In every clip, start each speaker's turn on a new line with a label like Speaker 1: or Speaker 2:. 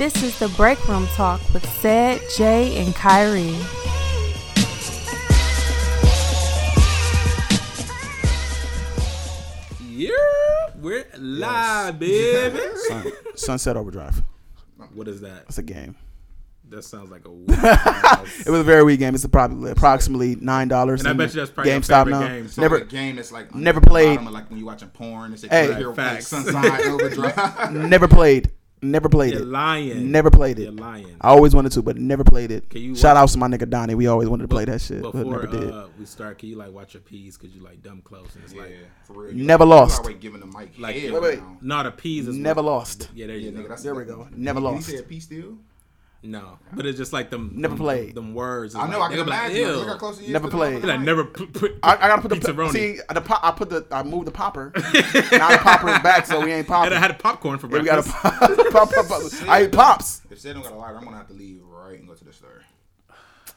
Speaker 1: This is the Break Room Talk with Said, Jay, and Kyrie.
Speaker 2: Yeah, we're live, baby.
Speaker 3: Sun, Sunset Overdrive.
Speaker 2: What is that?
Speaker 3: It's a game.
Speaker 2: That sounds like a. Weird
Speaker 3: It was a very weak game. It's probably approximately nine dollars.
Speaker 2: And I bet you that's probably your
Speaker 3: GameStop
Speaker 2: favorite
Speaker 3: now.
Speaker 2: game.
Speaker 4: Sounds
Speaker 3: Never,
Speaker 4: game that's like
Speaker 3: never played.
Speaker 4: bottom of, like when you watching porn. It's a
Speaker 3: Hey.
Speaker 4: hey, like
Speaker 2: Facts.
Speaker 4: Sunshine Overdrive.
Speaker 3: never played. Never played
Speaker 2: You're
Speaker 3: it.
Speaker 2: lying.
Speaker 3: Never played
Speaker 2: You're
Speaker 3: it.
Speaker 2: lying.
Speaker 3: I always wanted to, but never played it.
Speaker 2: Can you
Speaker 3: Shout
Speaker 2: watch-
Speaker 3: out to my nigga Donnie. We always wanted to play that shit, but never did.
Speaker 2: uh, we start, can you like watch your peas because you like dumb close and it's
Speaker 4: yeah,
Speaker 2: like
Speaker 4: for real.
Speaker 3: You Never
Speaker 4: you
Speaker 3: lost.
Speaker 4: always giving the mic
Speaker 2: Like- Wait,
Speaker 3: wait.
Speaker 4: now.
Speaker 2: not a peas is
Speaker 3: Never
Speaker 2: what-
Speaker 3: lost.
Speaker 2: Yeah, there you
Speaker 4: Yeah,
Speaker 2: go.
Speaker 4: nigga, that's
Speaker 3: There we go. Never
Speaker 4: you,
Speaker 3: lost.
Speaker 4: You said P still?
Speaker 2: No, but it's just like them.
Speaker 3: Never
Speaker 2: them,
Speaker 3: played.
Speaker 2: them words.
Speaker 4: I know.
Speaker 2: Like,
Speaker 4: I can
Speaker 2: they're like,
Speaker 4: imagine.
Speaker 2: ew.
Speaker 4: Look how close he is
Speaker 3: Never
Speaker 4: to the
Speaker 3: played.
Speaker 4: mic.
Speaker 2: Like never. Put, put,
Speaker 3: I, I gotta put the
Speaker 2: Pizza-roni.
Speaker 3: see the pop. I put the I moved the popper. now the popper is back, so we ain't popping.
Speaker 2: I
Speaker 3: popping.
Speaker 2: had popcorn for
Speaker 3: Yeah, we got
Speaker 2: breakfast.
Speaker 3: to pop, pop, pop, pop. I eat pops.
Speaker 4: If they don't got a lighter, I'm gonna have to leave right and go to the store.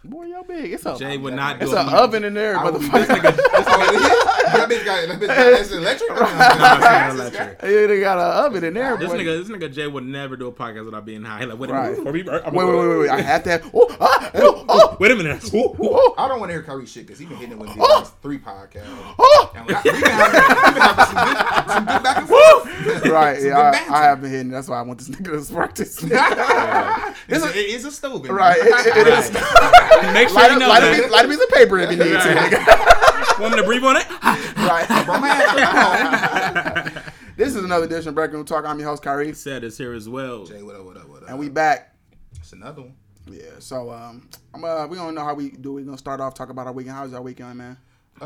Speaker 3: Boy, y'all big. It's a
Speaker 2: Jay would not do
Speaker 3: it's
Speaker 2: a
Speaker 3: an oven in there,
Speaker 4: I will be
Speaker 3: motherfucker.
Speaker 4: That's all it is. That bitch got that bitch got that's electric.
Speaker 2: No, it's not electric.
Speaker 3: Yeah, they got an oven in there.
Speaker 2: This
Speaker 3: boy.
Speaker 2: nigga, this nigga Jay would never do a podcast without being high. He like, wait a
Speaker 3: Right.
Speaker 2: minute. before
Speaker 3: Wait, wait, wait, wait, wait. I have to have. Oh, ah, oh, oh,
Speaker 2: Wait a minute. Ooh, ooh.
Speaker 3: oh,
Speaker 4: I don't want to hear Kyrie shit because he been hitting it with the last three podcasts.
Speaker 3: oh.
Speaker 4: And we been having, we been having some, good, some good back and forth.
Speaker 3: Right, yeah, I. I have been hitting. That's why I want this nigga to practice.
Speaker 4: It's a, it is a stove. in there.
Speaker 3: right, it, it is.
Speaker 2: Make sure
Speaker 3: Light,
Speaker 2: you
Speaker 3: a,
Speaker 2: know
Speaker 3: light, a piece, light a piece of paper if you need to. nigga.
Speaker 2: Want me to breathe on it?
Speaker 3: right.
Speaker 4: Bro, man.
Speaker 3: This is another edition of Breaking Room Talk. I'm your host, Kyrie,
Speaker 2: Said is here as well.
Speaker 4: Jay, what up, what up, what up?
Speaker 3: and we back.
Speaker 4: It's another one.
Speaker 3: Yeah, so um, I'm uh, we don't know how we do. We're gonna start off talk about our weekend. How's our weekend, man?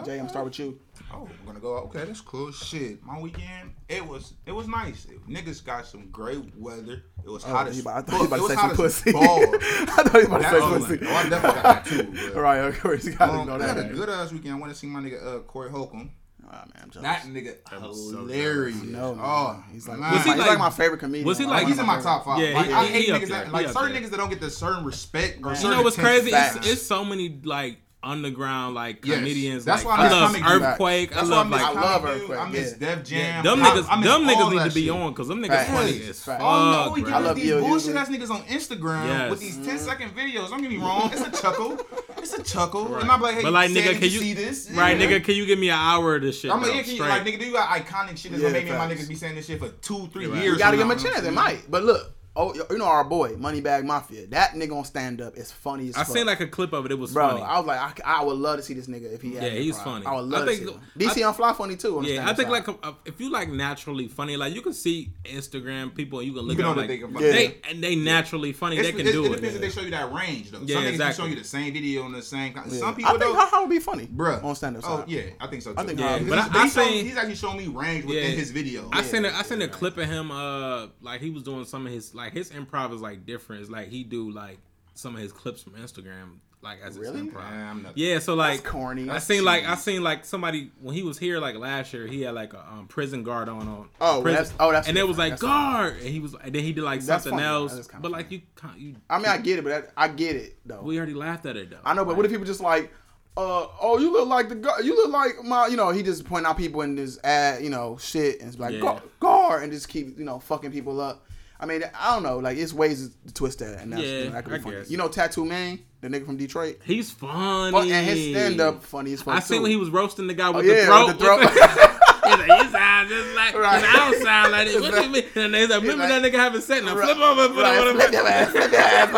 Speaker 3: Jay, I'm gonna start with you.
Speaker 4: Oh, we're gonna go. Okay, that's cool. Shit, my weekend it was it was nice. It- niggas got some great weather. It was hot
Speaker 3: Oh,
Speaker 4: as
Speaker 3: he about- I thought he about
Speaker 4: It
Speaker 3: to
Speaker 4: was
Speaker 3: say
Speaker 4: hot
Speaker 3: some
Speaker 4: as
Speaker 3: pussy. I thought he was about to say
Speaker 4: oh,
Speaker 3: pussy.
Speaker 4: oh, I definitely got that too. But,
Speaker 3: Right, of course, you gotta
Speaker 4: Um,
Speaker 3: know
Speaker 4: I had a good ass weekend. I went to see my nigga uh, Corey Holcomb.
Speaker 3: Oh, man, I'm.
Speaker 4: That nigga
Speaker 2: was so
Speaker 4: hilarious.
Speaker 3: No, man.
Speaker 4: oh,
Speaker 3: he's like,
Speaker 4: man.
Speaker 2: Was he
Speaker 3: he's
Speaker 2: like-
Speaker 3: like my favorite comedian.
Speaker 2: was he
Speaker 3: Like,
Speaker 2: like-
Speaker 4: he's in my top five.
Speaker 2: Yeah,
Speaker 4: like,
Speaker 2: he-
Speaker 4: I hate
Speaker 2: he
Speaker 4: niggas
Speaker 2: there.
Speaker 4: that, like certain
Speaker 2: there.
Speaker 4: niggas that don't get the certain respect or
Speaker 3: You
Speaker 4: certain
Speaker 2: You know what's crazy? It's, it's so many like underground like
Speaker 4: Yes.
Speaker 2: comedians.
Speaker 4: That's
Speaker 2: like,
Speaker 4: why I
Speaker 2: I love
Speaker 4: miss Comic View.
Speaker 2: Earthquake. I
Speaker 4: That's why
Speaker 2: love like
Speaker 3: I love
Speaker 4: Comic
Speaker 3: Earthquake,
Speaker 4: I miss
Speaker 3: yeah.
Speaker 4: Def Jam.
Speaker 2: them
Speaker 4: I-
Speaker 2: niggas.
Speaker 4: I
Speaker 2: them niggas need to be
Speaker 4: shit.
Speaker 2: on because them niggas
Speaker 3: Facts.
Speaker 2: funny
Speaker 3: Yes.
Speaker 2: as fuck.
Speaker 4: Oh no, we
Speaker 2: bro.
Speaker 3: I
Speaker 4: get
Speaker 3: love
Speaker 4: these
Speaker 3: you,
Speaker 4: bullshit
Speaker 3: you-
Speaker 4: ass niggas on Instagram
Speaker 2: Yes.
Speaker 4: with these 10 second videos. Don't get me wrong, it's a chuckle. It's a chuckle. And I'm like, hey,
Speaker 2: But like,
Speaker 4: Sam,
Speaker 2: nigga, can you
Speaker 4: see this?
Speaker 2: right,
Speaker 4: Yeah.
Speaker 2: nigga? Can you give me an hour of this shit?
Speaker 4: I'm like,
Speaker 2: bro,
Speaker 4: yeah, can you,
Speaker 2: straight?
Speaker 4: like, nigga, do you got iconic shit that's
Speaker 3: Yeah,
Speaker 4: gonna make me and my niggas be saying this shit for two, three
Speaker 2: right.
Speaker 4: years?
Speaker 3: You gotta
Speaker 4: from
Speaker 3: give him a chance.
Speaker 4: you
Speaker 3: It
Speaker 4: I'm
Speaker 3: might. But look, oh, you know our boy, Moneybag Mafia. That nigga on stand up is funny as
Speaker 2: I
Speaker 3: fuck.
Speaker 2: seen like a clip of it. It was
Speaker 3: Bro,
Speaker 2: funny.
Speaker 3: I was like, I, I would love to see this nigga if he had.
Speaker 2: Yeah,
Speaker 3: an
Speaker 2: he's
Speaker 3: improv.
Speaker 2: funny.
Speaker 3: I would
Speaker 2: I
Speaker 3: love
Speaker 2: think-
Speaker 3: to see him. DC on Fly funny too.
Speaker 2: Yeah, I think
Speaker 3: side.
Speaker 2: like uh, if you like naturally funny, like you can see Instagram people, you can look
Speaker 4: You
Speaker 2: at them, like
Speaker 4: they
Speaker 3: Yeah.
Speaker 2: they and they naturally funny.
Speaker 4: It's,
Speaker 2: they can
Speaker 4: it,
Speaker 2: do
Speaker 4: it
Speaker 2: it.
Speaker 4: depends if they show you that range though.
Speaker 2: Yeah,
Speaker 4: Some niggas
Speaker 2: exactly.
Speaker 4: can show you the same video on the same.
Speaker 3: Yeah.
Speaker 4: Some people
Speaker 3: I think
Speaker 4: though,
Speaker 3: how, how would be funny,
Speaker 4: Bruh.
Speaker 3: on stand up
Speaker 4: Oh
Speaker 3: side.
Speaker 4: yeah, I think so too.
Speaker 3: I think
Speaker 2: Yeah,
Speaker 3: Yeah,
Speaker 2: but I,
Speaker 4: he's, he's,
Speaker 2: seen.
Speaker 4: he's actually showing me range within his video.
Speaker 2: I seen a, I seen a clip of him. Uh, like he was doing some of his like his improv is like different. It's like he do like some of his clips from Instagram, like as his improv.
Speaker 4: Nah, not-
Speaker 2: Yeah, so like
Speaker 3: corny.
Speaker 2: I seen like I seen like somebody when he was here like last year. He had like a um, prison guard on on.
Speaker 3: Oh,
Speaker 2: prison,
Speaker 3: that's- oh, that's
Speaker 2: and it was like.
Speaker 3: That's
Speaker 2: guard, and he was and then he did like
Speaker 3: That's
Speaker 2: something
Speaker 3: funny.
Speaker 2: else. But like you, you,
Speaker 3: I mean, I get it, but that, I get it though.
Speaker 2: we already laughed at it though.
Speaker 3: I know, but what if people just like, uh, oh, you look like the guy, you look like my, you know, he just point out people in this ad, you know, shit, and it's like
Speaker 2: Yeah.
Speaker 3: Guard, and just keep, you know, fucking people up. I mean, I don't know, like it's ways to twist that, and that's,
Speaker 2: Yeah,
Speaker 3: you know, that could be
Speaker 2: I
Speaker 3: funny.
Speaker 2: guess.
Speaker 3: You know, Tattoo Man, the nigga from Detroit,
Speaker 2: He's funny.
Speaker 3: Fun- and his stand up funny as fuck
Speaker 2: I seen when he was roasting the guy with
Speaker 3: Oh,
Speaker 2: the
Speaker 3: yeah,
Speaker 2: throat.
Speaker 3: with the throat.
Speaker 2: He's like, you sound just like,
Speaker 3: Right.
Speaker 2: I don't sound like it. What do you mean? And they like, remember
Speaker 3: like-
Speaker 2: that nigga having set now?
Speaker 3: Right.
Speaker 2: Flip over, flip
Speaker 3: Right,
Speaker 2: over.
Speaker 3: flip your ass, flip your ass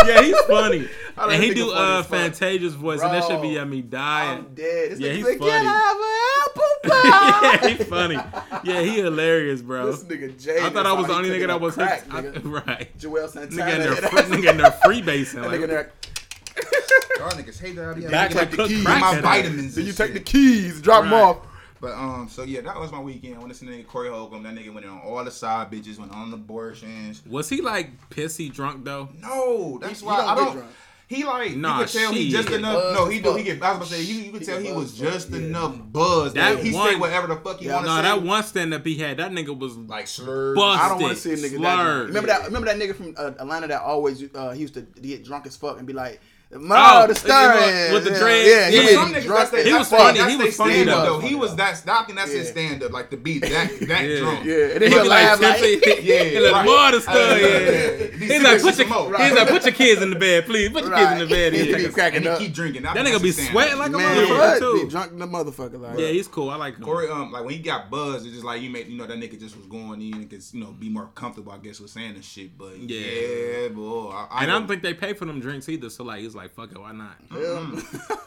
Speaker 3: over.
Speaker 2: Yeah, he's funny. And he do
Speaker 3: nigga funny
Speaker 2: uh. Fantasia's voice, and that should be
Speaker 3: Bro,
Speaker 2: at me dying.
Speaker 3: I'm dead. This
Speaker 2: Yeah,
Speaker 3: nigga
Speaker 2: he's
Speaker 3: like,
Speaker 2: funny.
Speaker 3: can I have an apple
Speaker 2: yeah,
Speaker 3: pie?
Speaker 2: he's funny. Yeah, he hilarious, bro.
Speaker 3: This nigga Jay.
Speaker 2: I thought I was the only nigga that was
Speaker 3: crack,
Speaker 2: I-
Speaker 3: nigga.
Speaker 2: right.
Speaker 3: Joel Santana.
Speaker 2: Nigga in there, free, nigga in there freebasing.
Speaker 3: That nigga in
Speaker 2: Like,
Speaker 3: there.
Speaker 4: Y'all niggas hate that. I be
Speaker 2: Back
Speaker 4: having
Speaker 2: like
Speaker 4: to
Speaker 2: the keys.
Speaker 4: my vitamins.
Speaker 3: Then you take the keys, drop them off.
Speaker 4: But um, so yeah, that was my weekend. I went to see nigga Corey Holcomb. That nigga went in on all the side bitches, went on abortions.
Speaker 2: was he like pissy drunk though?
Speaker 4: No, that's
Speaker 3: He-
Speaker 4: why
Speaker 3: he don't
Speaker 4: I don't.
Speaker 3: drunk.
Speaker 4: He like
Speaker 2: Nah,
Speaker 4: you could tell he just enough.
Speaker 3: Buzz
Speaker 4: No, he do. He
Speaker 3: fuck.
Speaker 4: get. I was about to say he, you could tell he was just
Speaker 3: yeah.
Speaker 4: enough buzz that,
Speaker 2: That
Speaker 4: he
Speaker 2: one-
Speaker 4: say whatever the fuck he
Speaker 3: Yeah,
Speaker 4: want to
Speaker 2: No,
Speaker 4: say.
Speaker 2: that one stand up he had, that nigga was
Speaker 4: like slurs.
Speaker 2: Buzz.
Speaker 3: I don't want to see a nigga that drunk.
Speaker 2: slurred.
Speaker 3: Remember that? Remember that nigga from uh, Atlanta that always uh, he used to get drunk as fuck and be like, Mo, the
Speaker 2: with
Speaker 3: stirring.
Speaker 2: with the
Speaker 3: yeah. Yeah, he
Speaker 2: Yeah,
Speaker 3: was
Speaker 4: some
Speaker 3: drunk
Speaker 4: that's their,
Speaker 3: as
Speaker 2: He
Speaker 4: that's
Speaker 2: was funny.
Speaker 4: That's
Speaker 2: He was funny, though.
Speaker 4: though. He was that. I think that's his
Speaker 3: Yeah.
Speaker 4: stand up. Like the beat that that
Speaker 2: Yeah.
Speaker 4: drunk.
Speaker 3: Yeah, and then
Speaker 2: He
Speaker 3: he'll
Speaker 2: be
Speaker 3: laugh
Speaker 2: like,
Speaker 3: like,
Speaker 4: Yeah,
Speaker 2: he like,
Speaker 4: right.
Speaker 2: more the stuff.
Speaker 4: Uh,
Speaker 2: Yeah.
Speaker 4: these
Speaker 2: He's like, put your,
Speaker 4: more.
Speaker 2: he's like, put your kids in the bed, please. Put your kids in the bed.
Speaker 3: Right.
Speaker 2: Yeah.
Speaker 3: He be cracking
Speaker 4: he
Speaker 3: up.
Speaker 4: keep drinking. I
Speaker 2: That
Speaker 4: think
Speaker 2: nigga
Speaker 4: that's
Speaker 2: be sweating like a motherfucker too.
Speaker 3: Be drunk the motherfucker like.
Speaker 2: Yeah, he's cool. I like.
Speaker 4: Corey, um, like when he got buzzed, it's just like you made, you know, that nigga just was going in and could, you know, be more comfortable, I guess, with saying this shit. But
Speaker 2: Yeah.
Speaker 4: yeah, boy, I, I
Speaker 2: And I don't think they pay for them drinks either. So like, he's like, fuck it, why not?
Speaker 3: Yeah.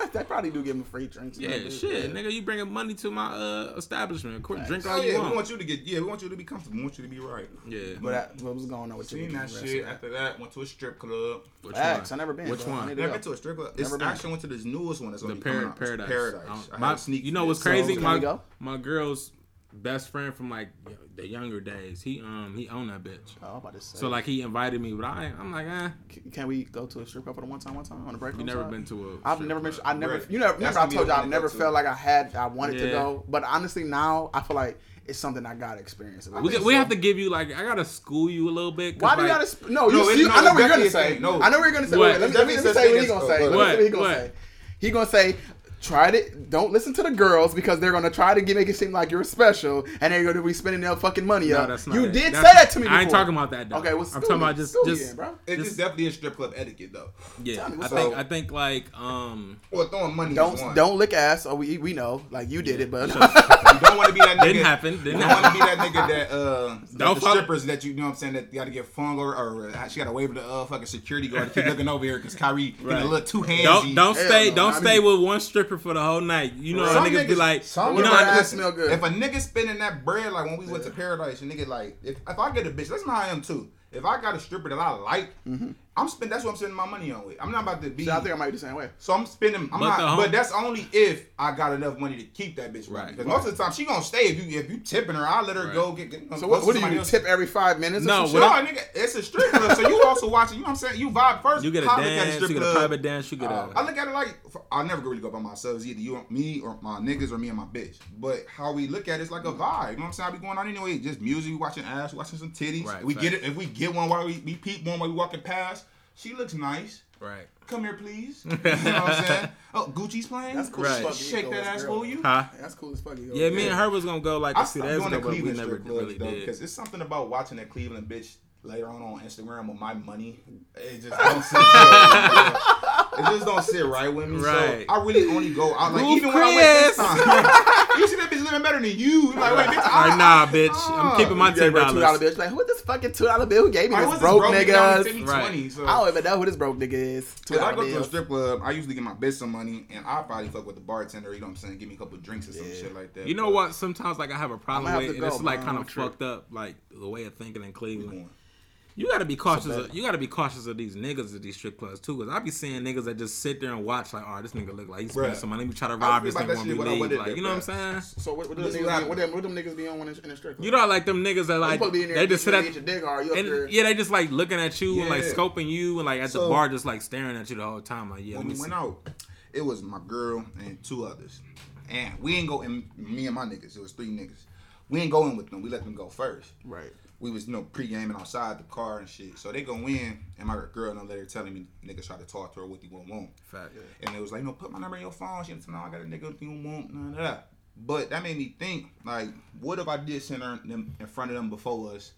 Speaker 3: they probably do give him free drinks.
Speaker 2: Yeah,
Speaker 3: man.
Speaker 2: shit, nigga, you bringing money to my uh establishment. Qu- Drink
Speaker 4: Oh
Speaker 2: all you
Speaker 4: yeah, we
Speaker 2: want.
Speaker 4: want you to get, yeah, we want you to be comfortable. We want you to be right.
Speaker 2: Yeah.
Speaker 3: But that, what was going on with you?
Speaker 4: Seen that shit. After that, went to a strip club.
Speaker 2: Which
Speaker 3: Facts. I
Speaker 2: one?
Speaker 3: never been.
Speaker 2: Which
Speaker 3: bro.
Speaker 2: One?
Speaker 3: need to
Speaker 4: Never been to a strip club. It's
Speaker 3: Never been.
Speaker 4: actually went to this newest one. That's
Speaker 2: The
Speaker 4: gonna be
Speaker 2: par- paradise.
Speaker 4: Paradise.
Speaker 2: I
Speaker 4: I had
Speaker 2: my-
Speaker 4: sneak
Speaker 2: you know what's crazy?
Speaker 3: can
Speaker 2: my my girl's best friend from like the younger days. He um he owned that bitch.
Speaker 3: Oh, I'm about to say.
Speaker 2: So like he invited me, but I I'm like, eh.
Speaker 3: Can we go to a strip club for the one time, one time on the break?
Speaker 2: You
Speaker 3: room
Speaker 2: never
Speaker 3: side?
Speaker 2: been to a.
Speaker 3: I've
Speaker 2: strip
Speaker 3: never been. I never.
Speaker 4: Right.
Speaker 3: You never. Remember, I told you I never
Speaker 4: go to.
Speaker 3: felt like I had. I wanted to go, but honestly, now I feel like it's something I gotta experience.
Speaker 2: We,
Speaker 3: Like,
Speaker 2: we have to give you like I gotta school you a little bit.
Speaker 3: Why do you gotta? Sp- no,
Speaker 4: No,
Speaker 3: you.
Speaker 4: it's-
Speaker 3: you
Speaker 4: no,
Speaker 3: I know
Speaker 4: it's
Speaker 3: what you're gonna say.
Speaker 4: No.
Speaker 3: I know what you're gonna say.
Speaker 2: What?
Speaker 3: Wait, let me,
Speaker 4: It's
Speaker 3: let me, let me say what he
Speaker 4: such
Speaker 3: gonna say.
Speaker 4: as-
Speaker 3: Let me say what he gonna
Speaker 2: What?
Speaker 3: say. He gonna say. Try it. Don't listen to the girls because they're gonna try to get, make it seem like you're special, and they're gonna be spending their fucking money
Speaker 2: No,
Speaker 3: up.
Speaker 2: that's not
Speaker 3: you
Speaker 2: it.
Speaker 3: did
Speaker 2: That's-
Speaker 3: say that to me. Before.
Speaker 2: I ain't talking about that. Though.
Speaker 3: Okay, well,
Speaker 2: I'm talking
Speaker 3: me.
Speaker 2: about just just
Speaker 3: then, bro.
Speaker 4: It's
Speaker 2: Just-
Speaker 4: just definitely a strip club etiquette though.
Speaker 2: yeah.
Speaker 3: Tell me
Speaker 2: I
Speaker 3: what's
Speaker 2: think. I think like um
Speaker 4: Or throwing money.
Speaker 3: Don't
Speaker 4: one.
Speaker 3: don't lick ass. Oh, we we know, like you did it, but
Speaker 4: You don't want to be that nigga.
Speaker 2: Didn't happen, didn't
Speaker 4: you don't want to be that nigga that uh
Speaker 2: Don't
Speaker 4: don't the
Speaker 2: follow-
Speaker 4: strippers that you, you know what I'm saying that you got to get fung or, or uh, she got to wave to the uh, fucking security guard to keep looking over here because Kyrie in
Speaker 2: Right.
Speaker 4: a little too hands.
Speaker 2: don't don't stay don't stay with one stripper for the whole night. You know how
Speaker 4: Some
Speaker 2: niggas, be like
Speaker 4: some
Speaker 2: you know
Speaker 3: niggas-
Speaker 2: how
Speaker 3: ass smell good.
Speaker 4: If a nigga spending that bread, like when we went to Paradise, a nigga like, if, if I get a bitch, that's how I am too. If I got a stripper that I like, mm-hmm. I'm spend. That's what I'm spending my money on with. I'm not about to be.
Speaker 3: See, I think I might be the same way.
Speaker 4: So I'm spending. I'm
Speaker 2: But
Speaker 4: not.
Speaker 2: home-
Speaker 4: but that's only if I got enough money to keep that bitch
Speaker 2: Right.
Speaker 4: right. Because most of the time she gonna stay if you if you tipping her. I let her
Speaker 2: Right.
Speaker 4: go get. get
Speaker 3: So
Speaker 4: go
Speaker 3: what,
Speaker 4: to
Speaker 3: what do
Speaker 4: somebody
Speaker 3: you
Speaker 4: else.
Speaker 3: tip every five minutes? or
Speaker 2: No,
Speaker 3: some
Speaker 2: what
Speaker 3: shit?
Speaker 2: I-
Speaker 4: nigga, it's a strip club, so you also watching. You know what I'm saying? You vibe first.
Speaker 2: you get a
Speaker 4: I look at
Speaker 2: dance,
Speaker 4: strip
Speaker 2: you get a
Speaker 4: club,
Speaker 2: private dance, you get a
Speaker 4: I look at it like I never really go by myself. It's either you, me, or my niggas, or me and my bitch. But how we look at it, it's like a vibe. You know what I'm saying? I be going on anyway. Just music, we watching ass, watching some titties.
Speaker 2: Right,
Speaker 4: we get it. If we get one while we, we peep one while we walking past, she looks nice.
Speaker 2: right.
Speaker 4: Come here, please. You know what I'm saying? Oh, Gucci's playing.
Speaker 3: That's cool.
Speaker 2: Right.
Speaker 3: As fuck. you
Speaker 4: Shake
Speaker 3: go
Speaker 4: that ass
Speaker 3: girl.
Speaker 4: for you.
Speaker 2: Huh?
Speaker 3: That's cool as fuck. you
Speaker 2: Yeah, me and
Speaker 3: girl.
Speaker 2: her was gonna go like
Speaker 4: I
Speaker 2: a few
Speaker 4: stopped
Speaker 2: days
Speaker 4: going
Speaker 2: ago,
Speaker 4: to
Speaker 2: but we
Speaker 4: Cleveland
Speaker 2: never
Speaker 4: strip clubs
Speaker 2: really
Speaker 4: though
Speaker 2: did.
Speaker 4: because it's something about watching that Cleveland bitch later on on Instagram with my money. It just don't sit right. It just don't sit right with me.
Speaker 2: Right.
Speaker 4: So I really only go out like
Speaker 2: Ooh,
Speaker 4: even when I went this
Speaker 2: Chris.
Speaker 4: time. you see that bitch living better than you. Like wait, bitch, I,
Speaker 2: Like, nah, bitch. I'm oh. keeping my
Speaker 3: You gave
Speaker 2: ten
Speaker 3: two dollar
Speaker 2: dollars.
Speaker 3: bitch. Like, who this fucking two dollar bill? Who gave me
Speaker 4: I
Speaker 3: this broke
Speaker 4: broke nigga.
Speaker 3: niggas?
Speaker 2: Right.
Speaker 4: 20, so.
Speaker 3: I don't even know who this broke nigga is. Two
Speaker 4: If I
Speaker 3: dollar
Speaker 4: go to a strip club, I usually get my bitch some money, and I probably fuck with the bartender. You know what I'm saying? Give me a couple drinks or some
Speaker 3: Yeah.
Speaker 4: shit like that.
Speaker 2: You know what? Sometimes like I have a problem with,
Speaker 3: to
Speaker 2: and it's like kind of fucked up, like the way of thinking in
Speaker 4: we
Speaker 2: Cleveland.
Speaker 4: Going.
Speaker 2: You gotta be cautious. Of, you gotta be cautious of these niggas at these strip clubs too, because I be seeing niggas that just sit there and watch like, oh, this nigga look like he's spending
Speaker 4: Bruh.
Speaker 2: some money. Let me try to rob this nigga
Speaker 4: that
Speaker 2: when we leave. Like,
Speaker 4: there,
Speaker 2: you know what. I'm saying?
Speaker 3: So what, what, them niggas
Speaker 4: what
Speaker 3: be, what, them, what them niggas be on when in, in the strip club?
Speaker 2: You know, like them niggas that
Speaker 3: oh,
Speaker 2: like
Speaker 3: supposed to be in there.
Speaker 2: they just sit
Speaker 3: you
Speaker 2: at
Speaker 3: your dick, or you up
Speaker 2: and yeah, they just like looking at you and like scoping you and like at the bar just like staring at you the whole time. Like, yeah,
Speaker 4: when we went out, it was my girl and two others. And we ain't go in me and my niggas. It was three niggas. We ain't going with them. We let them go first.
Speaker 3: Right.
Speaker 4: We was, you know, pre-gaming outside the car and shit. So they go in and my girl no later telling me niggas try to talk to her what you want want.
Speaker 2: Fact. Yeah.
Speaker 4: And it was like, you no, put my number in your phone. She didn't tell "No, I got a nigga what you want, none of that. But that made me think, like, what if I did send her them in front of them before us?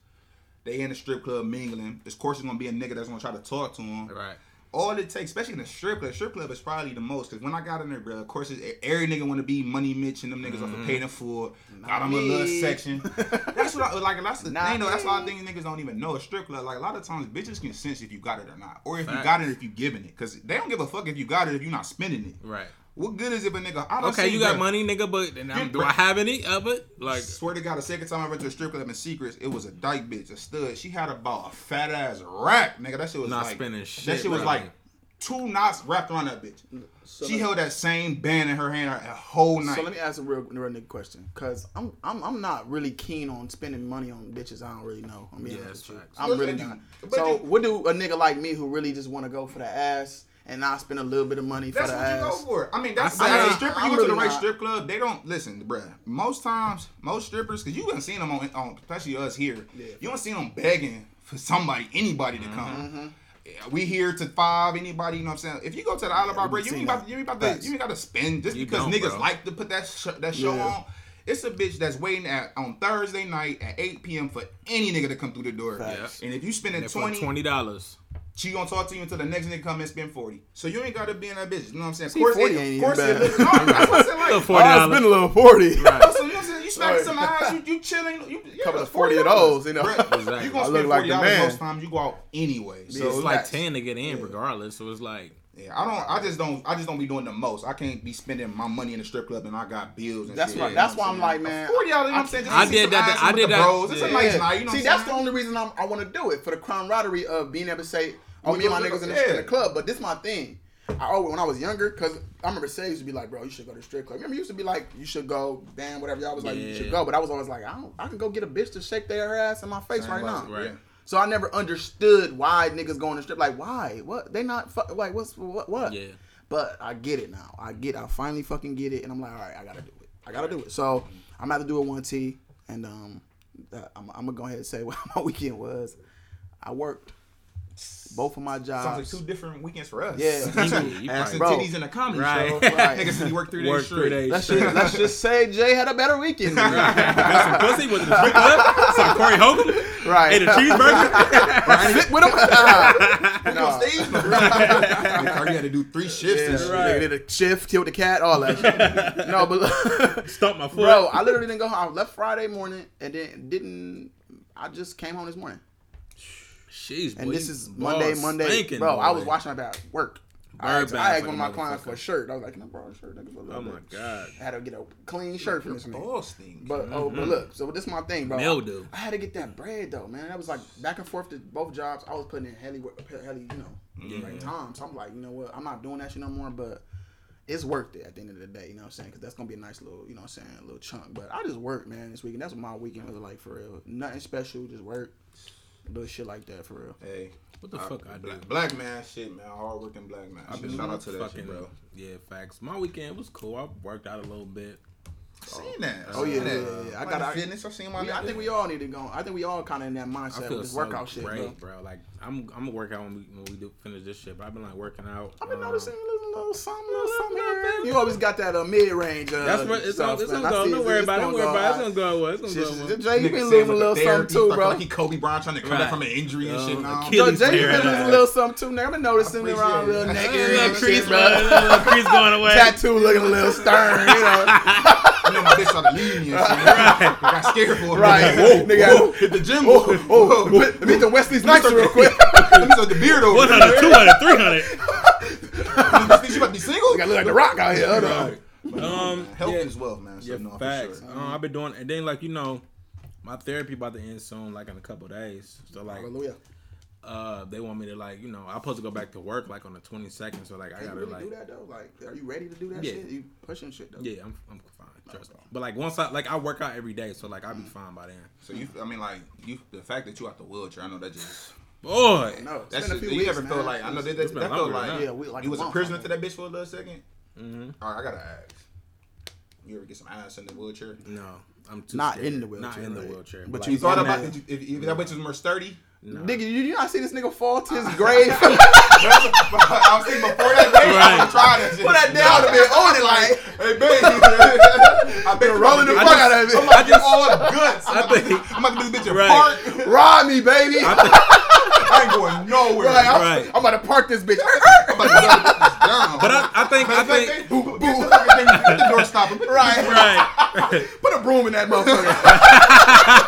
Speaker 4: They in the strip club mingling. Of course, it's gonna be a nigga that's gonna try to talk to them
Speaker 2: Right.
Speaker 4: All it takes, especially in a strip club, strip club is probably the most. Cause when I got in there, bro, of course, it's, every nigga want to be money Mitch and them niggas off of paid in full. Got them a little
Speaker 3: me.
Speaker 4: section. That's what I like. That's the
Speaker 3: Not
Speaker 4: thing though. That's why I
Speaker 3: me.
Speaker 4: think niggas don't even know a strip club. Like a lot of times, bitches can sense if you got it or not, or if you got it if you giving it. Cause they don't give a fuck if you got it if you're not spending it.
Speaker 2: Right.
Speaker 4: What good is if a nigga? I done
Speaker 2: Okay,
Speaker 4: seen,
Speaker 2: you got
Speaker 4: bruh,
Speaker 2: money, nigga, but and I'm- do I have any of it? Like,
Speaker 4: Swear to God, the second time I went to a strip club in secrets, it was a dyke bitch, a stud. She had about a fat ass rack, nigga. That shit was
Speaker 2: Not
Speaker 4: like
Speaker 2: spending shit,
Speaker 4: That shit was
Speaker 2: bro.
Speaker 4: like two knots wrapped around that bitch.
Speaker 3: So
Speaker 4: she
Speaker 3: let-
Speaker 4: held that same band in her hand a whole night.
Speaker 3: So let me ask a real, real nigga question, cause I'm I'm I'm not really keen on spending money on bitches I don't really know. I'm being
Speaker 2: Yeah,
Speaker 3: honest with
Speaker 2: facts.
Speaker 3: I'm really not. So
Speaker 4: then-
Speaker 3: what do a nigga like me who really just want to go for the ass and not spend a little bit of money for
Speaker 4: that.
Speaker 3: That's
Speaker 4: what you go for. I mean, that's
Speaker 2: I
Speaker 4: as
Speaker 2: say-
Speaker 4: a stripper.
Speaker 3: I'm
Speaker 4: You go to the right
Speaker 3: not.
Speaker 4: strip club. They don't listen, bruh. Most times, most strippers, because you haven't seen them on, on, especially us here.
Speaker 3: Yeah.
Speaker 4: You don't see them begging for somebody, anybody to come.
Speaker 3: Mm-hmm.
Speaker 4: we here to five. Anybody, you know what I'm saying? If you go to the Isle of
Speaker 3: we
Speaker 4: Barbara, you ain't about to, you ain't about to, you ain't got to spend just
Speaker 2: You
Speaker 4: because niggas
Speaker 2: bro.
Speaker 4: like to put that sh- that show
Speaker 3: Yeah.
Speaker 4: on. It's a bitch that's waiting at on Thursday night at 8 p.m. for any nigga to come through the door.
Speaker 3: Facts.
Speaker 4: And if you spending
Speaker 2: And for
Speaker 4: 20,
Speaker 2: twenty dollars.
Speaker 4: She gonna talk to you until the next nigga come and spend 40. So you ain't gotta be in that bitch. You know what I'm saying? Of course,
Speaker 3: 40
Speaker 4: it,
Speaker 3: ain't
Speaker 4: of course
Speaker 3: even
Speaker 4: it,
Speaker 3: bad.
Speaker 4: no, that's what I said.
Speaker 2: Little
Speaker 4: Like,
Speaker 2: forty
Speaker 3: Oh, it's
Speaker 2: dollars.
Speaker 3: been a little forty.
Speaker 4: so you know what I'm saying? You smacking
Speaker 3: Right.
Speaker 4: some ass, you, you chilling. You, yeah,
Speaker 3: Couple of 40 of those, you know.
Speaker 4: Bruh,
Speaker 2: Exactly.
Speaker 4: You gonna
Speaker 3: I
Speaker 4: spend
Speaker 3: look like
Speaker 4: forty dollars most times. You go out anyway. So
Speaker 2: So it's like
Speaker 3: facts.
Speaker 2: ten to get in, regardless. So it's like
Speaker 4: Yeah, I don't. I just don't. I just don't be doing the most. I can't be spending my money in the strip club and I got bills and
Speaker 3: That's
Speaker 4: shit.
Speaker 3: right.
Speaker 4: you know
Speaker 3: That's why I'm like, man,
Speaker 4: Forty dollars. You know what I'm saying? Just
Speaker 2: I
Speaker 4: to see
Speaker 2: did that- I did
Speaker 4: the
Speaker 2: that-
Speaker 4: Bros. It's a
Speaker 2: yeah.
Speaker 4: nice night. You know
Speaker 3: See,
Speaker 4: what
Speaker 3: that's
Speaker 4: I'm
Speaker 3: the only reason I'm, I want to do it for the camaraderie of being able to say, "Oh,
Speaker 4: We
Speaker 3: me and my niggas in the,
Speaker 4: yeah.
Speaker 3: in the club." But this my thing. I always when I was younger, cause I remember Say used to be like, "Bro, you should go to the strip club." Remember, you used to be like, "You should go, damn, whatever." Y'all was like, "You should go," but I was always like, "I don't, I can go get a bitch to shake their ass in my face
Speaker 4: Same
Speaker 3: right now."
Speaker 2: Right.
Speaker 4: yeah.
Speaker 3: So I never understood why niggas going to strip. Like, why? What? They not fu- like what's what? What?
Speaker 2: yeah.
Speaker 3: But I get it now. I get. I finally fucking get it, and I'm like, all right, I gotta do it. I gotta do it. So I'm gonna do it one T, and um, I'm, I'm gonna go ahead and say what my weekend was. I worked both of my
Speaker 4: Sounds
Speaker 3: jobs.
Speaker 4: like two different weekends for us.
Speaker 3: Yeah.
Speaker 2: You
Speaker 4: ass and
Speaker 3: probably-
Speaker 4: titties in a comedy
Speaker 2: Right.
Speaker 4: show.
Speaker 3: Right.
Speaker 4: Niggas said you work three days
Speaker 2: Work
Speaker 4: straight.
Speaker 2: three days.
Speaker 3: Let's just, let's just say Jay had a better weekend. than me.
Speaker 2: Got some pussy with the strip club. Some Corey Hogan.
Speaker 3: right.
Speaker 2: Ate a cheeseburger.
Speaker 3: Sit with him. No.
Speaker 4: on stage? Nigga, you had to do three shifts
Speaker 3: Yeah,
Speaker 4: and shit.
Speaker 2: Right.
Speaker 3: They did a shift, killed the cat, all that. shit. no, but
Speaker 2: Stump my foot.
Speaker 3: bro, I literally didn't go home. I left Friday morning and then didn't. I just came home this morning.
Speaker 2: Jeez,
Speaker 3: And
Speaker 2: boy,
Speaker 3: this is Monday, Monday.
Speaker 2: spanking,
Speaker 3: bro, I was watching about work. I asked, I
Speaker 2: bath
Speaker 3: asked
Speaker 2: like
Speaker 3: one of my clients for a shirt. I was like, can I borrow a shirt? a
Speaker 2: Oh my
Speaker 3: bit?"
Speaker 2: god.
Speaker 3: I had to get a clean shirt from this nigga.
Speaker 4: Balls stink.
Speaker 3: But oh, but mm-hmm. look, so this is my thing, bro.
Speaker 2: Mildew.
Speaker 3: I had to get that bread though, man. That was like back and forth to both jobs. I was putting in heli, work- heli, you know, like mm-hmm. time. So I'm like, you know what? I'm not doing that shit no more. But it's worth it at the end of the day. You know what I'm saying? Because that's gonna be a nice little, you know what I'm saying, a little chunk. But I just work, man, this weekend. That's what my weekend was like for real. Nothing special, just work, little shit like that for real.
Speaker 4: Hey,
Speaker 2: What the
Speaker 4: I-
Speaker 2: fuck I do?
Speaker 4: black, black man shit, man. Hard working black man.
Speaker 2: I've
Speaker 4: Shit,
Speaker 2: been
Speaker 4: Shout out to that
Speaker 2: fucking,
Speaker 4: shit, bro.
Speaker 2: Yeah, facts. My weekend was cool. I worked out a little bit.
Speaker 4: Seen that.
Speaker 3: Oh,
Speaker 4: Seen
Speaker 3: yeah,
Speaker 4: that.
Speaker 3: yeah, yeah, yeah. I
Speaker 4: Like
Speaker 3: got- I-
Speaker 4: fitness. I seen my.
Speaker 3: We, I think we all need to go. I think we all kind of in that mindset
Speaker 2: I
Speaker 3: with
Speaker 2: feel
Speaker 3: this
Speaker 2: so
Speaker 3: workout shit, bro.
Speaker 2: bro. Like I'm, I'm gonna work out when we when we do finish this shit. But I've been like working out.
Speaker 3: I've been
Speaker 2: um,
Speaker 3: noticing a little, little something, little something here. You always got that uh, mid range. Uh,
Speaker 2: That's what it's
Speaker 3: stuff,
Speaker 2: on. It's gonna
Speaker 3: I
Speaker 2: go.
Speaker 3: see
Speaker 2: Don't worry
Speaker 3: it's
Speaker 2: about it. Don't worry
Speaker 3: gonna
Speaker 2: about it. It's
Speaker 3: go.
Speaker 2: gonna go well. It's gonna
Speaker 3: Shit,
Speaker 2: go well.
Speaker 3: Jay, you
Speaker 4: Nigga
Speaker 3: been
Speaker 4: saying
Speaker 3: losing a little something too, bro.
Speaker 4: Like he Kobe Bryant trying to come back from an injury and shit. Nah,
Speaker 2: Achilles
Speaker 3: Yo, Jay, you
Speaker 2: tear
Speaker 3: been
Speaker 2: and
Speaker 3: losing a little something too. Now I've been noticing
Speaker 4: I
Speaker 3: him around a little
Speaker 4: appreciate
Speaker 3: naked.
Speaker 4: it.
Speaker 3: and
Speaker 2: Little crease,
Speaker 3: bro.
Speaker 2: bro. Little crease going away.
Speaker 3: Tattoo looking a little stern, you know.
Speaker 4: I know my bitch tried to leave me and shit. I got scared for a
Speaker 3: Right.
Speaker 4: minute. Whoa,
Speaker 3: Nigga,
Speaker 4: whoa, hit the gym.
Speaker 3: Oh,
Speaker 4: Whoa,
Speaker 3: oh,
Speaker 4: whoa.
Speaker 3: let me hit the Wesley Snipes real quick.
Speaker 4: Let me start the beard over.
Speaker 2: 100, 200, 300.
Speaker 4: You think she about to be single?
Speaker 3: You gotta look like the Rock out here. Hold on.
Speaker 2: Um,
Speaker 4: Health
Speaker 2: yeah,
Speaker 4: is wealth, man. So
Speaker 2: yeah,
Speaker 4: no,
Speaker 2: facts.
Speaker 4: sure.
Speaker 2: Um, I've been doing, and then like you know, my therapy about to end soon, like in a couple days. So like,
Speaker 3: Hallelujah.
Speaker 2: uh, they want me to like, you know, I'm supposed to go back to work like on the 22nd. So like, I
Speaker 3: Can you
Speaker 2: gotta
Speaker 3: really
Speaker 2: like,
Speaker 3: do that though? Like, are you ready to do that
Speaker 2: Yeah.
Speaker 3: shit? You pushing shit though?
Speaker 2: yeah, I'm, I'm fine. Trust me. But like once I like, I work out every day, so like I'll be fine by then.
Speaker 4: So you, I mean, like you, the fact that you out the wheelchair, I know that just.
Speaker 2: Boy,
Speaker 3: No, that's
Speaker 4: That's
Speaker 3: been a
Speaker 4: just,
Speaker 3: few
Speaker 4: you ever
Speaker 3: man.
Speaker 4: feel like I know that, that, that felt like.
Speaker 3: Yeah, we- like
Speaker 4: you was a prisoner to that bitch for a little 2nd
Speaker 2: Mm-hmm.
Speaker 4: All right, I gotta ask. You ever get some ass in the wheelchair?
Speaker 2: no, I'm too
Speaker 3: Not
Speaker 2: scared.
Speaker 3: in the wheelchair,
Speaker 2: Not in the wheelchair.
Speaker 3: But
Speaker 2: like,
Speaker 3: you
Speaker 4: You thought about
Speaker 3: that-
Speaker 4: it? If, if that bitch was more sturdy?
Speaker 2: No.
Speaker 3: Nigga, you, you not see this nigga fall to his grave?
Speaker 4: I was thinking before that day, I
Speaker 2: Right.
Speaker 4: would try that shit.
Speaker 3: Put that down a bit on it, like
Speaker 4: Hey, baby. I've been
Speaker 3: rolling the fuck out of it.
Speaker 4: I'm about to get all the guts. I'm
Speaker 2: I
Speaker 4: about to-
Speaker 2: think-
Speaker 4: I'm about to do this bitch
Speaker 2: Right.
Speaker 4: apart.
Speaker 3: Ride me, baby.
Speaker 4: I ain't going nowhere.
Speaker 3: Right, I'm,
Speaker 2: Right.
Speaker 3: I'm about to park this bitch.
Speaker 4: I'm about to dumb this bitch down.
Speaker 2: But I, I think, I think,
Speaker 4: Hey, boo, boo, boo. The fucking thing, get door stopper.
Speaker 3: right.
Speaker 2: right.
Speaker 3: Put a broom in that motherfucker.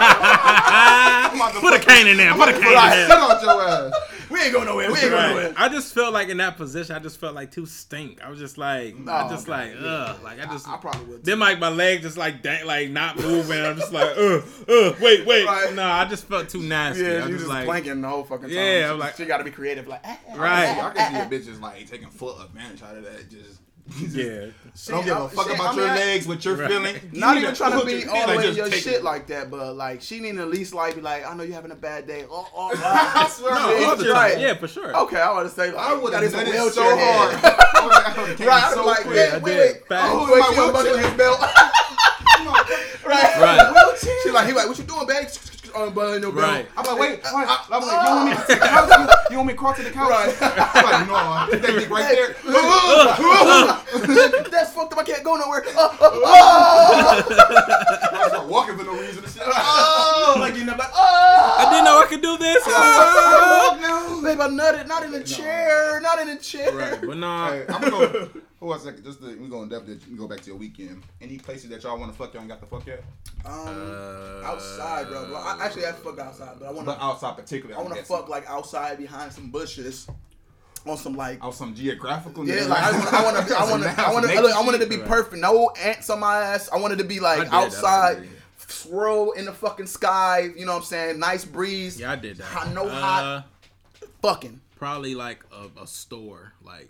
Speaker 4: I'm about to
Speaker 2: Put a cane in there. Put a
Speaker 4: about to
Speaker 2: cane in there.
Speaker 4: shit out your ass.
Speaker 3: we ain't going nowhere. We ain't going nowhere.
Speaker 2: I just felt like in that position, I just felt like too stink. I was just like, I
Speaker 3: Oh,
Speaker 2: just
Speaker 3: okay.
Speaker 2: like, ugh, like I just.
Speaker 3: I probably would.
Speaker 2: then like my legs just like dang, like not moving. I'm just like, uh, uh, wait, wait.
Speaker 3: Right.
Speaker 2: No, I just felt too nasty. I
Speaker 3: Yeah,
Speaker 2: was
Speaker 3: you
Speaker 2: just
Speaker 3: just
Speaker 2: like,
Speaker 3: planking the whole fucking time.
Speaker 2: Yeah, I'm like-
Speaker 3: she got to be creative, like ah, ah,
Speaker 2: Right.
Speaker 4: I can see a bitch just like taking full advantage out of that. Just, just
Speaker 2: yeah.
Speaker 4: don't give a fuck
Speaker 3: I-
Speaker 4: about
Speaker 3: I mean,
Speaker 4: your
Speaker 3: I-
Speaker 4: legs, what you're
Speaker 2: Right.
Speaker 4: feeling.
Speaker 3: Not
Speaker 4: You
Speaker 3: even trying to be all the way in your shit
Speaker 4: it.
Speaker 3: like that, but like she need to at least like be like, I know you're having a bad day. Oh, oh, oh.
Speaker 4: I swear,
Speaker 2: No,
Speaker 4: I
Speaker 2: all the
Speaker 3: right.
Speaker 2: Yeah, for sure.
Speaker 3: Okay, I want to say like,
Speaker 4: I would
Speaker 3: got
Speaker 4: have
Speaker 3: this
Speaker 4: done it so hard.
Speaker 3: head.
Speaker 4: I would've- I would've
Speaker 3: Right,
Speaker 4: so
Speaker 3: I'm like,
Speaker 4: quick.
Speaker 3: wait, wait, wait. Oh,
Speaker 4: Oh,
Speaker 3: wait,
Speaker 4: my
Speaker 3: she unbuckled
Speaker 4: wheelchair.
Speaker 3: his belt. right.
Speaker 2: Right.
Speaker 3: She like, he like, what you doing, babe? Unbutton your belt.
Speaker 2: Right.
Speaker 4: I'm like, wait, uh, wait. Uh, I'm like, you uh. want me to take the couch? You want me to crawl to the couch?
Speaker 3: Right.
Speaker 4: I'm like, no, put that dick right there.
Speaker 3: That's fucked up. I can't go nowhere.
Speaker 4: I start walking for no reason.
Speaker 3: Oh, like you know, like oh.
Speaker 2: I didn't know I could do this.
Speaker 3: Oh, babe, I nutted. Not in a chair. Not in a chair.
Speaker 2: right, but nah.
Speaker 4: Hey, I'm gonna go. Hold on a second. Just to, we going definitely we go back to your weekend. Any places that y'all want to fuck y'all ain't got the fuck yet?
Speaker 3: Um,
Speaker 2: Uh,
Speaker 3: outside, bro. bro. I, actually, I fuck outside, but I want
Speaker 4: But
Speaker 3: to.
Speaker 4: outside particularly.
Speaker 3: I want to fuck like outside behind some bushes, on some like.
Speaker 4: on some geographical.
Speaker 3: Yeah, like I want, I want to, I want to, I want to, look, I wanted to be perfect. No ants on my ass. I wanted to be like
Speaker 2: did that, I
Speaker 3: outside, swirl in the fucking sky. You know what I'm saying? Nice breeze.
Speaker 2: Yeah, I did that.
Speaker 3: Hot- no
Speaker 2: Uh,
Speaker 3: hot. Fucking.
Speaker 2: Probably like a, a store, like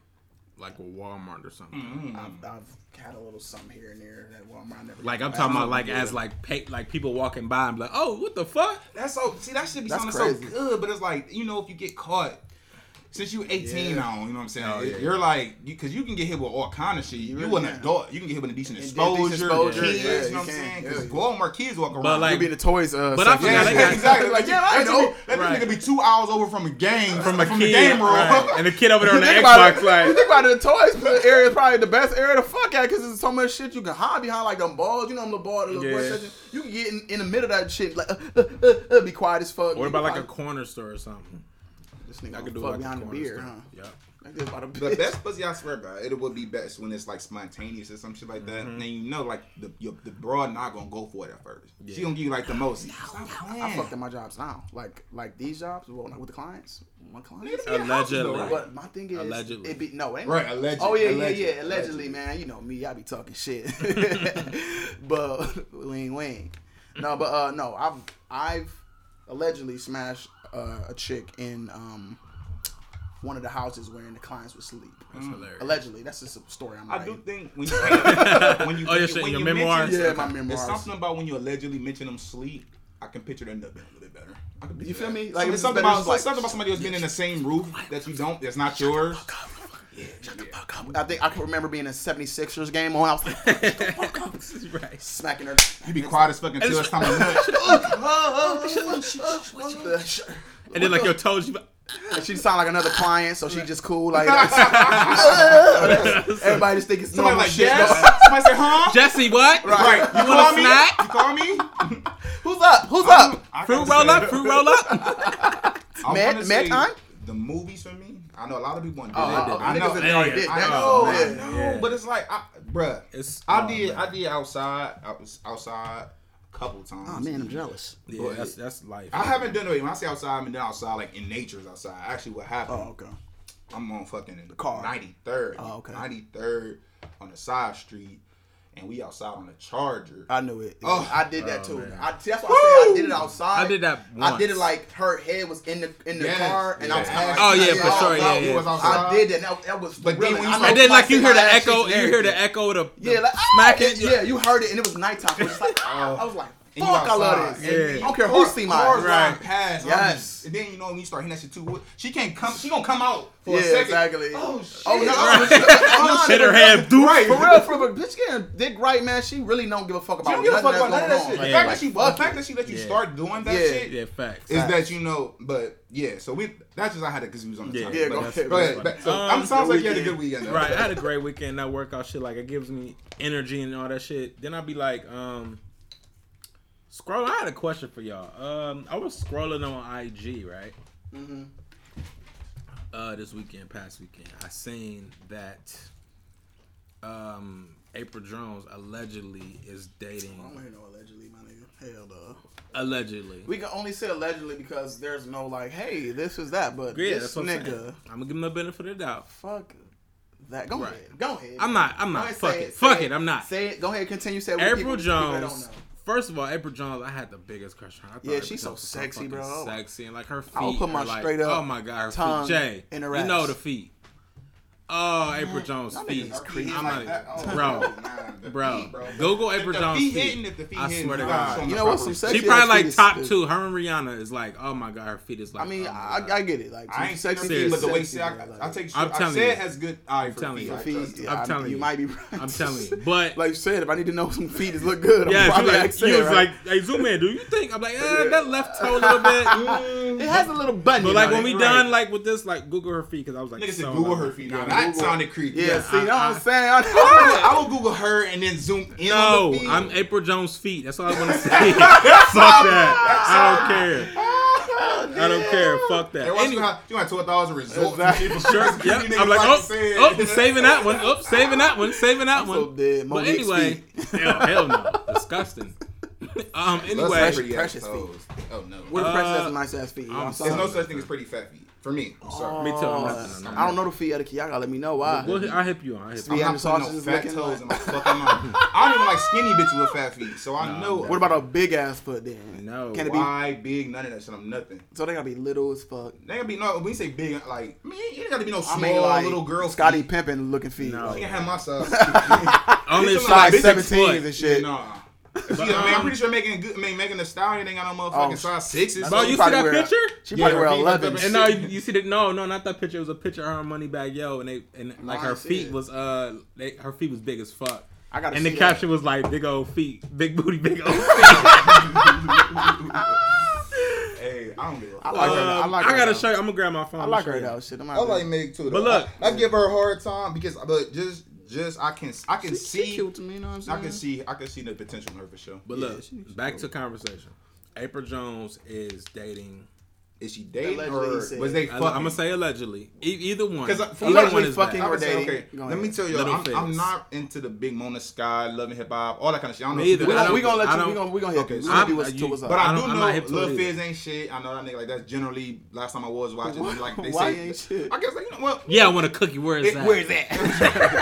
Speaker 2: like a Walmart or something.
Speaker 4: Mm-hmm.
Speaker 3: I've, I've had a little something here and there that Walmart never.
Speaker 2: Like I'm talking about like as like pay, like people walking by and be like, oh, what the fuck?
Speaker 4: That's so. See, that should be
Speaker 3: That's
Speaker 4: something
Speaker 3: crazy.
Speaker 4: so good, but it's like you know, if you get caught. Since you 18
Speaker 3: Yeah.
Speaker 4: now, you know what I'm saying?
Speaker 2: Oh, yeah,
Speaker 4: You're like, because you, can get hit with all kind of shit. You,
Speaker 3: really
Speaker 4: an
Speaker 3: can.
Speaker 4: adult, you can get hit with a decent exposure,
Speaker 3: decent exposure,
Speaker 4: kids,
Speaker 3: yeah,
Speaker 4: you know what I'm saying? Because
Speaker 3: yeah.
Speaker 4: Walmart kids walk around.
Speaker 2: But, like-
Speaker 3: You be the toys. Uh,
Speaker 2: But I
Speaker 3: section.
Speaker 2: forgot
Speaker 4: yeah,
Speaker 2: they
Speaker 4: exactly.
Speaker 3: Like, yeah, I know.
Speaker 4: That
Speaker 2: Right.
Speaker 4: nigga be two hours over from a game, from,
Speaker 2: a
Speaker 4: from the
Speaker 2: kid,
Speaker 4: game room.
Speaker 2: right. and the kid over there on the Xbox
Speaker 3: it.
Speaker 2: like,
Speaker 3: you think about it, the toys area is probably the best area to fuck at because there's so much shit you can hide behind, like them balls. You know them little balls, the little
Speaker 2: Yeah.
Speaker 3: boy section. You can get in, in the middle of that shit, like uh, uh, uh, uh, be quiet as fuck.
Speaker 2: what about like a corner store or something?
Speaker 3: This nigga
Speaker 2: I could
Speaker 3: could
Speaker 2: do
Speaker 3: fuck
Speaker 2: like
Speaker 3: behind
Speaker 2: a
Speaker 3: the
Speaker 2: corner
Speaker 3: beer,
Speaker 2: store.
Speaker 3: huh?
Speaker 2: Yeah.
Speaker 3: Like this about
Speaker 4: The best pussy I swear, bro, it would be best when it's like spontaneous or some shit like that. And you know, like the your, the broad not gonna go for it at first. She gonna give you like the most. Stop
Speaker 3: I
Speaker 4: playing.
Speaker 3: fucked at my jobs now, like like these jobs, well, like with the clients, one client.
Speaker 4: Niggas be in houses, though,
Speaker 2: Allegedly.
Speaker 4: right?
Speaker 3: But my thing is,
Speaker 2: Allegedly.
Speaker 3: it be no, it ain't
Speaker 4: Right, alleged.
Speaker 3: Oh yeah,
Speaker 4: alleged,
Speaker 3: yeah, yeah. Allegedly, man. You know me, I be talking shit. but wing wing. No, but uh no, I've I've allegedly smashed uh, a chick in um one of the houses wherein the clients would sleep.
Speaker 2: That's hilarious.
Speaker 3: Allegedly, that's just a story I'm
Speaker 4: I
Speaker 3: writing.
Speaker 4: do think when you when you
Speaker 2: Oh, your
Speaker 4: when
Speaker 2: shit,
Speaker 4: you, when
Speaker 2: your
Speaker 4: you
Speaker 2: memoirs?
Speaker 4: mention-
Speaker 3: Yeah, my
Speaker 4: There's
Speaker 3: memoirs.
Speaker 4: something about when you allegedly mention them sleep. I can picture them being a little bit better. I can
Speaker 3: You
Speaker 4: picture
Speaker 3: feel
Speaker 4: that.
Speaker 3: me? Like,
Speaker 4: Like
Speaker 3: it's
Speaker 4: it's something about
Speaker 3: just like-
Speaker 4: something about somebody else being in the same roof that you don't. That's not yours.
Speaker 3: I think I can remember being a 76ers game on. I was like
Speaker 2: right.
Speaker 3: smacking her.
Speaker 4: You be quiet as fucking until it's time to nut.
Speaker 2: And then like your toes, you.
Speaker 3: And she sound like another client, so she just cool. Like everybody just think it's
Speaker 4: Somebody
Speaker 3: normal
Speaker 4: like
Speaker 3: shit.
Speaker 4: yes. Somebody say huh.
Speaker 2: Jesse, what?
Speaker 4: Right. You
Speaker 2: You want
Speaker 4: call
Speaker 2: a
Speaker 4: me?
Speaker 2: snack?
Speaker 4: You call me?
Speaker 3: Who's up? Who's up?
Speaker 4: I
Speaker 2: Fruit
Speaker 4: gotta
Speaker 2: roll up, fruit roll up.
Speaker 4: I
Speaker 3: Mad- mad time?
Speaker 4: The movies for me. I know a lot of people want to do
Speaker 3: Oh,
Speaker 4: that.
Speaker 3: oh,
Speaker 4: I know.
Speaker 3: niggas in there already did
Speaker 4: I
Speaker 3: that.
Speaker 4: know,
Speaker 3: Oh,
Speaker 4: I
Speaker 3: yeah.
Speaker 4: know,
Speaker 2: Yeah.
Speaker 4: but it's like, I, bruh,
Speaker 2: It's
Speaker 4: I
Speaker 2: oh,
Speaker 4: did,
Speaker 2: man.
Speaker 4: I did outside. I was outside a couple times.
Speaker 3: Oh man, I'm jealous.
Speaker 2: Yeah,
Speaker 4: But
Speaker 2: that's that's life.
Speaker 4: I haven't done it. When I say outside, I mean done outside, like in nature's outside. Actually, what happened?
Speaker 3: Oh okay.
Speaker 4: I'm on fucking the
Speaker 3: car.
Speaker 4: 93rd.
Speaker 3: Oh, okay.
Speaker 4: 93rd on the side street, and we outside on the Charger.
Speaker 3: I knew it.
Speaker 4: Oh.
Speaker 3: I did that
Speaker 2: Oh,
Speaker 3: too.
Speaker 2: man.
Speaker 3: I, that's why I said I did it outside.
Speaker 2: I did that
Speaker 3: I did it like her head was in the in the
Speaker 4: Yes,
Speaker 3: car, and I was kind of like,
Speaker 2: Oh, yeah, for sure, yeah, yeah.
Speaker 4: was.
Speaker 3: I did that. That, that was.
Speaker 4: But then
Speaker 3: really,
Speaker 4: when you
Speaker 3: I know
Speaker 2: And then like you hear the echo, you hear the echo, the, the
Speaker 3: Yeah, like
Speaker 2: smacking.
Speaker 3: smacking. Yeah, you heard it, and it was nighttime. So it's like, ah, I was like,
Speaker 4: And
Speaker 3: fuck, I love
Speaker 4: outside.
Speaker 3: this.
Speaker 2: Yeah.
Speaker 3: I don't care who see my.
Speaker 4: riding
Speaker 2: Right.
Speaker 4: past.
Speaker 3: Yes.
Speaker 4: And then you know when you start hitting that shit too, she can't come. She gonna come out for
Speaker 3: Yeah,
Speaker 4: a second.
Speaker 3: exactly.
Speaker 4: Oh shit.
Speaker 3: Oh no!
Speaker 2: Right.
Speaker 3: oh,
Speaker 2: Hit her head, doop.
Speaker 3: Right, for real, for real. Bitch getting dick right, man. She really don't give a fuck about.
Speaker 4: She don't give a fuck about none of that shit. The fact that she, the fact that she let you start doing that shit
Speaker 2: Yeah, facts.
Speaker 4: is that you know. But yeah, so we that's just I had it because he was on the
Speaker 2: Yeah,
Speaker 4: time.
Speaker 3: Yeah,
Speaker 4: but,
Speaker 3: go ahead.
Speaker 4: Go ahead. So. I'm
Speaker 2: Um,
Speaker 4: sounds like you had a good
Speaker 3: weekend.
Speaker 4: weekend.
Speaker 2: Right, I had a great weekend. That workout shit, like it gives me energy and all that shit. Then I'd be like, um, scroll. I had a question for y'all. Um, I was scrolling on IG, right?
Speaker 3: Mm-hmm.
Speaker 2: Uh, this weekend, past weekend, I seen that, um, Apryl Jones allegedly is dating.
Speaker 3: I don't hear no allegedly, my nigga. Hell no.
Speaker 2: Allegedly.
Speaker 3: We can only say allegedly because there's no like, hey, this is that. But
Speaker 2: yeah,
Speaker 3: this
Speaker 2: what I'm
Speaker 3: nigga.
Speaker 2: I'm gonna give him the benefit of the doubt.
Speaker 3: fuck that. Go
Speaker 2: Right.
Speaker 3: ahead. Go ahead.
Speaker 2: I'm not. I'm not. Fuck it.
Speaker 3: say
Speaker 2: Fuck it. I'm not.
Speaker 3: Say it. Go ahead. Continue. Say it
Speaker 2: April
Speaker 3: people, people
Speaker 2: Jones.
Speaker 3: don't know.
Speaker 2: First of all, Apryl Jones, I had the biggest crush on her. I thought
Speaker 3: Yeah,
Speaker 2: Apryl
Speaker 3: she's so sexy,
Speaker 2: fucking
Speaker 3: bro.
Speaker 2: Sexy and like her feet.
Speaker 3: I would put my
Speaker 2: like,
Speaker 3: straight up
Speaker 2: Oh my god, her
Speaker 3: tongue
Speaker 2: feet. Jay, you know the feet. Oh, Apryl Jones feet
Speaker 3: is crazy.
Speaker 2: I'm
Speaker 4: like oh,
Speaker 2: bro, bro.
Speaker 4: Bro.
Speaker 2: Google
Speaker 4: Apryl
Speaker 2: Jones
Speaker 4: feet. Hitting, if the feet
Speaker 2: I
Speaker 4: hitting,
Speaker 2: swear to God,
Speaker 3: you know
Speaker 4: what?
Speaker 3: some
Speaker 4: sexy?
Speaker 2: She probably like top
Speaker 3: is,
Speaker 2: two. Her and Rihanna is like, oh my God, her feet is like.
Speaker 3: I mean,
Speaker 2: oh
Speaker 3: I, I, get it. Like,
Speaker 4: I ain't
Speaker 3: sexy,
Speaker 4: feet, but the way she, I, I,
Speaker 3: I
Speaker 4: take,
Speaker 2: sure,
Speaker 4: I'm
Speaker 2: telling you,
Speaker 4: has good eye for
Speaker 2: telling
Speaker 4: feet.
Speaker 2: You.
Speaker 3: feet yeah,
Speaker 2: I'm telling
Speaker 3: you,
Speaker 2: you
Speaker 3: might be. right.
Speaker 2: I'm telling you, but
Speaker 3: like said, if I need to know some feet is look good,
Speaker 2: yeah, she was like, hey, zoom in. Do you think I'm like, eh, that left toe a little bit?
Speaker 3: It has a little bunny.
Speaker 2: But like when we done like with this, like Google her feet because I was like,
Speaker 4: Google her feet that
Speaker 2: Google.
Speaker 4: sounded creepy.
Speaker 3: Yeah, yeah see, I, you know
Speaker 2: I, what
Speaker 3: I'm saying? I,
Speaker 4: I, will Google her and then zoom in.
Speaker 2: No, I'm Apryl Jones' feet. That's all I want to say. Fuck that. I don't care. I don't care. Fuck that. Anyway,
Speaker 4: you got, two thousand results.
Speaker 3: Exactly.
Speaker 2: Sure. yep. I'm like, oh,
Speaker 4: oh,
Speaker 2: oh, saving that one. Oh, saving that one. Saving that
Speaker 3: I'm
Speaker 2: one.
Speaker 3: So dead.
Speaker 2: But anyway, hell, hell no, disgusting. um. Anyway,
Speaker 3: precious,
Speaker 4: feet. Oh no.
Speaker 3: What
Speaker 2: uh,
Speaker 3: precious has nice ass feet?
Speaker 4: There's no such thing as pretty fat feet. For me, I'm sorry.
Speaker 2: Me too. I'm not, oh,
Speaker 3: I don't know the fee etiquette. Y'all gotta let me know why.
Speaker 2: I'll hip you on. I'll
Speaker 4: I'm not putting no fat toes in my fucking mouth. I don't even like skinny bitches with fat feet, so I
Speaker 2: no,
Speaker 4: know. No.
Speaker 3: What about a big ass foot then?
Speaker 2: No.
Speaker 3: Can it be
Speaker 4: big? None of that shit. I'm nothing.
Speaker 3: So they gotta be little as fuck.
Speaker 4: They gotta be no. When you say big, like man, you gotta be no small I
Speaker 3: mean, like,
Speaker 4: little girl.
Speaker 3: Scotty Pimpin looking feet.
Speaker 2: No,
Speaker 4: you can have my size.
Speaker 2: Only
Speaker 3: size like,
Speaker 2: seventeen
Speaker 3: and shit.
Speaker 4: Nah. But, I mean, I'm pretty sure making good, I mean, Megan Thee Stallion ain't got no motherfucking
Speaker 3: oh,
Speaker 4: size sixes.
Speaker 2: Bro, you see that picture?
Speaker 3: She probably
Speaker 4: yeah,
Speaker 3: wear
Speaker 4: eleven.
Speaker 2: And no, you see that? No, no, not that picture. It was a picture of her money bag, yo, and they and oh,
Speaker 3: like
Speaker 2: her feet
Speaker 3: it.
Speaker 2: was uh, they, her feet was big as fuck.
Speaker 3: I got.
Speaker 2: And the caption that. was like, "Big old feet, big booty, big old feet."
Speaker 4: hey, I don't give a
Speaker 3: I like her.
Speaker 2: Um, I
Speaker 3: like.
Speaker 2: I gotta
Speaker 3: shirt.
Speaker 2: show. You, I'm gonna grab my phone.
Speaker 3: I like her though. Shit, I'm
Speaker 4: I like Meg too. Though.
Speaker 2: But look,
Speaker 4: I, I give her a hard time because, but just just I can I can
Speaker 3: she,
Speaker 4: see
Speaker 3: she me, you know what I'm saying?
Speaker 4: I can see I can see the potential in her for sure.
Speaker 2: But
Speaker 3: yeah,
Speaker 2: look,
Speaker 3: she,
Speaker 2: back to conversation. Apryl Jones is dating
Speaker 4: is she dating or
Speaker 3: said.
Speaker 4: was they fucking?
Speaker 2: I'm gonna say allegedly. E- either one.
Speaker 4: Because uh,
Speaker 2: either one is
Speaker 3: fucking or dating.
Speaker 4: Okay, let me tell you, I'm, I'm, not into the big Mona Scott, loving hip hop, all that kind of shit. I don't
Speaker 2: me
Speaker 4: know.
Speaker 2: Either.
Speaker 3: We gonna let you. We gonna we gonna
Speaker 4: okay.
Speaker 2: I'm,
Speaker 3: do what's, up.
Speaker 4: But I,
Speaker 2: I
Speaker 4: do know Lil Fizz ain't shit. I know that nigga like that's generally last time I was watching. What? Like they
Speaker 3: Why
Speaker 4: say,
Speaker 3: ain't shit?
Speaker 4: I guess like you know what?
Speaker 2: Yeah, I want a cookie. Where is that?
Speaker 3: Where is that?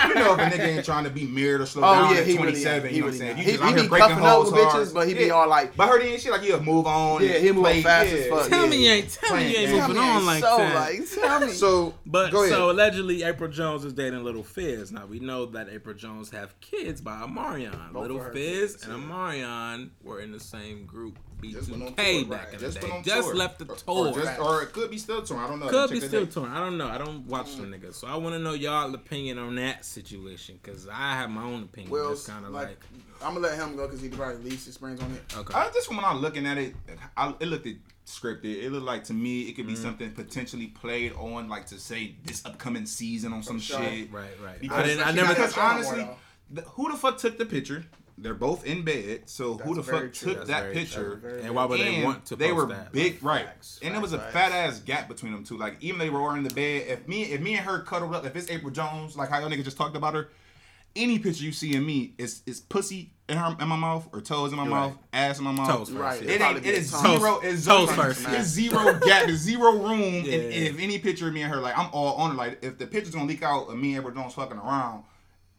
Speaker 4: You know if a nigga ain't trying to be married or slow
Speaker 3: oh,
Speaker 4: down at 27, you know what I'm saying?
Speaker 3: He be
Speaker 4: breaking
Speaker 3: up with bitches, but he be all like.
Speaker 4: But her heard he ain't shit. Like he'll move on.
Speaker 3: Yeah, he move fast as fuck.
Speaker 2: Tell me you ain't tell me you ain't moving on like
Speaker 3: so,
Speaker 2: that.
Speaker 3: Like, tell me.
Speaker 4: So,
Speaker 2: but so allegedly, Apryl Jones is dating Lil Fizz. Now we know that Apryl Jones have kids by
Speaker 3: Omarion. Lil
Speaker 2: Fizz
Speaker 3: kids,
Speaker 2: and
Speaker 3: Omarion
Speaker 2: yeah. were in the same group. B2K back
Speaker 4: right.
Speaker 2: in
Speaker 4: just
Speaker 2: the day. Just
Speaker 4: tour.
Speaker 2: left the tour,
Speaker 4: or, or, just, or, it could be still torn. I don't know.
Speaker 2: Could be still torn. I don't know. I don't watch mm. niggas, so I want to know y'all opinion on that situation because I have my own opinion.
Speaker 3: Well,
Speaker 2: it's kind of
Speaker 3: like,
Speaker 2: like,
Speaker 3: I'm gonna let him go because he probably least experience on it.
Speaker 2: Okay.
Speaker 4: I, just when I'm looking at it, I, it looked scripted. It looked like to me it could be mm. something potentially played on, like to say this upcoming season on some shit.
Speaker 2: Right, right.
Speaker 4: Because,
Speaker 2: I, I never
Speaker 4: because honestly, the, who the fuck took the picture? They're both in bed, so that's who the fuck
Speaker 3: true.
Speaker 4: took
Speaker 2: that's
Speaker 4: that picture?
Speaker 3: True.
Speaker 2: and why would they want to?
Speaker 4: They were
Speaker 2: that?
Speaker 4: big, like, right?
Speaker 3: Facts,
Speaker 4: and facts, it was a fat ass gap between them two. Like even they were in the bed. If me, if me and her cuddled up, if it's Apryl Jones, like how y'all niggas just talked about her, any picture you see in me is is pussy in, her, in my mouth or toes in my
Speaker 2: You're
Speaker 4: mouth,
Speaker 2: right.
Speaker 4: ass in my mouth.
Speaker 2: Toes first.
Speaker 3: Right.
Speaker 4: It, ain't, it is
Speaker 3: toes.
Speaker 4: zero. It's zero. It's zero gap. It's zero room.
Speaker 2: Yeah.
Speaker 4: And, if any picture of me and her, like I'm all on it. Like if the picture's gonna leak out of me and Bradon's fucking around,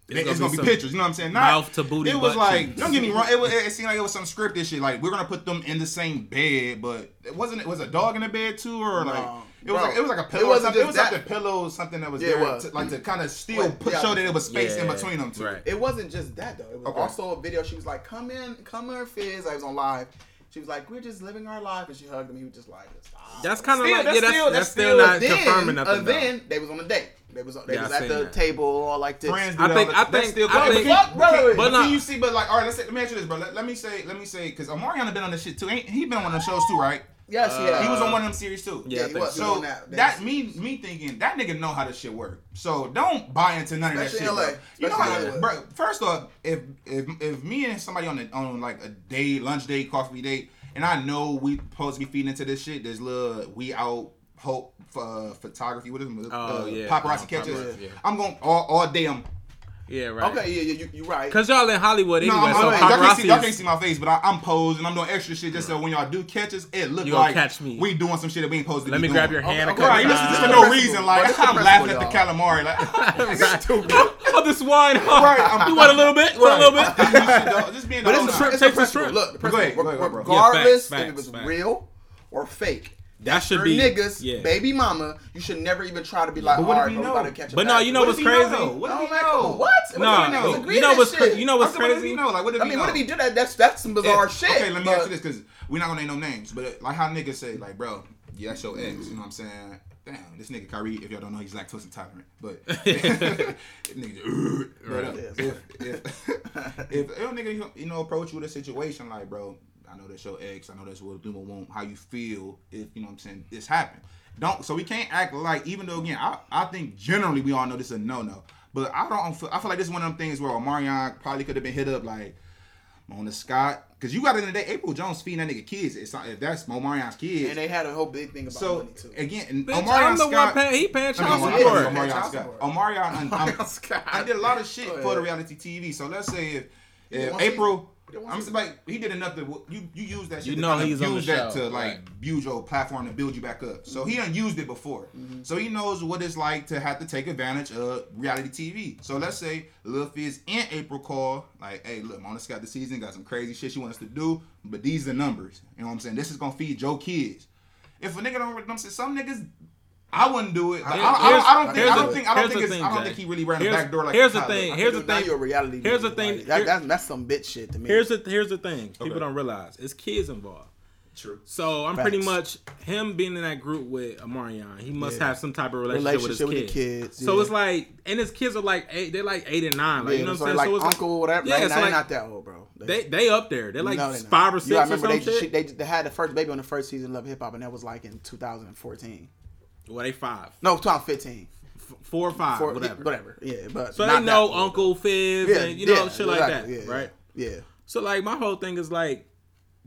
Speaker 2: it's,
Speaker 4: it's
Speaker 2: gonna,
Speaker 4: gonna,
Speaker 2: be,
Speaker 4: pictures. You know what I'm saying? Not,
Speaker 2: mouth to booty.
Speaker 4: It was like
Speaker 2: cheeks.
Speaker 4: don't get me wrong. It, was, it seemed like it was some scripted shit. Like we're gonna put them in the same bed, but it wasn't. It was a dog in the bed too, or like. It was
Speaker 3: Bro,
Speaker 4: like it was like a pillow. It,
Speaker 3: wasn't
Speaker 4: it was
Speaker 3: that,
Speaker 4: like the pillow, something that was
Speaker 3: yeah,
Speaker 4: there,
Speaker 3: was.
Speaker 4: To, like to mm-hmm. kind of still
Speaker 3: Wait,
Speaker 4: put,
Speaker 3: yeah,
Speaker 4: show that it was space
Speaker 2: yeah, in
Speaker 4: between them two.
Speaker 2: Right.
Speaker 3: It wasn't just that though. It was
Speaker 4: okay.
Speaker 3: also a video. She was like, "Come in, come here, Fizz." I was on live. She was like, "We're just living our life," and she hugged him. He was just like, oh.
Speaker 2: "That's kind of like yeah, that's, that's,
Speaker 4: that's,
Speaker 2: still, that's
Speaker 4: still
Speaker 2: not
Speaker 3: then,
Speaker 2: confirming nothing." Uh,
Speaker 3: then they was on a date. They was they
Speaker 2: yeah,
Speaker 3: was
Speaker 2: I
Speaker 3: at the
Speaker 2: that.
Speaker 3: table or like this.
Speaker 4: Friends
Speaker 2: I think, I think
Speaker 4: still
Speaker 2: I think
Speaker 3: fuck,
Speaker 4: brother.
Speaker 2: But
Speaker 4: no. you see, but like all right, let's say, let me ask you this, bro. Let, let me say let me say because Amariana been on this shit too. Ain't he been on the shows too, right?
Speaker 3: Yes,
Speaker 2: uh,
Speaker 3: yeah.
Speaker 4: He was on one of them series too.
Speaker 2: Yeah,
Speaker 3: yeah
Speaker 2: so.
Speaker 3: That,
Speaker 4: that me me thinking that nigga know how this shit work. So don't buy into none Especially of that shit. You know how, bro. First off, if if if me and somebody on the, on like a day lunch date, coffee date, and I know we supposed to be feeding into this shit, this little we out hope uh, photography. What is it?
Speaker 2: Oh,
Speaker 4: uh,
Speaker 2: yeah.
Speaker 4: Paparazzi
Speaker 2: oh,
Speaker 4: catches.
Speaker 2: Yeah.
Speaker 4: I'm going all, all day.
Speaker 2: Yeah, right.
Speaker 3: Okay, yeah, yeah, you, you right.
Speaker 2: Cause y'all in Hollywood anyway, no,
Speaker 4: I'm,
Speaker 2: so
Speaker 4: right. y'all, can't see, y'all can't see my face, but I, am posing. I'm doing extra shit just right. so when y'all do catches, it look like
Speaker 2: catch me.
Speaker 4: we doing some shit that we ain't supposed to
Speaker 2: Let
Speaker 4: be doing.
Speaker 2: Let me grab your hand.
Speaker 3: Okay,
Speaker 4: right, this is for no reason. Like
Speaker 3: bro,
Speaker 4: I'm laughing at the calamari. Like
Speaker 2: oh, this wine. Oh,
Speaker 4: right, I'm,
Speaker 2: you want a little bit? Want a little bit?
Speaker 4: just being.
Speaker 3: But it's a
Speaker 4: shrimp.
Speaker 3: It's a
Speaker 2: shrimp.
Speaker 3: Look, regardless if it was real or fake,
Speaker 2: that should
Speaker 3: Her
Speaker 2: be
Speaker 3: niggas,
Speaker 2: yeah.
Speaker 3: baby mama. You should never even try to be like,
Speaker 4: but
Speaker 3: all
Speaker 4: what if
Speaker 3: right,
Speaker 4: he
Speaker 3: bro, we
Speaker 4: know?
Speaker 3: about to catch a
Speaker 2: But no, you know
Speaker 4: What
Speaker 2: what's
Speaker 4: if know,
Speaker 2: crazy?
Speaker 4: What if
Speaker 3: No,
Speaker 4: he know?
Speaker 3: come what?
Speaker 2: No,
Speaker 4: know?
Speaker 2: you know what's
Speaker 3: that
Speaker 2: cra- you know what's
Speaker 4: said, what if
Speaker 2: crazy?
Speaker 4: he know? Like, what if
Speaker 3: I
Speaker 4: he
Speaker 3: mean,
Speaker 4: know?
Speaker 3: what if he do that? That's that's some bizarre shit.
Speaker 4: Okay, let me
Speaker 3: but-
Speaker 4: ask you this because we're not gonna name no names, but uh, like how niggas say, like, bro, yeah, that's your ex. You know what I'm saying? Damn, this nigga Kyrie, if y'all don't know, he's lactose intolerant. But nigga, but, uh, if if if a nigga you know approach you with a situation like, bro, I know that's your ex. I know that's what Luma want. How you feel if you know what I'm saying? This happened. Don't so we can't act like even though again I, I think generally we all know this is a no no. But I don't feel I feel like this is one of them things where Omarion probably could have been hit up like Mona Scott. Cause you got it in the day, Apryl Jones feeding that nigga kids. It's not if that's Omarion's kids.
Speaker 3: and they had a whole big thing about
Speaker 4: so
Speaker 3: money too.
Speaker 4: again, and
Speaker 2: Bitch,
Speaker 4: Omarion
Speaker 2: I'm the
Speaker 4: Scott.
Speaker 2: one paying. He paying
Speaker 4: I
Speaker 2: child
Speaker 4: mean,
Speaker 3: Omarion-
Speaker 2: support.
Speaker 3: yeah,
Speaker 4: Omarion
Speaker 3: child
Speaker 4: Scott.
Speaker 3: support.
Speaker 4: Omarion, I'm- I'm-
Speaker 3: Scott.
Speaker 4: I did a lot of shit for the reality TV. So let's say if, if
Speaker 3: one
Speaker 4: Apryl,
Speaker 3: He did one
Speaker 4: I'm just like he did enough to you you use that shit.
Speaker 2: You
Speaker 4: to
Speaker 2: know
Speaker 4: kinda
Speaker 2: he's on the
Speaker 4: use that
Speaker 2: show,
Speaker 4: to like
Speaker 2: right.
Speaker 4: use your platform to build you back up. So he done used it before,
Speaker 3: Mm-hmm.
Speaker 4: so he knows what it's like to have to take advantage of reality TV. So let's say Lil Fizz and Apryl call like, hey, look, Mona got the season got some crazy shit she wants us to do, but these are the numbers. You know what I'm saying? This is gonna feed Joe kids. If a nigga don't, I'm saying some niggas. I wouldn't do it. Like, I, don't- I, don't, I don't think. I don't think. I don't think. It's,
Speaker 2: thing,
Speaker 4: I don't think he really ran the back door like.
Speaker 2: here's the thing. Here's
Speaker 3: think
Speaker 2: the
Speaker 3: now
Speaker 2: thing.
Speaker 3: you're a reality.
Speaker 2: Here's the thing.
Speaker 3: like, that, that's, that's some bitch shit to me.
Speaker 2: Here's the here's the thing. People don't realize it's kids involved.
Speaker 4: True.
Speaker 2: So I'm pretty much him being in that group with Omarion. He must
Speaker 3: Yeah.
Speaker 2: have some type of relationship,
Speaker 3: Relationship
Speaker 2: with
Speaker 3: with
Speaker 2: his
Speaker 3: the
Speaker 2: kids.
Speaker 3: kids,
Speaker 2: So
Speaker 3: yeah.
Speaker 2: it's like, and his kids are like eight. They're like eight and nine. Like
Speaker 3: yeah,
Speaker 2: you know what
Speaker 3: so
Speaker 2: I'm saying?
Speaker 3: like
Speaker 2: so it's
Speaker 3: uncle, or whatever.
Speaker 2: Yeah,
Speaker 3: Yeah,
Speaker 2: so
Speaker 3: they're
Speaker 2: like
Speaker 3: not that old, bro.
Speaker 2: they they up there. They're like
Speaker 3: No, they not.
Speaker 2: five or
Speaker 3: You
Speaker 2: six
Speaker 3: gotta
Speaker 2: or
Speaker 3: remember
Speaker 2: some
Speaker 3: they,
Speaker 2: shit.
Speaker 3: They, they had the first baby on the first season of Love Hip Hop, and that was like in 2014.
Speaker 2: Well, they five,
Speaker 3: No, 2015.
Speaker 2: F- four or five,
Speaker 3: For-
Speaker 2: whatever.
Speaker 3: Whatever. Yeah, but
Speaker 2: So
Speaker 3: not
Speaker 2: they know
Speaker 3: that
Speaker 2: Uncle Fizz
Speaker 3: though.
Speaker 2: and you know
Speaker 3: yeah,
Speaker 2: shit like
Speaker 3: exactly,
Speaker 2: that,
Speaker 3: yeah,
Speaker 2: right?
Speaker 3: Yeah.
Speaker 2: So like my whole thing is like,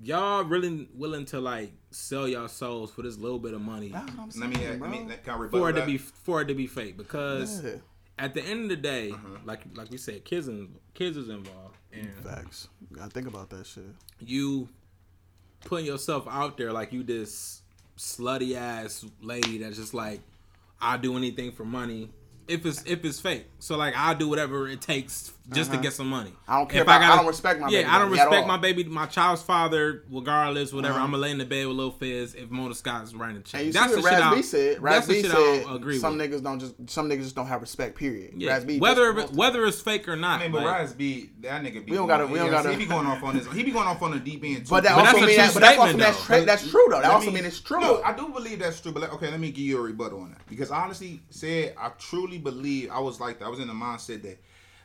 Speaker 2: y'all really willing to like sell y'all souls for this little bit of money
Speaker 3: That's what I'm
Speaker 4: Let me.
Speaker 3: saying,
Speaker 4: Let me. Can I rebut
Speaker 2: for it to be for it to be fake because
Speaker 3: Yeah.
Speaker 2: at the end of the day,
Speaker 4: Uh-huh.
Speaker 2: like like we said, kids in, kids is involved and
Speaker 3: Facts. Gotta think about that shit.
Speaker 2: you putting yourself out there like you this slutty ass lady that's just like I'll do anything for money. If it's if it's fake, so like I'll do whatever it takes just to
Speaker 3: Uh-huh.
Speaker 2: get some money.
Speaker 3: I don't care
Speaker 2: If
Speaker 3: about- I don't respect my
Speaker 2: yeah,
Speaker 3: baby
Speaker 2: I don't respect my baby, my child's father, regardless, whatever.
Speaker 3: Uh-huh.
Speaker 2: I'm gonna lay in the bed with Lil Fizz if Mona Scott's writing a check.
Speaker 3: And you
Speaker 2: That's
Speaker 3: see
Speaker 2: the
Speaker 3: what
Speaker 2: shit
Speaker 3: Raz
Speaker 2: I
Speaker 3: B said. Raz B said
Speaker 2: agree
Speaker 3: some
Speaker 2: with.
Speaker 3: niggas don't just some niggas just don't have respect. Period.
Speaker 2: Yeah,
Speaker 3: Raz B
Speaker 2: whether whether it's fake or not.
Speaker 4: I mean, but
Speaker 2: like-
Speaker 4: Rise B, that nigga be.
Speaker 3: We don't gotta- we don't gotta-
Speaker 4: He be going off on this. He be going off on the deep end too.
Speaker 3: But that
Speaker 2: But
Speaker 3: also
Speaker 2: that's a true
Speaker 3: that's
Speaker 2: statement,
Speaker 3: that's,
Speaker 2: though.
Speaker 3: tra- that's true though. That also
Speaker 4: me-
Speaker 3: mean it's true.
Speaker 4: No, I do believe that's true. But okay, let me give you a rebuttal on that because I honestly said I truly believe I was like that. I was in the mindset that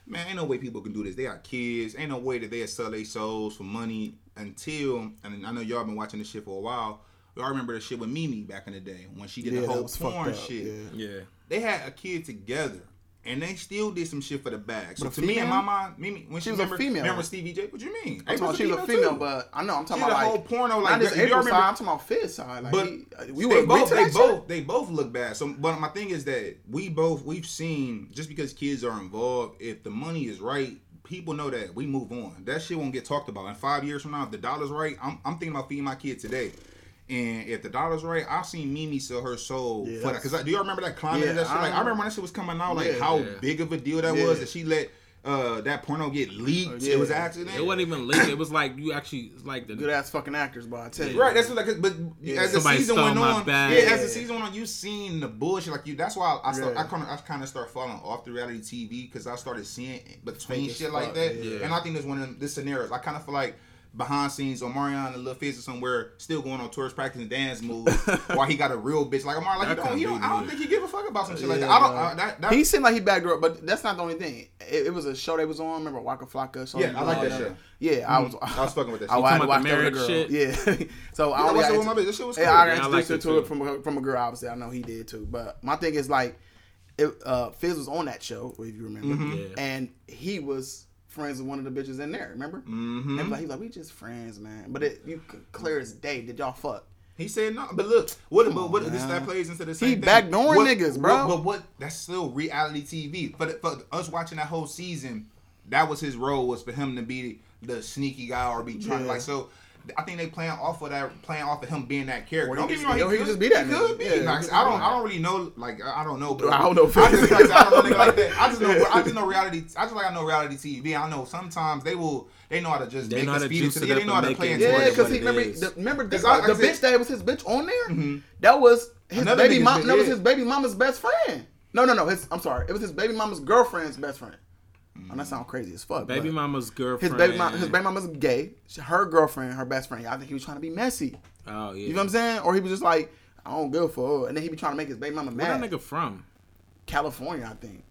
Speaker 4: man, ain't no way people can do this. They got kids. Ain't no way that they sell their souls for money until. And I know y'all been watching this shit for a while. Y'all remember the shit with Mimi back in the day when she did
Speaker 3: yeah,
Speaker 4: the whole
Speaker 3: was fucked
Speaker 4: porn shit.
Speaker 3: Yeah.
Speaker 2: yeah.
Speaker 4: They had a kid together. And they still did some shit for the bag. So
Speaker 3: But
Speaker 4: to me, in my
Speaker 3: female?
Speaker 4: mind, Mimi, when she,
Speaker 3: She was a female.
Speaker 4: remember Stevie J? What you mean?
Speaker 3: I'm talking about she was a
Speaker 4: too.
Speaker 3: female, but I know I'm talking about
Speaker 4: the
Speaker 3: like
Speaker 4: whole porno, like,
Speaker 3: not just Apryl
Speaker 4: remember-
Speaker 3: side. I'm talking about Fizz side. Like
Speaker 4: But
Speaker 3: he, we
Speaker 4: they
Speaker 3: were
Speaker 4: both,
Speaker 3: to
Speaker 4: they both, they both look bad. So, but my thing is that we both, we've seen just because kids are involved, if the money is right, people know that we move on. That shit won't get talked about. In five years from now, if the dollar's right, I'm, I'm thinking about feeding my kid today. And if the dollar's right, I've seen Mimi sell her soul
Speaker 3: Yeah,
Speaker 4: for that. Because do y'all remember that climate
Speaker 3: Yeah,
Speaker 4: that shit?
Speaker 3: I
Speaker 4: Like I remember when that shit was coming out, like
Speaker 3: Yeah.
Speaker 4: how
Speaker 2: Yeah.
Speaker 4: big of a deal that
Speaker 3: Yeah.
Speaker 4: was that she let uh, that porno get leaked.
Speaker 3: Yeah.
Speaker 4: It was an accident.
Speaker 2: It wasn't even leaked. It was like you actually like the
Speaker 3: good ass fucking actors, but I tell you.
Speaker 4: Right, that's what like, but
Speaker 3: Yeah.
Speaker 4: as the season went on,
Speaker 2: bag.
Speaker 4: yeah, as the season went on, you seen the bullshit. Like you, that's why I start,
Speaker 3: Yeah.
Speaker 4: I kind of, I kind of start falling off the reality TV because I started seeing between shit
Speaker 3: fuck,
Speaker 4: like that,
Speaker 3: yeah.
Speaker 4: and I think that's one of them, the scenarios. I kind of feel like behind scenes, Omarion and Lil Fizz or somewhere still going on tours practicing dance moves while he got a real bitch like Omar. Like you don't,
Speaker 2: couldn't
Speaker 4: you don't, I don't think he give a fuck about some shit like that. I don't. Uh, that, that,
Speaker 3: He seemed like he backed up, but that's not the only thing. It, it was a show they was on. Remember Waka Flocka? Show
Speaker 4: Yeah, I like that show.
Speaker 3: Yeah, I was.
Speaker 4: I was fucking with that
Speaker 3: I
Speaker 4: shit.
Speaker 3: had to
Speaker 2: talking
Speaker 3: watch
Speaker 2: the
Speaker 3: that with a
Speaker 2: marriage
Speaker 3: girl.
Speaker 2: shit?
Speaker 3: Yeah. so I
Speaker 4: I watched it with my bitch. That shit was cool.
Speaker 3: Yeah, I
Speaker 2: Yeah, I
Speaker 3: got
Speaker 2: liked
Speaker 3: introduced
Speaker 2: it
Speaker 3: to it from a, from a girl. Obviously, I know he did too. But my thing is like, it, uh, Fizz was on that show, if you remember,
Speaker 4: Mm-hmm.
Speaker 2: Yeah.
Speaker 3: and he was friends with one of the bitches in there. Remember?
Speaker 4: Mhm.
Speaker 3: And like, he was like, we just friends, man. But it, you clear as day. Did y'all fuck?
Speaker 4: He said no, but look, what
Speaker 3: Come
Speaker 4: but
Speaker 3: on,
Speaker 4: what this that plays into the same
Speaker 3: He
Speaker 4: thing.
Speaker 3: backdooring
Speaker 4: What-
Speaker 3: niggas, bro.
Speaker 4: What, but what that's still reality TV. For, the, for us watching that whole season, that was his role was for him to be the sneaky guy or be trying
Speaker 3: Yeah.
Speaker 4: like so. I think they playing off of that, playing off of him being that character. Don't
Speaker 3: could
Speaker 4: get me wrong,
Speaker 3: just- or he could just be that
Speaker 4: He could be.
Speaker 3: Yeah, he could
Speaker 4: I don't,
Speaker 3: that.
Speaker 4: I don't really know. Like, I I don't know. But
Speaker 3: I don't know.
Speaker 4: I just, like, I don't know like that. I just know. I just know reality. I just like I know reality TV. I know sometimes they will. They know how to just
Speaker 2: They
Speaker 4: make
Speaker 2: know how
Speaker 4: us
Speaker 2: to
Speaker 4: feed
Speaker 2: juice
Speaker 4: into
Speaker 2: it
Speaker 4: the. They know how to play
Speaker 2: it
Speaker 4: into
Speaker 2: into
Speaker 3: Yeah, because he remember the, remember the,
Speaker 4: Because I-
Speaker 3: the bitch that was his bitch on there.
Speaker 4: Mhm.
Speaker 3: That was his
Speaker 4: Another
Speaker 3: baby mom. That was his baby mama's best friend. No, no, no. His I'm sorry. It was his baby mama's girlfriend's best friend. Mm. Oh, that sounds crazy as fuck.
Speaker 2: Baby mama's
Speaker 3: His
Speaker 2: girlfriend.
Speaker 3: baby mom, his baby mama's gay. Her girlfriend, her best friend. I think he was trying to be messy.
Speaker 2: Oh yeah.
Speaker 3: You know what I'm saying? Or he was just like, I don't give a fuck. And then he be trying to make his baby mama
Speaker 2: Where
Speaker 3: mad.
Speaker 2: that nigga from?
Speaker 3: California, I think.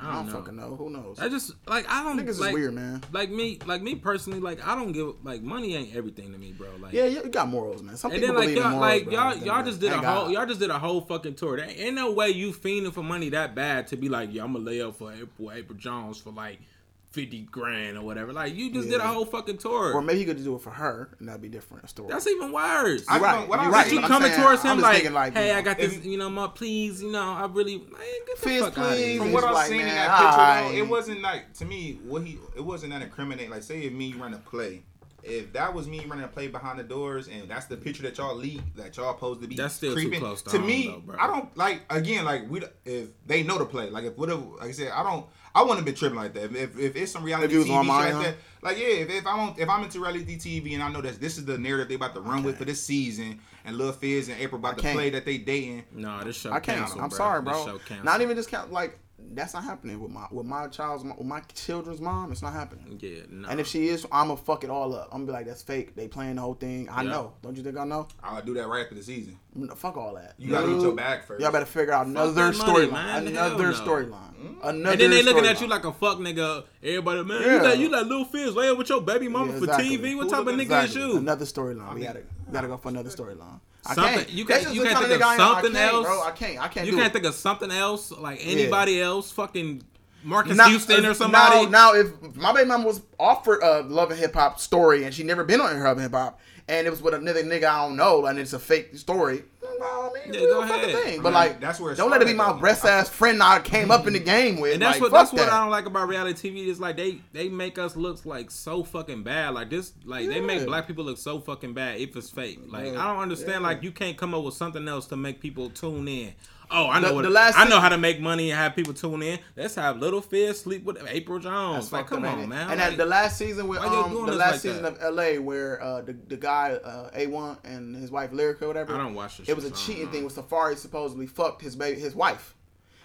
Speaker 2: I
Speaker 3: I
Speaker 2: don't,
Speaker 3: don't,
Speaker 2: know.
Speaker 3: fucking know. Who knows?
Speaker 2: I just like I don't.
Speaker 3: Niggas
Speaker 2: like,
Speaker 3: is weird, man.
Speaker 2: Like me, like me personally, like I don't give like money ain't everything to me, bro. Like
Speaker 3: Yeah, you got morals, man. Some
Speaker 2: And
Speaker 3: people
Speaker 2: then like
Speaker 3: believe
Speaker 2: y'all,
Speaker 3: morals,
Speaker 2: like
Speaker 3: bro.
Speaker 2: y'all, y'all just did a whole, y'all just did a whole fucking tour. There ain't no way you fiending for money that bad to be like, yeah, I'm gonna lay up for Apryl, Apryl Jones for like fifty grand or whatever. Like you just did a whole fucking tour.
Speaker 3: Or maybe he could just do it for her, and that'd be different a story.
Speaker 2: That's even worse.
Speaker 4: I
Speaker 3: You're right.
Speaker 4: what
Speaker 3: You're
Speaker 4: I'm
Speaker 3: right.
Speaker 2: You coming
Speaker 3: saying,
Speaker 2: towards him like,
Speaker 3: like,
Speaker 2: hey,
Speaker 3: you know,
Speaker 2: I got this,
Speaker 4: if-
Speaker 2: you know, my please, you know, I really, man, get the
Speaker 3: Fizz,
Speaker 2: fuck out of here.
Speaker 3: please.
Speaker 4: From what I've
Speaker 3: like,
Speaker 4: seen in
Speaker 3: man,
Speaker 4: that picture,
Speaker 3: alright.
Speaker 4: though, it wasn't like to me what he. It wasn't that incriminating. Like, say if me run a play, if that was me running a play behind the doors, and that's the picture that y'all leak, that y'all supposed to be
Speaker 2: That's still too close to
Speaker 4: to
Speaker 2: home,
Speaker 4: me,
Speaker 2: though, bro.
Speaker 4: I don't like. Again, like we, if they know the play, like if whatever, like I said, I don't. I wouldn't have been tripping like that. If, if it's some reality
Speaker 3: If you was
Speaker 4: TV
Speaker 3: on
Speaker 4: shit
Speaker 3: mine,
Speaker 4: like
Speaker 3: huh?
Speaker 4: that, like yeah, if, if I'm on, if I'm into reality TV and I know that this is the narrative they about to run with for this season, and Lil Fizz and Apryl about
Speaker 3: I
Speaker 4: to
Speaker 3: can't.
Speaker 4: play that they dating,
Speaker 2: No, this show
Speaker 3: I can't.
Speaker 2: canceled,
Speaker 3: I'm
Speaker 2: bro.
Speaker 3: sorry,
Speaker 2: This
Speaker 3: bro.
Speaker 2: show canceled.
Speaker 3: Not even just count. Like that's not happening with my with my child's with my children's mom. It's not happening.
Speaker 2: Yeah, no.
Speaker 3: And if she is, I'ma fuck it all up. I'm gonna be like, that's fake. They playing the whole thing. I
Speaker 2: Yeah.
Speaker 3: know. Don't you think I know?
Speaker 4: I'll do that right after the season.
Speaker 3: Fuck all that.
Speaker 4: You gotta get your bag first.
Speaker 3: Y'all better figure out another storyline. Another
Speaker 2: Hell no.
Speaker 3: storyline. Mm. Another.
Speaker 2: and then they looking at
Speaker 3: storyline.
Speaker 2: you like a fuck nigga. Everybody, man,
Speaker 3: Yeah.
Speaker 2: you let you let Lil Fizz lay up with your baby mama
Speaker 3: Yeah,
Speaker 2: for. TV. What
Speaker 4: Who
Speaker 2: type of nigga
Speaker 3: Exactly.
Speaker 2: is you?
Speaker 3: Another storyline. We gotta gotta go for another storyline. I
Speaker 2: Something-
Speaker 3: can't.
Speaker 2: you can't- you can't think
Speaker 3: of
Speaker 2: of
Speaker 3: nigga I. I
Speaker 2: something else?
Speaker 3: bro. I can't. I can't
Speaker 2: You can't
Speaker 3: it.
Speaker 2: think of something else like anybody else, fucking Marcus
Speaker 3: Now-
Speaker 2: Houston or somebody.
Speaker 3: Now, now, if my baby mama was offered a Love and Hip Hop story and she never been on Love and Hip Hop, and it was with another nigga I don't know, and it's a fake story, well, I mean,
Speaker 2: Yeah, go
Speaker 3: the
Speaker 2: ahead.
Speaker 3: thing. But like,
Speaker 4: that's where it
Speaker 3: don't let it be my breast ass friend I came up in the game with.
Speaker 2: and that's
Speaker 3: like,
Speaker 2: what
Speaker 3: fuck
Speaker 2: that's what. I don't like about reality TV is like they they make us look like so fucking bad. Like this, like they make black people look so fucking bad if it's fake. Like
Speaker 3: Yeah.
Speaker 2: I don't understand.
Speaker 3: Yeah.
Speaker 2: Like you can't come up with something else to make people tune in. Oh, I know
Speaker 3: The-
Speaker 2: what
Speaker 3: the last
Speaker 2: I know how to make money and have people tune in. Let's have Lil Fizz sleep with Apryl Jones.
Speaker 3: That's
Speaker 2: like, come on, man.
Speaker 3: And
Speaker 2: Like,
Speaker 3: at the last season with um the last
Speaker 2: like
Speaker 3: season
Speaker 2: that?
Speaker 3: of LA where uh the, the guy uh A1 and his wife Lyrica or whatever.
Speaker 2: I don't watch this
Speaker 3: It was a
Speaker 2: shit, so I don't
Speaker 3: cheating
Speaker 2: know.
Speaker 3: thing where Safaree supposedly fucked his baby his wife.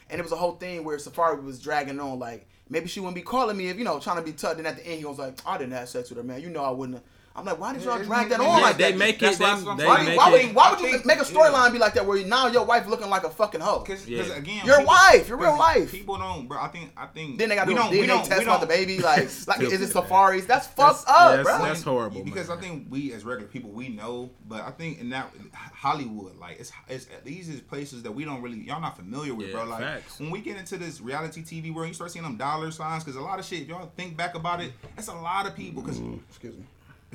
Speaker 3: And it was a whole thing where Safaree was dragging on like maybe she wouldn't be calling me if you know trying to be tough. Then at the end he was like, I didn't have sex with her, man. You know I wouldn't. have. I'm like, why did y'all drag that on
Speaker 2: yeah,
Speaker 3: like
Speaker 2: they
Speaker 3: that?
Speaker 2: make it.
Speaker 4: what
Speaker 2: They,
Speaker 4: I'm-
Speaker 2: they
Speaker 3: why,
Speaker 2: make
Speaker 3: why,
Speaker 2: it.
Speaker 3: would, why would you
Speaker 4: think-
Speaker 3: make a storyline be like that where now your wife looking like a fucking hoe?
Speaker 4: Cause,
Speaker 2: Yeah.
Speaker 4: 'cause again,
Speaker 3: Your
Speaker 4: people-
Speaker 3: wife, your real life.
Speaker 4: People don't, bro. I think, I think.
Speaker 3: Then they got to
Speaker 4: we
Speaker 3: do a
Speaker 4: don't- we
Speaker 3: DNA
Speaker 4: don't-
Speaker 3: test
Speaker 4: we
Speaker 3: about the baby. Like, like is it
Speaker 2: Stupid.
Speaker 3: Safaree's? That's fucked
Speaker 2: That's-
Speaker 3: up,
Speaker 2: yes,
Speaker 3: bro.
Speaker 2: that's horrible,
Speaker 4: Because
Speaker 2: man.
Speaker 4: I think we as regular people we know, but I think in that Hollywood, like it's, it's these is places that we don't really y'all not familiar with,
Speaker 2: Yeah,
Speaker 4: bro. Like
Speaker 2: facts.
Speaker 4: when we get into this reality TV world, you start seeing them dollar signs because a lot of shit. If y'all think back about it, that's a lot of people. Because mm.
Speaker 3: Excuse me.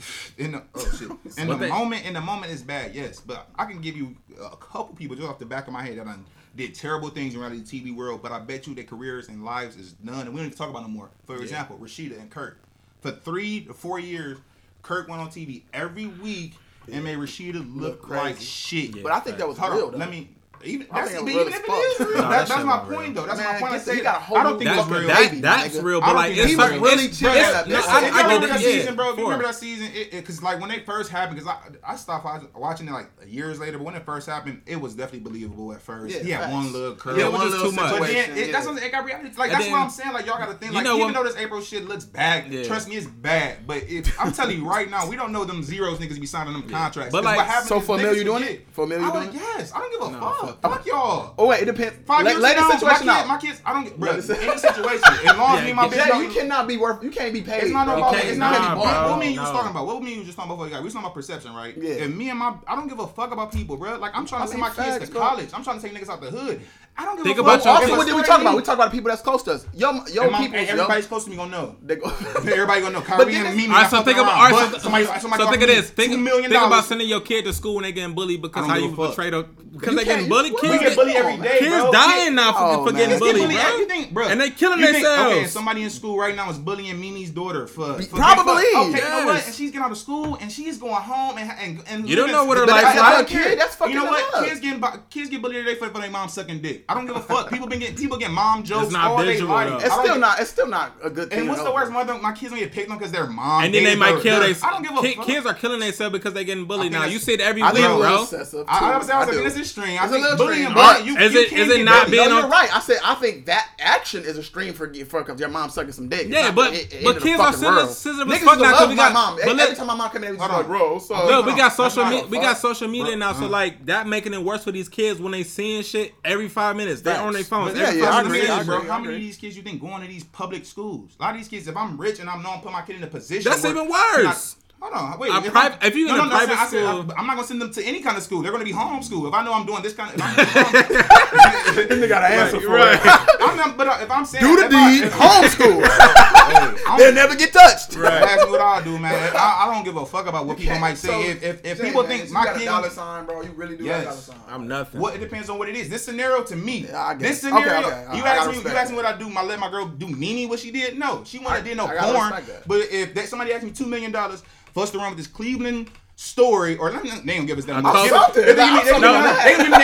Speaker 4: in the oh shit, in the
Speaker 2: they-
Speaker 4: moment, in the moment it's bad, yes. But I can give you a couple people just off the back of my head that done did terrible things in reality TV world. But I bet you their careers and lives is done, and we don't even talk about no more. For example, Rasheeda and Kirk. For three to four years, Kirk went on TV every week and made Rasheeda look,
Speaker 3: Look
Speaker 4: like shit.
Speaker 2: Yeah.
Speaker 3: But I think that was
Speaker 4: Hold
Speaker 3: real. though.
Speaker 4: let me. Even, that's,
Speaker 3: think
Speaker 4: but
Speaker 3: it was
Speaker 4: even if it is real,
Speaker 2: No,
Speaker 4: that,
Speaker 2: that
Speaker 4: that's my
Speaker 2: not real.
Speaker 4: point though. That's
Speaker 3: Man,
Speaker 4: my point. I
Speaker 3: get-
Speaker 4: say
Speaker 3: he got a whole
Speaker 4: I don't think
Speaker 2: That's real.
Speaker 4: real.
Speaker 2: That, that's real. But
Speaker 4: don't
Speaker 2: like, it's
Speaker 3: he
Speaker 4: that's
Speaker 3: was
Speaker 2: certain-
Speaker 3: really
Speaker 2: it's-
Speaker 3: chill
Speaker 2: it's-
Speaker 3: in
Speaker 2: no,
Speaker 3: bitch.
Speaker 2: I, I
Speaker 4: remember that
Speaker 2: yeah,
Speaker 4: season, bro? You remember that season? Because like when they first happened, because I I stopped watching it like years later. But when it first happened, it was definitely believable at first.
Speaker 3: Yeah,
Speaker 4: he had one little curve.
Speaker 2: Yeah, it was
Speaker 3: one
Speaker 2: just
Speaker 3: little
Speaker 2: too much.
Speaker 4: But then
Speaker 3: situation,
Speaker 4: it, that's
Speaker 3: yeah.
Speaker 4: what it got reality. Like that's what I'm saying. Like y'all got to think. Like even though this Apryl shit looks bad, trust me, it's bad. But if I'm telling you right now, we don't know them zeros niggas be signing them contracts.
Speaker 2: But
Speaker 4: 'Cause
Speaker 2: like-
Speaker 3: So
Speaker 4: is
Speaker 3: for a
Speaker 4: niggas
Speaker 3: mil, you doing it? For a mil, you
Speaker 4: I
Speaker 3: doing it?
Speaker 4: Yes, I don't give a fuck.
Speaker 2: Fuck
Speaker 4: Fuck y'all.
Speaker 3: Oh wait, it depends.
Speaker 4: Five
Speaker 3: Let,
Speaker 4: years
Speaker 3: lay
Speaker 4: from
Speaker 3: the
Speaker 4: now,
Speaker 3: situation
Speaker 4: my
Speaker 3: out.
Speaker 4: My kids, I don't get, bro.
Speaker 3: Let
Speaker 4: Any situation, as long as
Speaker 2: Yeah,
Speaker 4: me and my bitch
Speaker 3: Jay, you cannot be worth. You can't be paid.
Speaker 4: It's not no
Speaker 2: You
Speaker 4: about.
Speaker 2: can't-
Speaker 4: It's not
Speaker 2: nah,
Speaker 4: any
Speaker 2: bro,
Speaker 4: what, what me and you was talking about? What me and you was just talking about before? Like, we was talking about perception, right?
Speaker 3: Yeah.
Speaker 4: And me and my, I don't give a fuck about people, bro. Like I'm trying to
Speaker 3: I
Speaker 4: send my kids to college. I'm trying to take niggas out the hood. I don't give
Speaker 2: Think
Speaker 4: a
Speaker 2: about your
Speaker 3: Also, what did we talk about? We talk about the people that's close to us. Yo, yo,
Speaker 4: And my- and people. everybody's close to me gonna know. Everybody gonna know. Kyrie
Speaker 3: then
Speaker 4: and Mimi.
Speaker 2: All right, so think about all right, so,
Speaker 4: somebody,
Speaker 2: so
Speaker 4: somebody
Speaker 2: think of this. Think, think about sending your kid to school when they getting bullied because how you
Speaker 4: give
Speaker 2: a them. Because they getting bullied.
Speaker 3: Kids,
Speaker 4: we get bullied every day,
Speaker 2: kids
Speaker 4: bro.
Speaker 2: dying now for,
Speaker 3: Oh,
Speaker 2: for
Speaker 3: man.
Speaker 2: getting
Speaker 4: It's
Speaker 2: bullied, bro.
Speaker 4: Think, bro?
Speaker 2: And they killing
Speaker 4: you think, Okay, somebody in school right now is bullying Mimi's daughter for, for
Speaker 3: Probably,
Speaker 4: okay, you know what? And she's getting out of school and she's going home and and,
Speaker 2: You don't know what her life
Speaker 3: that's-
Speaker 2: like.
Speaker 3: that's a kid,
Speaker 4: You know what? Kids getting bu- kids get bullied today for their mom sucking dick. I don't give a fuck. People been getting people getting mom jokes all day life.
Speaker 3: It's still
Speaker 4: get,
Speaker 3: not. It's still not a good thing.
Speaker 4: And what's the worst? Mother, my kids gonna get picked on because their mom.
Speaker 2: And then they might kill
Speaker 4: their. I don't give a
Speaker 2: kid,
Speaker 4: fuck.
Speaker 2: Kids are killing themselves because they're getting bullied now. You see it every week, bro.
Speaker 4: I
Speaker 3: understand.
Speaker 4: I was saying this is stream. I think bullying, but you
Speaker 2: is it not being?
Speaker 3: You're right. I said I think that action is a stream for for because your mom sucking some dick.
Speaker 2: Yeah, but but kids are sensitive
Speaker 3: niggas
Speaker 2: fuck now. We got
Speaker 3: mom. Every time my mom come in,
Speaker 4: we
Speaker 3: like, bro. So
Speaker 2: we got social media. We got social media now, so like that making it worse for these kids when they seeing shit every five minutes.
Speaker 3: They're
Speaker 2: on their phones.
Speaker 3: Yeah, yeah, I agree,
Speaker 4: minutes, I
Speaker 3: agree, bro.
Speaker 4: How many of these kids you think going to these public schools? A lot of these kids, if I'm rich and I'm known, put my kid in a position.
Speaker 2: That's even worse.
Speaker 4: Hold on, wait. If,
Speaker 2: pri-
Speaker 4: I,
Speaker 2: if you're
Speaker 4: no,
Speaker 2: in
Speaker 4: no, a
Speaker 2: private
Speaker 4: said, school, said,
Speaker 2: I,
Speaker 4: am not gonna send them to any kind of school. They're gonna be homeschooled. If I know I'm doing this kind of, if I'm,
Speaker 3: they got an answer for
Speaker 2: right.
Speaker 3: it.
Speaker 4: I'm not, but uh, if I'm saying
Speaker 3: do the deed, homeschool, they'll never get touched.
Speaker 4: Right. That's what I do, man. I, I, don't give a fuck about what people might say.
Speaker 3: So,
Speaker 4: if if, if people
Speaker 3: man,
Speaker 4: think my kid
Speaker 3: dollar sign, bro, you really do
Speaker 4: yes,
Speaker 3: dollar sign.
Speaker 2: I'm nothing.
Speaker 4: What it depends on what it is. This scenario to me, this scenario, you ask me, you ask me what I do. My let my girl do Nene what she did. No, she
Speaker 3: wanted
Speaker 4: to do no porn. But if somebody asked me two million dollars busting around with this Cleveland story, or they don't give us that much. They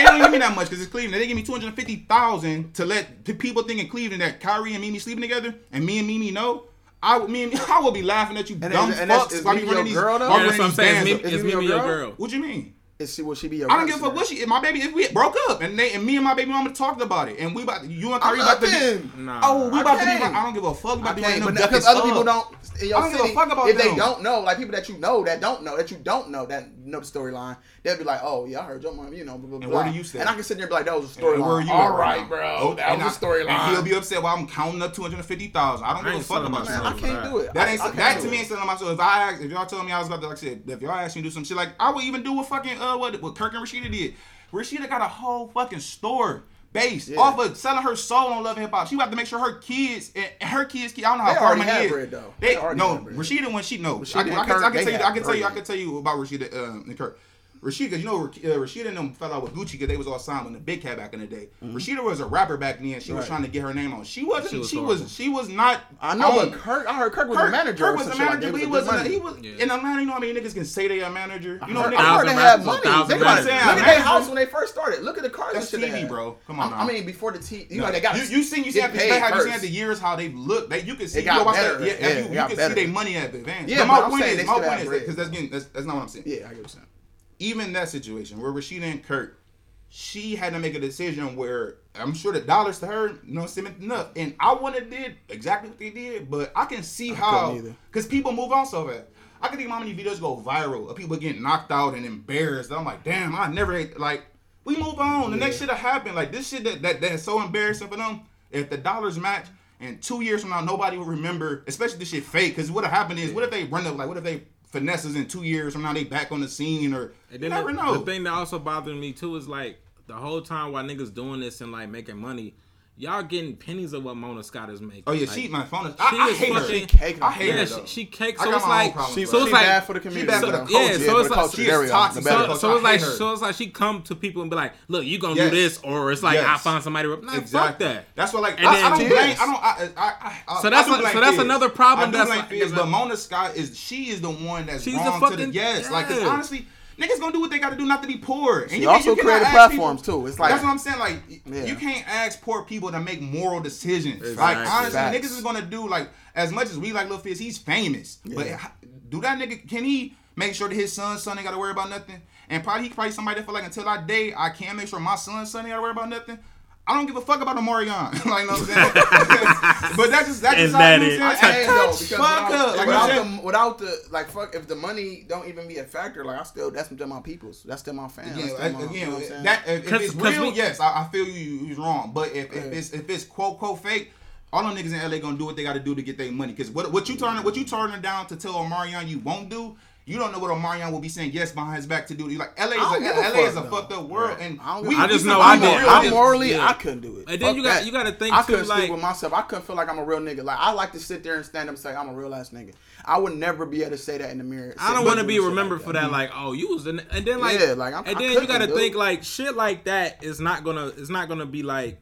Speaker 4: don't give me that much because it's Cleveland. They give me two hundred fifty thousand to let the people think in Cleveland that Kyrie and Mimi sleeping together, and me and Mimi know. I would, me and, I will be laughing at you,
Speaker 3: and
Speaker 4: dumb
Speaker 3: and
Speaker 4: fucks.
Speaker 3: Is,
Speaker 4: is,
Speaker 3: your girl? These,
Speaker 4: though?
Speaker 2: Yeah, that's what I'm saying. Is Mimi,
Speaker 3: is Mimi your girl?
Speaker 4: What you mean?
Speaker 3: Is see what she be? A
Speaker 4: I don't give a fuck what she. If my baby, if we broke up and they and me and my baby mama talked about it, and we about you and Kyrie about to be,
Speaker 2: nah,
Speaker 4: oh we
Speaker 3: I
Speaker 4: about can't. to be. I don't give a fuck about
Speaker 3: being
Speaker 4: like
Speaker 3: because other people don't. In your
Speaker 4: I don't city, give a fuck about
Speaker 3: if
Speaker 4: them.
Speaker 3: they don't know, like people that you know that don't know that you don't know that know the storyline, they'll be like, oh yeah, I heard your mom, you know, blah blah
Speaker 4: and
Speaker 3: blah.
Speaker 4: And where do you stand?
Speaker 3: And I can sit there and be like, that was a
Speaker 4: storyline. Where
Speaker 3: are
Speaker 4: you?
Speaker 3: All
Speaker 4: right,
Speaker 3: right bro,
Speaker 4: oh,
Speaker 3: that was a
Speaker 4: storyline. he'll be upset while I'm counting up two hundred and fifty thousand. I don't give a fuck about
Speaker 3: that. I can't do it.
Speaker 4: That ain't that to me ain't selling myself. If I if y'all telling me I was about to like said if y'all asked me to do some shit like I would even do a fucking uh what what Kirk and Rasheeda did. Rasheeda got a whole fucking store based
Speaker 3: yeah.
Speaker 4: off of selling her soul on Love and Hip Hop. She about to make sure her kids and her kids, I don't know how
Speaker 3: they
Speaker 4: far ahead.
Speaker 3: Bread, though.
Speaker 4: They,
Speaker 3: they
Speaker 4: no Rasheeda when she no.
Speaker 3: Rasheeda
Speaker 4: I, I, can,
Speaker 3: Kirk,
Speaker 4: I
Speaker 3: can
Speaker 4: tell you I can tell you I can tell you about Rasheeda um, and Kirk. Rasheeda, because you know uh, Rasheeda and them fell out with Gucci because they was all signed with the big cat back in the day. Mm-hmm. Rasheeda was a rapper back then. She
Speaker 3: right.
Speaker 4: was trying to get her name on. She wasn't.
Speaker 2: She was.
Speaker 4: She
Speaker 2: was,
Speaker 4: she was not.
Speaker 3: I know,
Speaker 4: owned.
Speaker 3: but Kirk. I heard Kirk was
Speaker 4: Kirk,
Speaker 3: a manager.
Speaker 4: Kirk was a manager,
Speaker 3: like
Speaker 4: but he
Speaker 3: was. A,
Speaker 4: he was I'm not. You know how many niggas can say they a manager? You know,
Speaker 3: I heard, I heard they had money. They got it. Look at their house when they first started. Look at the cars.
Speaker 4: That's TV, bro. Come on.
Speaker 3: I mean, before the TV, you know they got.
Speaker 4: You seen you
Speaker 3: seen
Speaker 4: how you seen the years how they look. That you can see. Yeah, you can see their money at the advance.
Speaker 3: Yeah,
Speaker 4: my point is my point is because that's getting that's not what I'm saying.
Speaker 3: Yeah, I get what you're saying
Speaker 4: even that situation where Rasheeda and Kirk, she had to make a decision where I'm sure the dollars to her no cement enough, and I wouldn't have did exactly what they did, but I can see
Speaker 3: I how
Speaker 4: because people move on so fast. I can think how many videos go viral of people getting knocked out and embarrassed. I'm like, damn, I never like. We move on. The yeah. next shit that happened, like this shit that, that that's so embarrassing for them. If the dollars match, and two years from now, nobody will remember, especially this shit fake. Because what happened is, what if they run up, like, what if they finesses in two years from now they back on the scene or
Speaker 2: and
Speaker 4: you never
Speaker 2: the,
Speaker 4: know.
Speaker 2: The thing that also bothered me too is like the whole time while niggas doing this and like making money, y'all getting pennies of what Mona Scott is making.
Speaker 4: Oh yeah,
Speaker 2: like,
Speaker 4: she my phone is.
Speaker 2: I, she
Speaker 4: I
Speaker 2: is
Speaker 4: hate fucking, her.
Speaker 2: She
Speaker 3: cakes.
Speaker 4: I hate
Speaker 2: yeah,
Speaker 4: her. Though.
Speaker 2: She, she
Speaker 4: cakes.
Speaker 2: So it's like
Speaker 3: she,
Speaker 2: so it's like
Speaker 3: bad for the community.
Speaker 4: She bad so,
Speaker 3: for
Speaker 4: the
Speaker 3: culture.
Speaker 2: Yeah, so, it's like
Speaker 4: she is toxic. So,
Speaker 2: so it's like
Speaker 4: her.
Speaker 2: so it's like she come to people and be like, look, you gonna
Speaker 4: yes.
Speaker 2: do this, or it's like
Speaker 4: yes.
Speaker 2: I find somebody. Nah,
Speaker 4: exactly.
Speaker 2: fuck that.
Speaker 4: That's what like
Speaker 2: and
Speaker 4: I,
Speaker 2: then,
Speaker 4: I don't blame. I don't. I, I, I,
Speaker 2: so that's
Speaker 4: I like,
Speaker 2: so that's another problem. That's
Speaker 4: blame but Mona Scott is she is the one that's wrong to the yes. Like honestly niggas gonna do what they gotta do not to be poor. And
Speaker 3: she
Speaker 4: you
Speaker 3: also created platforms
Speaker 4: people,
Speaker 3: too. It's like
Speaker 4: that's what I'm saying. Like
Speaker 3: yeah.
Speaker 4: you can't ask poor people to make moral decisions.
Speaker 2: Exactly.
Speaker 4: Like
Speaker 3: honestly,
Speaker 4: niggas is gonna do like as much as we like Lil Fizz, he's famous.
Speaker 3: Yeah.
Speaker 4: But do that nigga? Can he make sure that his son son ain't gotta worry about nothing? And probably he probably somebody that for like until I day I can't make sure my son son ain't gotta worry about nothing. I don't give a fuck about Omarion. like, you know what I'm saying? but that's just that's just how
Speaker 2: that
Speaker 4: I'm saying.
Speaker 3: I
Speaker 4: fuck
Speaker 3: without,
Speaker 4: like,
Speaker 3: without, the, without the like fuck if the money don't even be a factor, like I still that's still my peoples. That's still my fans.
Speaker 4: Again,
Speaker 3: my,
Speaker 4: again
Speaker 3: you know
Speaker 4: that if, if it's real,
Speaker 2: we,
Speaker 4: yes, I, I, feel you you're wrong. But if, if it's if it's quote quote fake, all them niggas in LA gonna do what they gotta do to get their money. Cause what what you turning what you turning down to tell Omarion you won't do you don't know what Omarion will be saying yes behind his back to do. You like LA is
Speaker 3: I
Speaker 4: a,
Speaker 3: don't a
Speaker 4: LA is a
Speaker 3: fuck, though.
Speaker 4: fucked up world, and
Speaker 3: I
Speaker 4: we,
Speaker 3: give a
Speaker 2: I just
Speaker 4: we
Speaker 2: know
Speaker 4: some
Speaker 2: I
Speaker 4: people
Speaker 2: did-
Speaker 4: real
Speaker 2: I
Speaker 3: I'm
Speaker 2: just-
Speaker 3: morally,
Speaker 2: yeah.
Speaker 3: I couldn't do it.
Speaker 2: And then
Speaker 3: Fuck
Speaker 2: you got
Speaker 3: that.
Speaker 2: you got to think
Speaker 3: I
Speaker 2: too,
Speaker 3: couldn't
Speaker 2: like
Speaker 3: sleep with myself. I couldn't feel like I'm a real nigga. Like I like to sit there and stand up and say I'm a real ass nigga. I would never be able to say that in the mirror.
Speaker 2: I don't want to be remembered
Speaker 3: like
Speaker 2: for that. Like, oh, you was, the, and then like,
Speaker 3: Yeah, like, I'm-
Speaker 2: and
Speaker 3: I
Speaker 2: then you got to think like shit like that is not gonna, it's not gonna be like,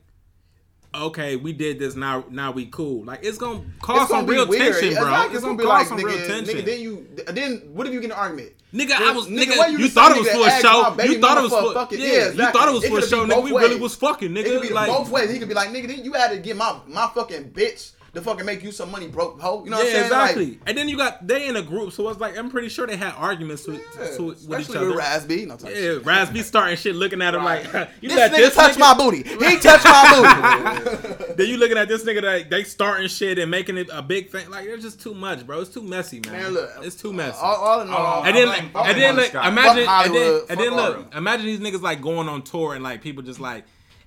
Speaker 2: okay, we did this now, now we cool. Like, it's gonna cause
Speaker 3: It's gonna
Speaker 2: some real
Speaker 3: weird.
Speaker 2: tension, bro.
Speaker 3: Exactly.
Speaker 2: It's gonna,
Speaker 3: be
Speaker 2: cause
Speaker 3: like
Speaker 2: some
Speaker 3: nigga,
Speaker 2: real tension.
Speaker 3: nigga. Then you, then what if you get an argument?
Speaker 2: Nigga, I was
Speaker 3: Nigga,
Speaker 2: nigga.
Speaker 3: you
Speaker 2: you thought it was for a show. You thought it was
Speaker 3: for fucking-
Speaker 2: yeah.
Speaker 3: yeah,
Speaker 2: You thought it was
Speaker 3: It
Speaker 2: for a show. Nigga, we really was fucking, Nigga,
Speaker 3: It could be
Speaker 2: Like,
Speaker 3: both ways. He could be like, nigga, then you had to get my my fucking bitch to fucking make you some money, broke hoe. You know what I'm
Speaker 2: yeah,
Speaker 3: saying?
Speaker 2: exactly.
Speaker 3: Like,
Speaker 2: and then you got they in a group, so it's like I'm pretty sure they had arguments with,
Speaker 3: yeah,
Speaker 2: to- with each other.
Speaker 3: with know, type
Speaker 2: Yeah. Raz-B starting shit, looking at him
Speaker 3: Right.
Speaker 2: like, you
Speaker 3: This
Speaker 2: got
Speaker 3: nigga
Speaker 2: this
Speaker 3: touched
Speaker 2: nigga-
Speaker 3: my booty. He touched my booty.
Speaker 2: Then you looking at this nigga that they starting shit and making it a big thing. Like it's just too much, bro. It's too messy, man.
Speaker 3: Man, look,
Speaker 2: it's too messy.
Speaker 3: All, all in all,
Speaker 2: and then,
Speaker 4: I
Speaker 2: and then, like, imagine, and then, and then look, imagine these niggas like going on tour and like people just like,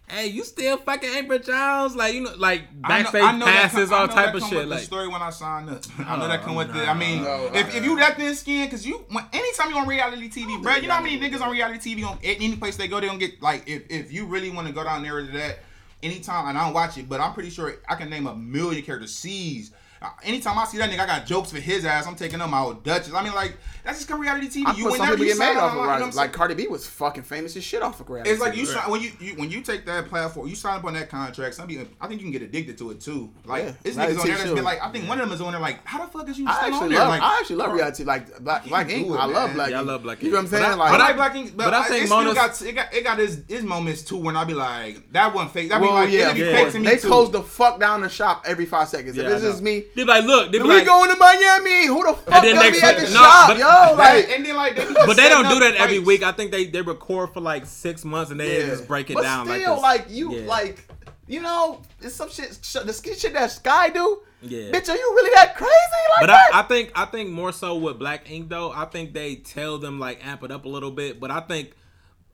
Speaker 2: hey, you still fucking Amber Jones? Like you know, like
Speaker 4: I know-
Speaker 2: backstage
Speaker 4: I know that
Speaker 2: passes,
Speaker 4: come- I
Speaker 2: all type of
Speaker 4: come
Speaker 2: shit.
Speaker 4: with the
Speaker 2: Like,
Speaker 4: story when I signed up. I know
Speaker 2: Oh,
Speaker 4: that come with it. I mean,
Speaker 3: no,
Speaker 4: if,
Speaker 3: I-
Speaker 4: if you that thin skin, because you when anytime you on reality TV, oh, bro, you know how many niggas on reality TV on any place they go, they don't get like if if you really want to go down there to that. Anytime, and I don't watch it, but I'm pretty sure I can name a million characters. C's. Uh, Anytime I see that nigga, I got jokes for his ass. I'm taking them out Duchess. I mean, like that's just come reality TV.
Speaker 3: I
Speaker 4: you
Speaker 3: put
Speaker 4: win
Speaker 3: some
Speaker 4: there,
Speaker 3: get made off
Speaker 4: on,
Speaker 3: of
Speaker 4: you know what I'm
Speaker 3: Raspy.
Speaker 4: saying?
Speaker 3: Like Cardi B was fucking famous as shit off of Raspy.
Speaker 4: It's like you sign when you, you when you take that platform, you sign up on that contract. Some people, I think you can get addicted to it too. Like
Speaker 3: Yeah,
Speaker 4: this
Speaker 3: reality
Speaker 4: niggas on there that's been like, I think one of them is on there like, how the fuck is you
Speaker 3: I
Speaker 4: still on
Speaker 3: actually
Speaker 4: there?
Speaker 3: love.
Speaker 4: like,
Speaker 3: I actually love reality. Like Black, Black Ink. I love
Speaker 4: man.
Speaker 3: Black
Speaker 2: Yeah, I love Black
Speaker 3: You know what I'm saying?
Speaker 2: But I-
Speaker 3: like,
Speaker 2: but I-
Speaker 4: like Black Ink, but,
Speaker 2: but I
Speaker 4: I
Speaker 2: think
Speaker 4: think it still got it got it got his his moments too when I be like that one fake. That be like
Speaker 3: yeah,
Speaker 4: be
Speaker 3: of
Speaker 4: fake me
Speaker 3: They close the fuck down the shop every five seconds. If this is
Speaker 2: know.
Speaker 3: Me,
Speaker 2: They be like, look, they be
Speaker 3: we
Speaker 2: like,
Speaker 3: going to Miami. Who the fuck
Speaker 2: And then next
Speaker 3: be at the
Speaker 2: no,
Speaker 3: shop,
Speaker 2: but-
Speaker 3: yo?
Speaker 4: Like,
Speaker 3: Like,
Speaker 4: and then like, they
Speaker 2: but they don't do
Speaker 4: up
Speaker 2: that every week. I think they they record for like six months and they
Speaker 3: yeah.
Speaker 2: just break it
Speaker 3: but
Speaker 2: down
Speaker 3: still,
Speaker 2: like
Speaker 3: like, you,
Speaker 2: Yeah.
Speaker 3: like, you know, it's some shit. sh- The shit that Sky do.
Speaker 2: Yeah.
Speaker 3: Bitch, are you really that crazy? Like
Speaker 2: But
Speaker 3: that?
Speaker 2: I, I think I think more so with Black Ink though. I think they tell them like amp it up a little bit. But I think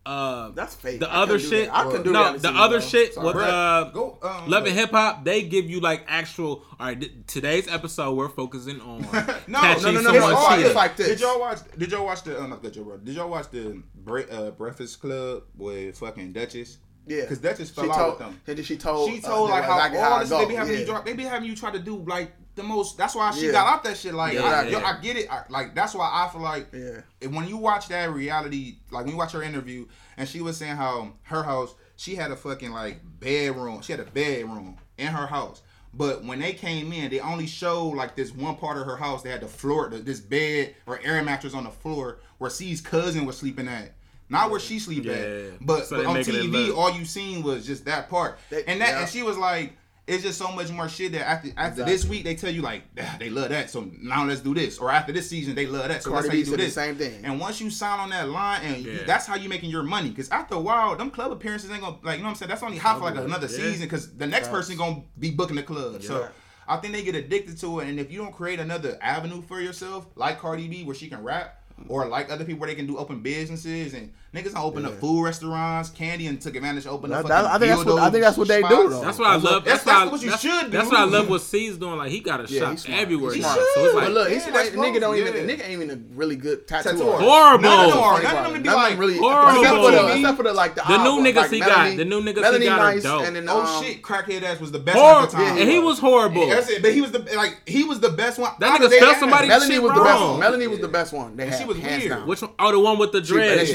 Speaker 2: uh
Speaker 3: That's fake.
Speaker 2: The
Speaker 3: I
Speaker 2: other
Speaker 3: couldn't
Speaker 2: shit,
Speaker 3: that. I couldn't do
Speaker 2: no,
Speaker 3: reality
Speaker 2: the other
Speaker 3: bro.
Speaker 2: shit
Speaker 3: Sorry.
Speaker 2: with
Speaker 4: Bruh,
Speaker 2: uh,
Speaker 4: go, um,
Speaker 2: Love and. Hip Hop, they give you like actual. All right, th- today's episode we're focusing on
Speaker 4: No,
Speaker 2: catching
Speaker 3: no, no, no,
Speaker 2: someone
Speaker 3: it's all-
Speaker 2: cheating.
Speaker 3: it's like this.
Speaker 4: Did y'all watch? Did y'all watch the? Uh, not Dutch, bro. Did y'all watch the bre- uh, Breakfast Club with fucking Duchess?
Speaker 3: Yeah,
Speaker 4: because Duchess
Speaker 3: she
Speaker 4: fell out
Speaker 3: told.
Speaker 4: with them.
Speaker 3: And then she told.
Speaker 4: She told
Speaker 3: uh,
Speaker 4: like how
Speaker 3: exactly
Speaker 4: all this they be having
Speaker 3: yeah.
Speaker 4: you drop. They be having you try to do like the most. That's why she
Speaker 3: Yeah.
Speaker 4: got out that shit. Like
Speaker 2: Yeah,
Speaker 4: I, yo, I get it. I, like that's why I feel like
Speaker 3: Yeah.
Speaker 4: when you watch that reality, like when you watch her interview, and she was saying how her house, she had a fucking like bedroom. She had a bedroom in her house. But when they came in, they only showed like this one part of her house. They had the floor, the, this bed or air mattress on the floor where C's cousin was sleeping at. Not where she sleep
Speaker 2: Yeah.
Speaker 4: at, but,
Speaker 2: So
Speaker 4: but on TV, all you seen was just that part.
Speaker 3: They-
Speaker 4: and that,
Speaker 3: yeah.
Speaker 4: and she was like, it's just so much more shit that after after
Speaker 3: Exactly.
Speaker 4: this week they tell you like "Ah, they love that, so now let's do this. Or after this season they love that, so
Speaker 3: Cardi
Speaker 4: let's how you do
Speaker 3: said the
Speaker 4: this.
Speaker 3: same thing.
Speaker 4: And once you sign on that line, and you-
Speaker 2: Yeah.
Speaker 4: that's how you making your money. Because after a while, them club appearances ain't gonna like you know what I'm saying. That's only hot for like another
Speaker 2: Yeah.
Speaker 4: season because the next person gonna be booking the club. So I think they get addicted to it, and if you don't create another avenue for yourself, like Cardi B, where she can rap. Or like other people where they can do open businesses and niggas don't open up food restaurants. Candy and took advantage of opening up.
Speaker 3: That- that- I think that's what- I think that's what they do, though.
Speaker 2: That's what I love.
Speaker 4: That's-
Speaker 2: That's, what I-
Speaker 4: that's what you
Speaker 2: that's-
Speaker 4: should do.
Speaker 2: That's what I love. What C's doing, like he got a
Speaker 3: Yeah,
Speaker 2: shop everywhere.
Speaker 3: He's
Speaker 2: now.
Speaker 3: smart.
Speaker 2: So it's like
Speaker 3: But look, he's
Speaker 4: that's
Speaker 3: the nigga don't
Speaker 4: close,
Speaker 3: even. nigga ain't even a really good tattoo.
Speaker 4: Tattoo.
Speaker 2: Horrible.
Speaker 4: None of them are. None of them be like
Speaker 3: really.
Speaker 2: horrible.
Speaker 3: Except for the, except for the like the,
Speaker 2: The new niggas
Speaker 3: like
Speaker 2: he
Speaker 3: Melanie,
Speaker 2: got- the new niggas he got are
Speaker 3: Nice,
Speaker 2: dope.
Speaker 3: And then,
Speaker 4: Oh
Speaker 3: um,
Speaker 4: shit, crackhead ass was the best
Speaker 2: horrible,
Speaker 4: at the time.
Speaker 2: and he was horrible.
Speaker 4: That's it, but he was the like he was the best one.
Speaker 2: That nigga
Speaker 4: of
Speaker 2: spelled
Speaker 4: had.
Speaker 2: somebody-
Speaker 3: Melanie was the best one. Melanie was the best one.
Speaker 4: And she was
Speaker 3: hands
Speaker 4: weird.
Speaker 3: down.
Speaker 2: Which one? Oh, the one with the
Speaker 3: She,
Speaker 2: dread.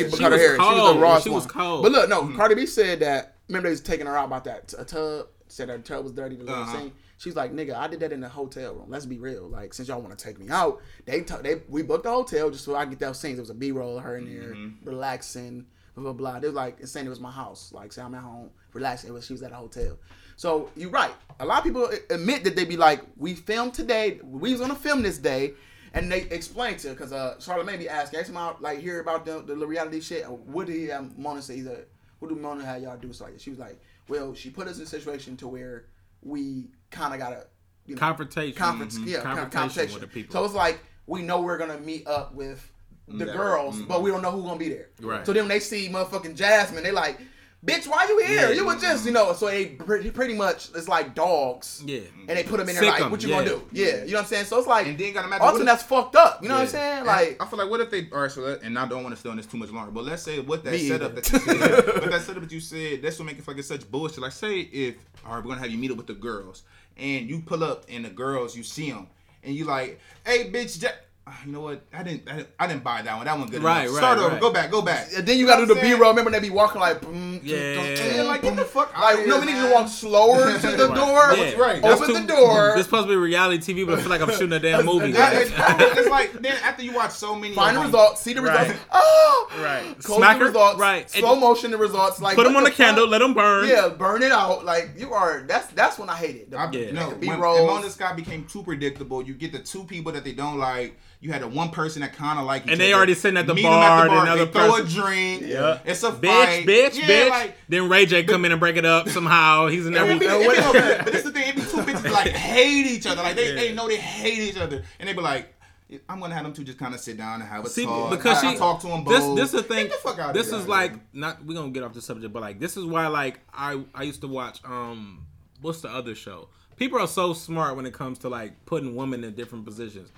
Speaker 3: She,
Speaker 2: She
Speaker 3: cut her
Speaker 2: was
Speaker 3: hair. She was one.
Speaker 2: was cold.
Speaker 3: But look, no, Cardi B said that. Remember they was taking her out about that a tub. Said her tub was dirty. The little
Speaker 4: Uh-huh.
Speaker 3: scene. She's like, nigga, I did that in the hotel room. Let's be real. Like, since y'all want to take me out, they t- they we booked the hotel just so I could get those scenes. It was a B roll of her in there
Speaker 4: Mm-hmm.
Speaker 3: relaxing, blah blah blah. They was like saying it was my house. Like, say I'm at home relaxing. It was she was at a hotel. So you're right. A lot of people admit that they be like, we filmed today. We was gonna film this day. And they explained to her, because uh, Charlamagne asked, asked him out, like, hear about the, the reality shit. What did he, um, Mona say? He's like, what do Mona have y'all do? So like, she was like, well, she put us in a situation to where we kind of got to, you know,
Speaker 2: Confrontation.
Speaker 3: conference,
Speaker 2: Mhm.
Speaker 3: yeah,
Speaker 2: Confrontation
Speaker 3: conversation.
Speaker 2: with the people.
Speaker 3: So it's like we know we're gonna meet up with the
Speaker 4: Yeah.
Speaker 3: girls, but we don't know who's gonna be there.
Speaker 2: Right.
Speaker 3: So then when they see motherfucking Jasmine, they like, bitch, why you here? You were just, you know. So they pretty, pretty much it's like dogs.
Speaker 2: Yeah.
Speaker 3: And they put them in there
Speaker 2: Sick
Speaker 3: like,
Speaker 2: 'em,
Speaker 3: what you
Speaker 2: yeah.
Speaker 3: gonna do? Yeah, you know what I'm saying. So it's like,
Speaker 4: And then gotta imagine
Speaker 3: Austin,
Speaker 4: what if-
Speaker 3: that's fucked up. You know what I'm saying? Like,
Speaker 4: I feel like what if they all right? So let, and I don't want to stay on this too much longer, but let's say what that
Speaker 3: Me
Speaker 4: setup
Speaker 3: either.
Speaker 4: that you said, but that setup that you said, that's what make it feel like it's such bullshit. Like say if all right, we're gonna have you meet up with the girls, and you pull up and the girls you see them, and you like, hey bitch, Jack. Ah, You know what? I didn't. I didn't, I didn't buy that one. That one good.
Speaker 2: Right,
Speaker 4: enough.
Speaker 2: right,
Speaker 4: Start over. Go back. Go back.
Speaker 3: and then you gotta do the
Speaker 4: know what
Speaker 3: B
Speaker 4: I'm
Speaker 3: roll. Remember they be walking like,
Speaker 2: Yeah.
Speaker 4: Yeah, like get the fuck
Speaker 3: Like,
Speaker 4: of
Speaker 3: you we need
Speaker 4: man.
Speaker 3: to walk slower to the
Speaker 2: Right.
Speaker 3: door.
Speaker 2: Yeah.
Speaker 4: right.
Speaker 2: That's
Speaker 3: Open
Speaker 2: too-
Speaker 3: the door.
Speaker 2: This supposed to be reality TV, but I feel like I'm shooting a damn movie.
Speaker 4: Yeah,
Speaker 2: guys.
Speaker 4: it's, it's like then after you watch so many,
Speaker 3: Find the results. See the
Speaker 2: Right.
Speaker 3: results. Oh,
Speaker 2: Right.
Speaker 3: Close
Speaker 2: Smack
Speaker 3: the results.
Speaker 2: right.
Speaker 3: Slow
Speaker 2: And-
Speaker 3: motion the results. Like
Speaker 2: Put them on the
Speaker 3: the
Speaker 2: candle,
Speaker 3: fuck?
Speaker 2: let them burn.
Speaker 3: Yeah, burn it out. Like you are. That's that's when I hate it. The,
Speaker 4: I,
Speaker 2: Yeah.
Speaker 4: No,
Speaker 3: the
Speaker 4: when,
Speaker 3: B-rolls.
Speaker 4: and Mona Scott became too predictable. You get the two people that they don't like. You had the one person that kind of like each
Speaker 2: And they
Speaker 4: other.
Speaker 2: already sitting at the
Speaker 4: Meet 'em
Speaker 2: bar,
Speaker 4: at the bar.
Speaker 2: and another
Speaker 4: they throw
Speaker 2: person-
Speaker 4: a drink.
Speaker 3: Yeah.
Speaker 4: It's a
Speaker 2: Bitch,
Speaker 4: fight.
Speaker 2: bitch,
Speaker 4: yeah,
Speaker 2: bitch.
Speaker 4: Like,
Speaker 2: then Ray J come in and break it up somehow. He's in
Speaker 4: it
Speaker 2: every.
Speaker 4: be, it be, no, but this is the thing. It be two bitches like hate each other. Like they, they know they hate each other, and they be like. I'm gonna have them two just kind of sit down and have a
Speaker 2: See,
Speaker 4: talk.
Speaker 2: because
Speaker 4: I,
Speaker 2: she
Speaker 4: I talk to them
Speaker 2: This
Speaker 4: both.
Speaker 2: this is the thing.
Speaker 4: The fuck out
Speaker 2: this
Speaker 4: here,
Speaker 2: is
Speaker 4: man.
Speaker 2: like not. We're gonna get off the subject, but like this is why like I I used to watch um what's the other show? People are so smart when it comes to like putting women in different positions,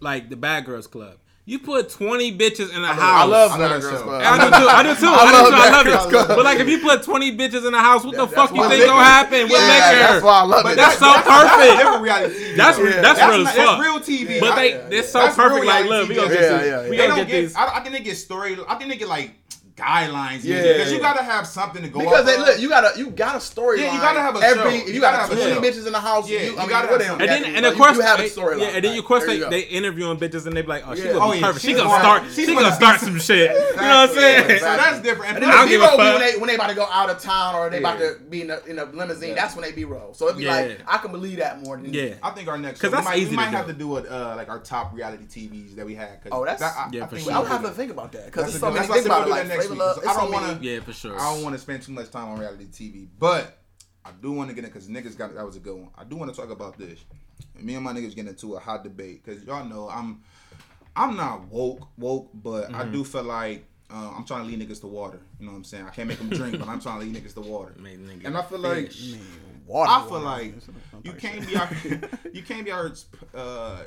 Speaker 2: like the Bad Girls Club. You put twenty bitches in a house.
Speaker 3: I love
Speaker 4: I love
Speaker 3: Bad
Speaker 4: that
Speaker 3: Girls
Speaker 4: show.
Speaker 3: Club.
Speaker 2: I do too. I do too. I,
Speaker 3: I
Speaker 2: do
Speaker 3: love
Speaker 2: too. I love it.
Speaker 3: Club.
Speaker 2: But like, if you put twenty bitches in a house, what the
Speaker 3: That's
Speaker 2: fuck you think gonna happen with
Speaker 3: Yeah,
Speaker 2: liquor?
Speaker 3: that's why I love
Speaker 2: But
Speaker 3: it.
Speaker 2: that's so
Speaker 4: That's
Speaker 2: perfect.
Speaker 4: different reality TV.
Speaker 2: That's
Speaker 4: though.
Speaker 2: that's
Speaker 3: That's
Speaker 2: real
Speaker 4: not-
Speaker 2: as
Speaker 4: that's
Speaker 2: fuck.
Speaker 4: real TV.
Speaker 2: But they
Speaker 3: yeah,
Speaker 2: they're so
Speaker 4: That's
Speaker 2: perfect. Like,
Speaker 4: reality
Speaker 2: look, we
Speaker 4: TV.
Speaker 2: gonna
Speaker 3: Yeah,
Speaker 2: get
Speaker 3: yeah,
Speaker 2: this. We
Speaker 4: They
Speaker 2: gonna
Speaker 4: don't
Speaker 2: get
Speaker 4: get.
Speaker 2: these.
Speaker 4: I, I think they get story. I think they get like guidelines.
Speaker 3: Yeah,
Speaker 4: because you gotta have something to go.
Speaker 3: Because
Speaker 4: off
Speaker 3: they look, you gotta you got a story.
Speaker 4: Yeah, you gotta have a
Speaker 3: every.
Speaker 4: show.
Speaker 3: You,
Speaker 4: You
Speaker 3: got
Speaker 4: gotta have a
Speaker 3: twenty bitches in the house,
Speaker 4: Yeah,
Speaker 3: you,
Speaker 4: you
Speaker 3: I mean,
Speaker 4: gotta
Speaker 3: what
Speaker 4: have
Speaker 3: they
Speaker 2: And then, and
Speaker 3: but
Speaker 2: of course,
Speaker 3: you, you have a
Speaker 2: they-
Speaker 3: story.
Speaker 2: Yeah, and then of course they, they interviewing bitches and they be like, oh, she
Speaker 3: Yeah.
Speaker 2: gonna
Speaker 4: Oh,
Speaker 2: be
Speaker 4: yeah,
Speaker 2: perfect. She
Speaker 4: she's
Speaker 2: gonna
Speaker 4: gonna-
Speaker 2: start. She
Speaker 4: gonna
Speaker 2: gonna start some shit. You know what I'm saying?
Speaker 4: So that's different.
Speaker 3: And
Speaker 4: And
Speaker 3: then
Speaker 2: I don't give
Speaker 3: B-roll
Speaker 2: a
Speaker 3: when
Speaker 2: fuck.
Speaker 3: they when they about to go out of town or they about to be in a, in a limousine. That's when they be roll. So it'd be like I can believe that more than
Speaker 2: Yeah.
Speaker 4: I think our next
Speaker 2: 'Cause
Speaker 4: show,
Speaker 2: that's
Speaker 4: we might,
Speaker 2: easy
Speaker 4: we might have to do it uh, like our top reality TVs that we had. 'cause
Speaker 3: Oh, that's-
Speaker 4: I,
Speaker 2: Yeah,
Speaker 4: I
Speaker 2: for
Speaker 4: think
Speaker 2: sure.
Speaker 3: I
Speaker 4: we
Speaker 3: would have to think about that because
Speaker 4: a
Speaker 3: there's so many things about
Speaker 4: said
Speaker 3: it.
Speaker 4: We'll
Speaker 3: Like
Speaker 4: do that next
Speaker 3: Flavor
Speaker 4: week,
Speaker 3: Love.
Speaker 4: I don't wanna-
Speaker 2: Yeah, for sure.
Speaker 4: I don't want to spend too much time on reality TV, but I do want to get it because niggas got that was a good one. I do want to talk about this. Me and my niggas getting into a hot debate because y'all know I'm I'm not woke woke, but I do feel like uh, I'm trying to lead niggas to water. You know what I'm saying? I can't make them drink, but I'm trying to lead niggas to water.
Speaker 2: Niggas
Speaker 4: And I feel like
Speaker 2: fish.
Speaker 3: Water,
Speaker 4: I feel
Speaker 3: water.
Speaker 4: like you can't be out you can't be out uh,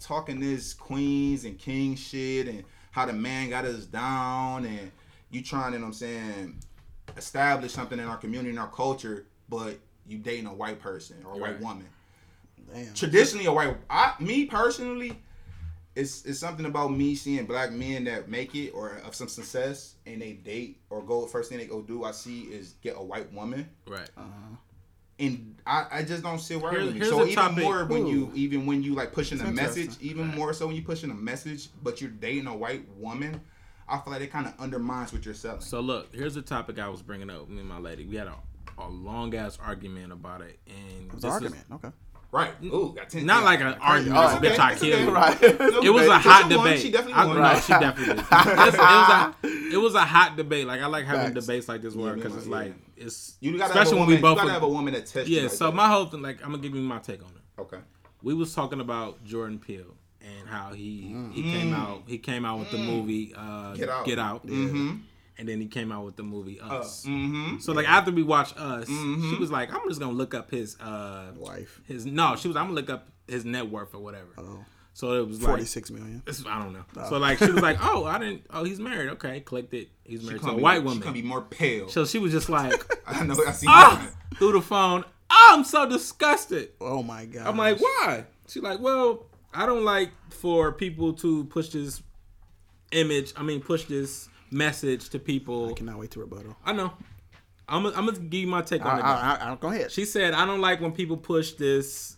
Speaker 4: talking this queens and king shit and how the man got us down and you trying, you know what I'm saying, establish something in our community and our culture, but you dating a white person or a white woman.
Speaker 3: Damn.
Speaker 4: Traditionally, a white, I, me personally, it's it's something about me seeing black men that make it or of some success and they date or go first thing they go do. I see is get a white woman
Speaker 2: Right. Uh-huh.
Speaker 4: and I, I just don't see where
Speaker 2: Here's- here's
Speaker 4: So even
Speaker 2: topic.
Speaker 4: more when you even when you like pushing
Speaker 3: That's
Speaker 4: a message,
Speaker 3: interesting.
Speaker 4: even more so when you pushing a message, but you're dating a white woman, I feel like it kind of undermines what you're selling.
Speaker 2: So look, here's the topic I was bringing up. Me and my lady, we had a, a long ass argument about it, and
Speaker 3: It was
Speaker 2: this
Speaker 3: an
Speaker 2: is-
Speaker 3: argument. Okay.
Speaker 4: right? Ooh, got ten.
Speaker 2: Not like an argument,
Speaker 3: Oh,
Speaker 2: bitch, I
Speaker 4: it's
Speaker 2: kill
Speaker 4: okay.
Speaker 3: Right.
Speaker 2: It was a
Speaker 4: She
Speaker 2: hot
Speaker 4: won.
Speaker 2: debate.
Speaker 4: She definitely
Speaker 2: I,
Speaker 4: won.
Speaker 2: No, she definitely did. It, was a, it was a hot debate. Like I like having
Speaker 3: Facts.
Speaker 2: debates like this where because it's
Speaker 4: yeah.
Speaker 2: like it's
Speaker 4: You gotta
Speaker 2: especially when
Speaker 4: woman,
Speaker 2: we both
Speaker 4: you gotta have a woman that tests you.
Speaker 2: yeah.
Speaker 4: like
Speaker 2: So
Speaker 4: that.
Speaker 2: my whole thing, like I'm gonna give you my take on it.
Speaker 4: okay.
Speaker 2: We was talking about Jordan Peele and how he he
Speaker 4: Mm.
Speaker 2: came out he came out with the movie uh,
Speaker 4: Get Out.
Speaker 2: Get Out,
Speaker 4: Mm-hmm.
Speaker 2: and then he came out with the movie Us.
Speaker 4: Mm-hmm.
Speaker 2: So like after we watched Us,
Speaker 4: Mhm.
Speaker 2: she was like, I'm just gonna look up his uh
Speaker 3: Wife.
Speaker 2: his no, she was I'm gonna look up his net worth or whatever.
Speaker 3: Oh.
Speaker 2: So it was like
Speaker 3: Forty-six million.
Speaker 2: I don't know. So like she was like, oh, I didn't. Oh, he's married. Okay, clicked it. He's married to a
Speaker 4: be,
Speaker 2: white
Speaker 4: She
Speaker 2: woman.
Speaker 4: gonna be more pale.
Speaker 2: So she was just like,
Speaker 4: I know. I see. that.
Speaker 2: through the phone. Oh, I'm so disgusted.
Speaker 3: Oh my god.
Speaker 2: I'm like, why? She's like, well, I don't like for people to push this image. I mean, push this message to people.
Speaker 3: I cannot wait to rebuttal.
Speaker 2: I know. I'm gonna I'm give you my take
Speaker 3: I,
Speaker 2: on it.
Speaker 3: I, I, I, go ahead.
Speaker 2: She said, I don't like when people push this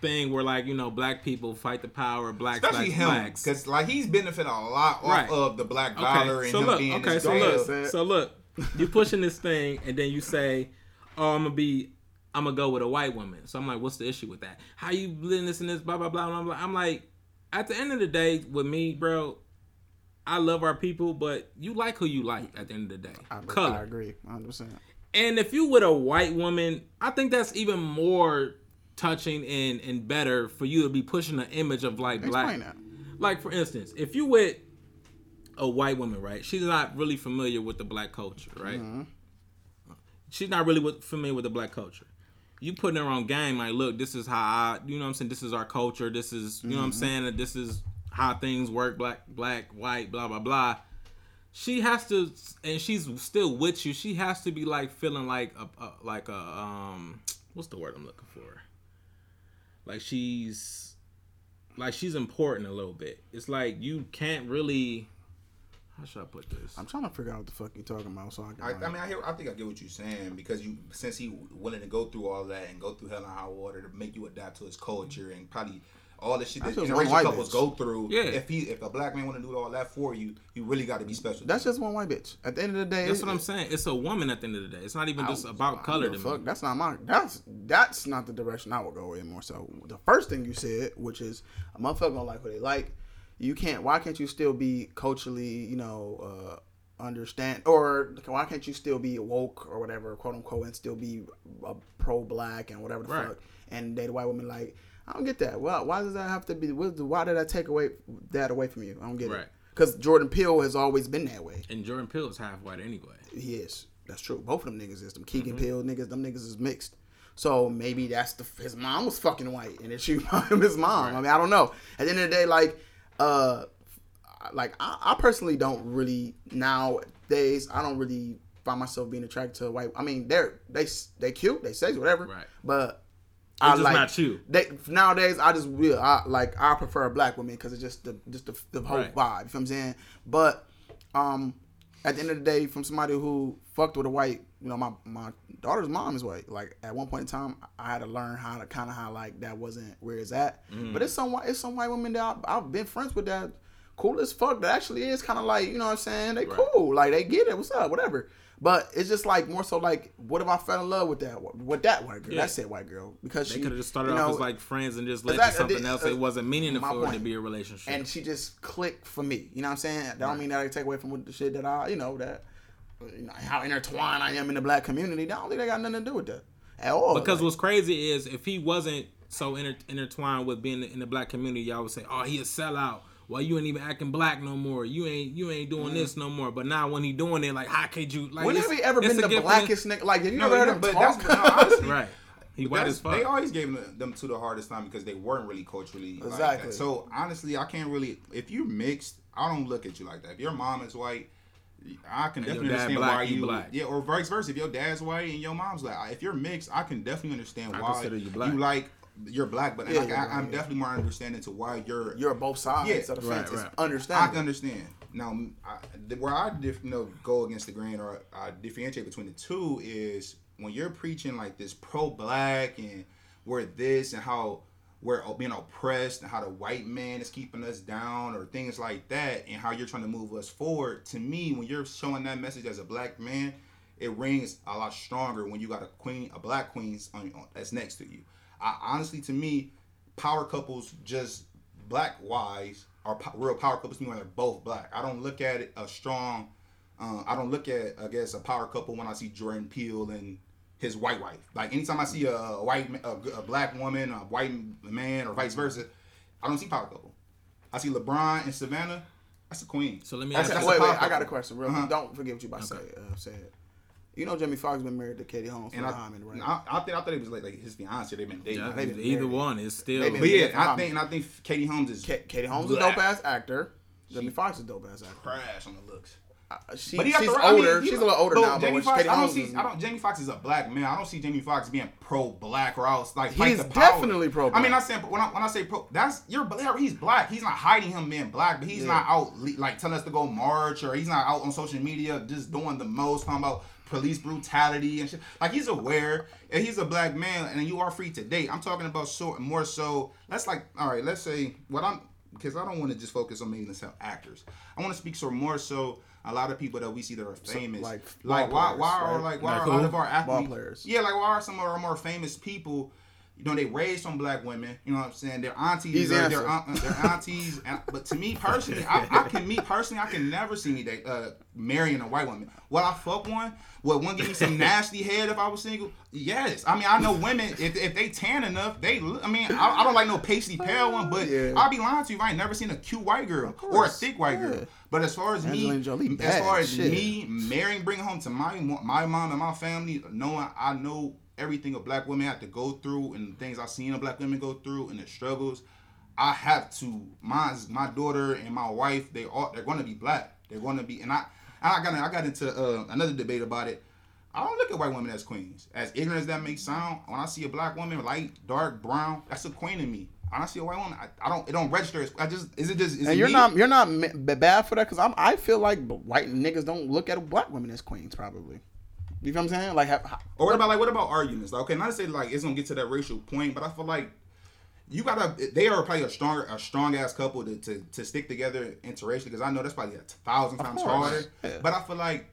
Speaker 2: thing where like you know black people fight the power of blacks,
Speaker 4: Especially
Speaker 2: blacks,
Speaker 4: him,
Speaker 2: blacks.
Speaker 4: because like he's benefiting a lot off
Speaker 2: Right.
Speaker 4: of the black dollar
Speaker 2: Okay,
Speaker 4: and
Speaker 2: so
Speaker 4: him
Speaker 2: look,
Speaker 4: being
Speaker 2: okay,
Speaker 4: this
Speaker 2: so look, so look, you're pushing this thing, and then you say, "Oh, I'm gonna be, I'm gonna go with a white woman." So I'm like, "What's the issue with that? How you living this and this, blah blah blah blah blah." I'm like, at the end of the day, with me, bro, I love our people, but you like who you like. At the end of the day,
Speaker 3: I, agree-
Speaker 2: color.
Speaker 3: I agree. 100. percent
Speaker 2: And if you with a white woman, I think that's even more touching and and better for you to be pushing an image of like black.
Speaker 3: That.
Speaker 2: Like for instance, if you with a white woman, right? She's not really familiar with the black culture, right? Mm-hmm. she's not really familiar with the black culture. You putting her on game like, look, this is how I, you know what I'm saying. This is our culture. This is, you know what I'm saying. That this is how things work. Black, black, white, blah blah blah. She has to, and she's still with you. She has to be like feeling like a, a like a um, what's the word I'm looking for? Like she's, like she's important a little bit. It's like you can't really. How should I put this?
Speaker 3: I'm trying to figure out what the fuck you talking about. So I can.
Speaker 4: I,
Speaker 3: like-
Speaker 4: I mean, I hear. I think I get what you're saying because you, since he willing to go through all that and go through hell and high water to make you adapt to his culture and probably all the shit that
Speaker 3: That's just one
Speaker 4: interracial
Speaker 3: white
Speaker 4: couples
Speaker 3: bitch.
Speaker 4: go through.
Speaker 2: Yeah.
Speaker 4: If he, if a black man want to do all that for you, you really got to be special.
Speaker 3: that's just one white bitch. At the end of the day,
Speaker 2: That's
Speaker 3: it-
Speaker 2: what I'm saying. It's a woman at the end of the day. It's not even just about
Speaker 3: I
Speaker 2: color
Speaker 3: don't
Speaker 2: to
Speaker 3: give a
Speaker 2: me.
Speaker 3: fuck. That's not my. That's that's not the direction I would go in more so. The first thing you said, which is a motherfucker gonna like what they like. You can't. Why can't you still be culturally, you know, uh, understand, or why can't you still be woke or whatever, quote unquote, and still be uh, pro black and whatever the
Speaker 2: Right.
Speaker 3: fuck, and date a white woman like. I don't get that. Well, why does that have to be? Why did I take away that away from you? I don't get
Speaker 2: Right.
Speaker 3: it. Because Jordan Peele has always been that way.
Speaker 2: And Jordan Peele is half white anyway.
Speaker 3: He is. That's true. Both of them niggas is them Keegan
Speaker 2: Mm-hmm.
Speaker 3: Peele niggas. Them niggas is mixed. So maybe that's the his mom was fucking white and it's you his mom. I mean I don't know. At the end of the day, like, uh, like I, I personally don't really nowadays. I don't really find myself being attracted to a white. I mean they're they they cute. They say whatever.
Speaker 2: Right.
Speaker 3: But
Speaker 2: It's just not you.
Speaker 3: They nowadays I just will I like I prefer a black woman because it's just the just the, the whole
Speaker 2: Right.
Speaker 3: vibe. You know what I'm saying? But um, at the end of the day, from somebody who fucked with a white, you know, my my daughter's mom is white. Like at one point in time, I had to learn how to kind of how like that wasn't where it's at.
Speaker 2: Mm.
Speaker 3: But it's some white, it's some white women that I've, I've been friends with that cool as fuck. That actually is kind of like you know what I'm saying. They
Speaker 2: Right.
Speaker 3: cool, like they get it. What's up? Whatever. But it's just like more so like, what if I fell in love with that with that white girl?
Speaker 2: Yeah.
Speaker 3: That said white girl because
Speaker 2: They could have just started
Speaker 3: you
Speaker 2: off as like friends and just led
Speaker 3: Exactly.
Speaker 2: to something else.
Speaker 3: uh,
Speaker 2: It wasn't meaningful it to be a relationship.
Speaker 3: and she just clicked for me. You know what I'm saying? That don't mean that I take away from what the shit that I, you know, that you know, how intertwined I am in the black community. I don't think they got nothing to do with that at all.
Speaker 2: because
Speaker 3: Like,
Speaker 2: what's crazy is if he wasn't so inter- intertwined with being in the black community, y'all would say, "Oh, he a sellout." Well, you ain't even acting black no more. You ain't you ain't doing mm. this no more. But now when he doing it, like how could you like?
Speaker 3: when have he ever been the blackest nigga? Like, have you
Speaker 4: No,
Speaker 3: ever heard
Speaker 4: no,
Speaker 3: him
Speaker 4: but
Speaker 3: talk?
Speaker 4: that's- no, honestly,
Speaker 2: Right. He white as fuck.
Speaker 4: They always gave them, them two the hardest time because they weren't really culturally like
Speaker 3: Exactly.
Speaker 4: that. So honestly, I can't really. If you're mixed, I don't look at you like that. If your mom is white, I can
Speaker 2: And
Speaker 4: definitely understand
Speaker 2: black,
Speaker 4: why
Speaker 2: you
Speaker 4: you.
Speaker 2: black.
Speaker 4: Yeah, or vice versa. If your dad's white and your mom's black, if you're mixed, I can definitely understand
Speaker 2: I
Speaker 4: why
Speaker 2: consider you black.
Speaker 4: like you're black. But
Speaker 3: Yeah,
Speaker 4: I,
Speaker 3: you're
Speaker 4: I,
Speaker 3: black,
Speaker 4: I'm
Speaker 3: yeah.
Speaker 4: definitely more understanding to why you're
Speaker 3: You're both sides
Speaker 4: Yeah,
Speaker 3: of the
Speaker 2: right,
Speaker 3: fence. It's
Speaker 2: right.
Speaker 4: I can understand. Now, I, where I diff, you know, go against the grain or I differentiate between the two is when you're preaching like this pro-black and we're this and how we're being oppressed and how the white man is keeping us down or things like that and how you're trying to move us forward. To me, when you're showing that message as a black man, it rings a lot stronger when you got a queen, a black queen on, on, that's next to you. I, honestly, to me, power couples just black wise are po- real power couples to me when they're both black. I don't look at it a strong. Uh, I don't look at I guess a power couple when I see Jordan Peele and his white wife. Like anytime I see a, a white ma- a, a black woman, a white man, or vice versa, I don't see power couple. I see LeBron and Savannah. That's a queen.
Speaker 2: So let me
Speaker 4: That's-
Speaker 2: ask
Speaker 4: that's
Speaker 2: you-
Speaker 4: a
Speaker 3: wait, wait.
Speaker 4: power
Speaker 3: I got a question. Real.
Speaker 4: Uh-huh.
Speaker 3: Don't forget what you about to say. Uh, say it. You know, Jamie Foxx been married to Katie Holmes for
Speaker 4: And
Speaker 3: a
Speaker 4: I,
Speaker 3: time, right?
Speaker 4: I, I think I thought it was like, like his fiance. They've been dating.
Speaker 2: Yeah,
Speaker 3: They been
Speaker 2: either
Speaker 3: married.
Speaker 2: one is still.
Speaker 4: But yeah,
Speaker 3: different
Speaker 4: I think and I think Katie Holmes is
Speaker 3: Ka- Katie Holmes is a dope ass actor. Jamie Foxx is a dope ass actor.
Speaker 4: Crash on the looks.
Speaker 3: Uh, she,
Speaker 4: But he
Speaker 3: she's
Speaker 4: got the, I mean,
Speaker 3: older. she's a little older now.
Speaker 4: Jamie
Speaker 3: but
Speaker 4: Foxx,
Speaker 3: Katie
Speaker 4: I don't see.
Speaker 3: is,
Speaker 4: I don't. Jamie Foxx is a black man. I don't see Jamie Foxx being pro black or else like.
Speaker 3: He's
Speaker 4: fight the power.
Speaker 3: definitely pro-black.
Speaker 4: I mean, I'm saying when I when I say pro, that's you're black. He's black. He's not hiding him being black, but he's
Speaker 3: Yeah.
Speaker 4: not out like telling us to go march or he's not out on social media just doing the most talking about police brutality and shit. Like he's aware and he's a black man and you are free to date. I'm talking about so more so. Let's like all right. Let's say what I'm because I don't want to just focus on making this actors. I want to speak so more so a lot of people that we see that are famous.
Speaker 3: like
Speaker 4: like, why
Speaker 3: players,
Speaker 4: why are
Speaker 3: right?
Speaker 4: like why
Speaker 2: Like
Speaker 4: are
Speaker 2: who?
Speaker 4: a lot of our
Speaker 3: Ball
Speaker 4: athletes
Speaker 3: players.
Speaker 4: Yeah, like why are some of our more famous people you know, they raised from black women. You know what I'm saying? Their aunties, their, their, aunt- their aunties. And, but to me personally, I, I can me personally, I can never see me uh, marrying a white woman. Would I fuck one? Would one give me some nasty head if I was single? Yes. I mean, I know women if, if they tan enough, they. I mean, I, I don't like no pasty pale one, but
Speaker 3: Yeah.
Speaker 4: I'll be lying to you if I ain't never seen a cute white girl or a thick white girl. But as far as
Speaker 3: Angelina
Speaker 4: me,
Speaker 3: Jolie
Speaker 4: as far as
Speaker 3: shit.
Speaker 4: me marrying, bringing home to my my mom and my family, knowing I know everything a black woman have to go through and the things I've seen a black women go through and the struggles, I have to. My my daughter and my wife, they all they're going to be black. They're going to be, and I I got I got into uh, another debate about it. I don't look at white women as queens. As ignorant as that may sound, when I see a black woman, light, dark, brown, that's a queen in me. When I see a white woman, I, I don't. It don't register. I just is it just is
Speaker 3: And you're
Speaker 4: me?
Speaker 3: not you're not bad for that because I'm I feel like white niggas don't look at black women as queens probably. You feel what I'm saying? Like, have,
Speaker 4: Or what about like what about arguments? Like, okay, not to say like it's gonna get to that racial point, but I feel like you gotta they are probably a stronger a strong ass couple to, to, to stick together interracially because I know that's probably a thousand times harder.
Speaker 3: Yeah.
Speaker 4: But I feel like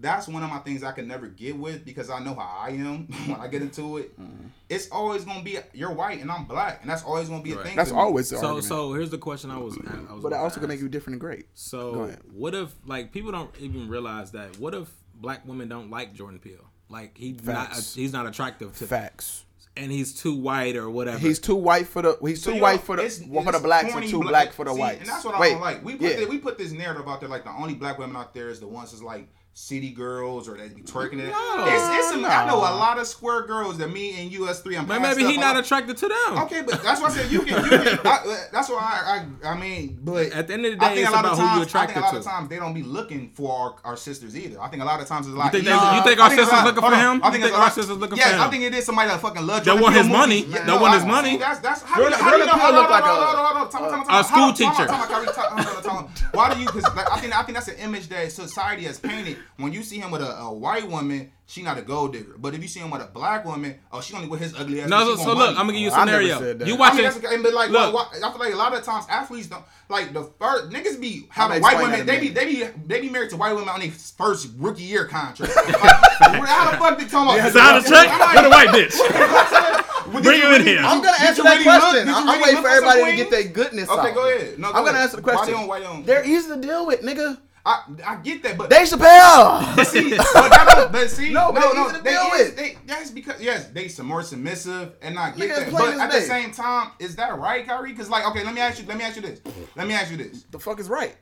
Speaker 4: that's one of my things I can never get with because I know how I am when I get into it.
Speaker 3: Mm-hmm.
Speaker 4: It's always gonna be you're white and I'm black, and that's always gonna be a thing.
Speaker 3: that's always the
Speaker 2: So
Speaker 3: argument.
Speaker 2: so here's the question I was. I was
Speaker 3: but it
Speaker 2: gonna
Speaker 3: also can make you different and great.
Speaker 2: So what if like people don't even realize that? What if black women don't like Jordan Peele? Like he's not
Speaker 3: Facts.
Speaker 2: he's not attractive to
Speaker 3: Facts.
Speaker 2: and he's too white or whatever.
Speaker 3: He's too white for the he's
Speaker 4: So,
Speaker 3: too white for the
Speaker 4: it's-
Speaker 3: for the
Speaker 4: it's
Speaker 3: blacks and
Speaker 4: corny
Speaker 3: too
Speaker 4: bla-
Speaker 3: black for the
Speaker 4: see,
Speaker 3: whites.
Speaker 4: And that's what I don't like. We put
Speaker 3: yeah.
Speaker 4: the, we put this narrative out there like the only black women out there is the ones that's like city girls or they be twerking it.
Speaker 2: No.
Speaker 4: it's, it's some, I know a lot of square girls that me and US three. I'm
Speaker 2: but maybe
Speaker 4: up
Speaker 2: he's not
Speaker 4: on.
Speaker 2: attracted to them.
Speaker 4: Okay, but that's why I said you can. You can I, that's why I, I. I mean, but
Speaker 2: At the end of the day,
Speaker 4: I
Speaker 2: day,
Speaker 4: think
Speaker 2: it's
Speaker 4: a lot
Speaker 2: about
Speaker 4: of
Speaker 2: who you
Speaker 4: times, I think a lot of times they don't be looking for our, our sisters either. I think a lot of times it's like
Speaker 2: think they-
Speaker 4: nah,
Speaker 2: you think our
Speaker 4: it's a
Speaker 2: sisters
Speaker 4: lot-
Speaker 2: looking for
Speaker 4: on.
Speaker 2: him?
Speaker 4: I
Speaker 2: You
Speaker 4: think,
Speaker 2: think our
Speaker 4: lot-
Speaker 2: sisters looking
Speaker 4: yes,
Speaker 2: for him?
Speaker 4: I think it is somebody that fucking loves.
Speaker 2: You.
Speaker 4: They
Speaker 2: want his money.
Speaker 4: movies.
Speaker 2: They want his money.
Speaker 4: That's that's how
Speaker 3: Jordan-
Speaker 4: do you, how do you
Speaker 3: Jordan
Speaker 4: know?
Speaker 3: Peele look like
Speaker 4: hold on,
Speaker 3: a-
Speaker 4: hold on, hold on. Time out, time out, time
Speaker 2: a school
Speaker 4: Hold on, time out,
Speaker 2: teacher.
Speaker 4: Why do you? Because I think I think that's an image that society has painted. When you see him with a, a white woman, she not a gold digger. But if you see him with a black woman, oh, she only with his ugly ass.
Speaker 2: No, so, so look. I'm gonna give you a
Speaker 3: I never
Speaker 2: scenario.
Speaker 3: said.
Speaker 2: You
Speaker 3: I
Speaker 4: I mean, that's okay, but like,
Speaker 2: Look.
Speaker 4: why, why, I feel like a lot of times athletes don't like the first niggas be having white
Speaker 3: explain
Speaker 4: women.
Speaker 3: that
Speaker 4: They be they be they be married to white women on their first rookie year contract. Like, how the fuck they talking about?
Speaker 5: Sign a check
Speaker 4: I'm like,
Speaker 5: for white bitch.
Speaker 4: well,
Speaker 5: Bring him
Speaker 4: you
Speaker 5: in
Speaker 4: really-
Speaker 5: here.
Speaker 3: I'm gonna
Speaker 4: did
Speaker 3: answer that
Speaker 4: really
Speaker 3: question.
Speaker 4: did
Speaker 3: I'm
Speaker 4: really
Speaker 3: waiting for everybody to get their goodness.
Speaker 4: Okay,
Speaker 3: out.
Speaker 4: go ahead. No, go
Speaker 3: I'm gonna
Speaker 4: ahead.
Speaker 3: answer the
Speaker 4: Why
Speaker 3: question.
Speaker 4: they on- why they on?
Speaker 3: They're easy to deal with, nigga.
Speaker 4: I, I get that, but
Speaker 3: Dave Chappelle.
Speaker 4: But see, but, that but see,
Speaker 3: No,
Speaker 4: no,
Speaker 3: but
Speaker 4: no,
Speaker 3: they
Speaker 4: they, is, they that's because yes, they some more submissive, and I get
Speaker 3: Niggas
Speaker 4: that. But
Speaker 3: as
Speaker 4: at the same time, is that right, Kyrie? Because like, okay, let me ask you, let me ask you this, let me ask you this.
Speaker 3: the fuck is right?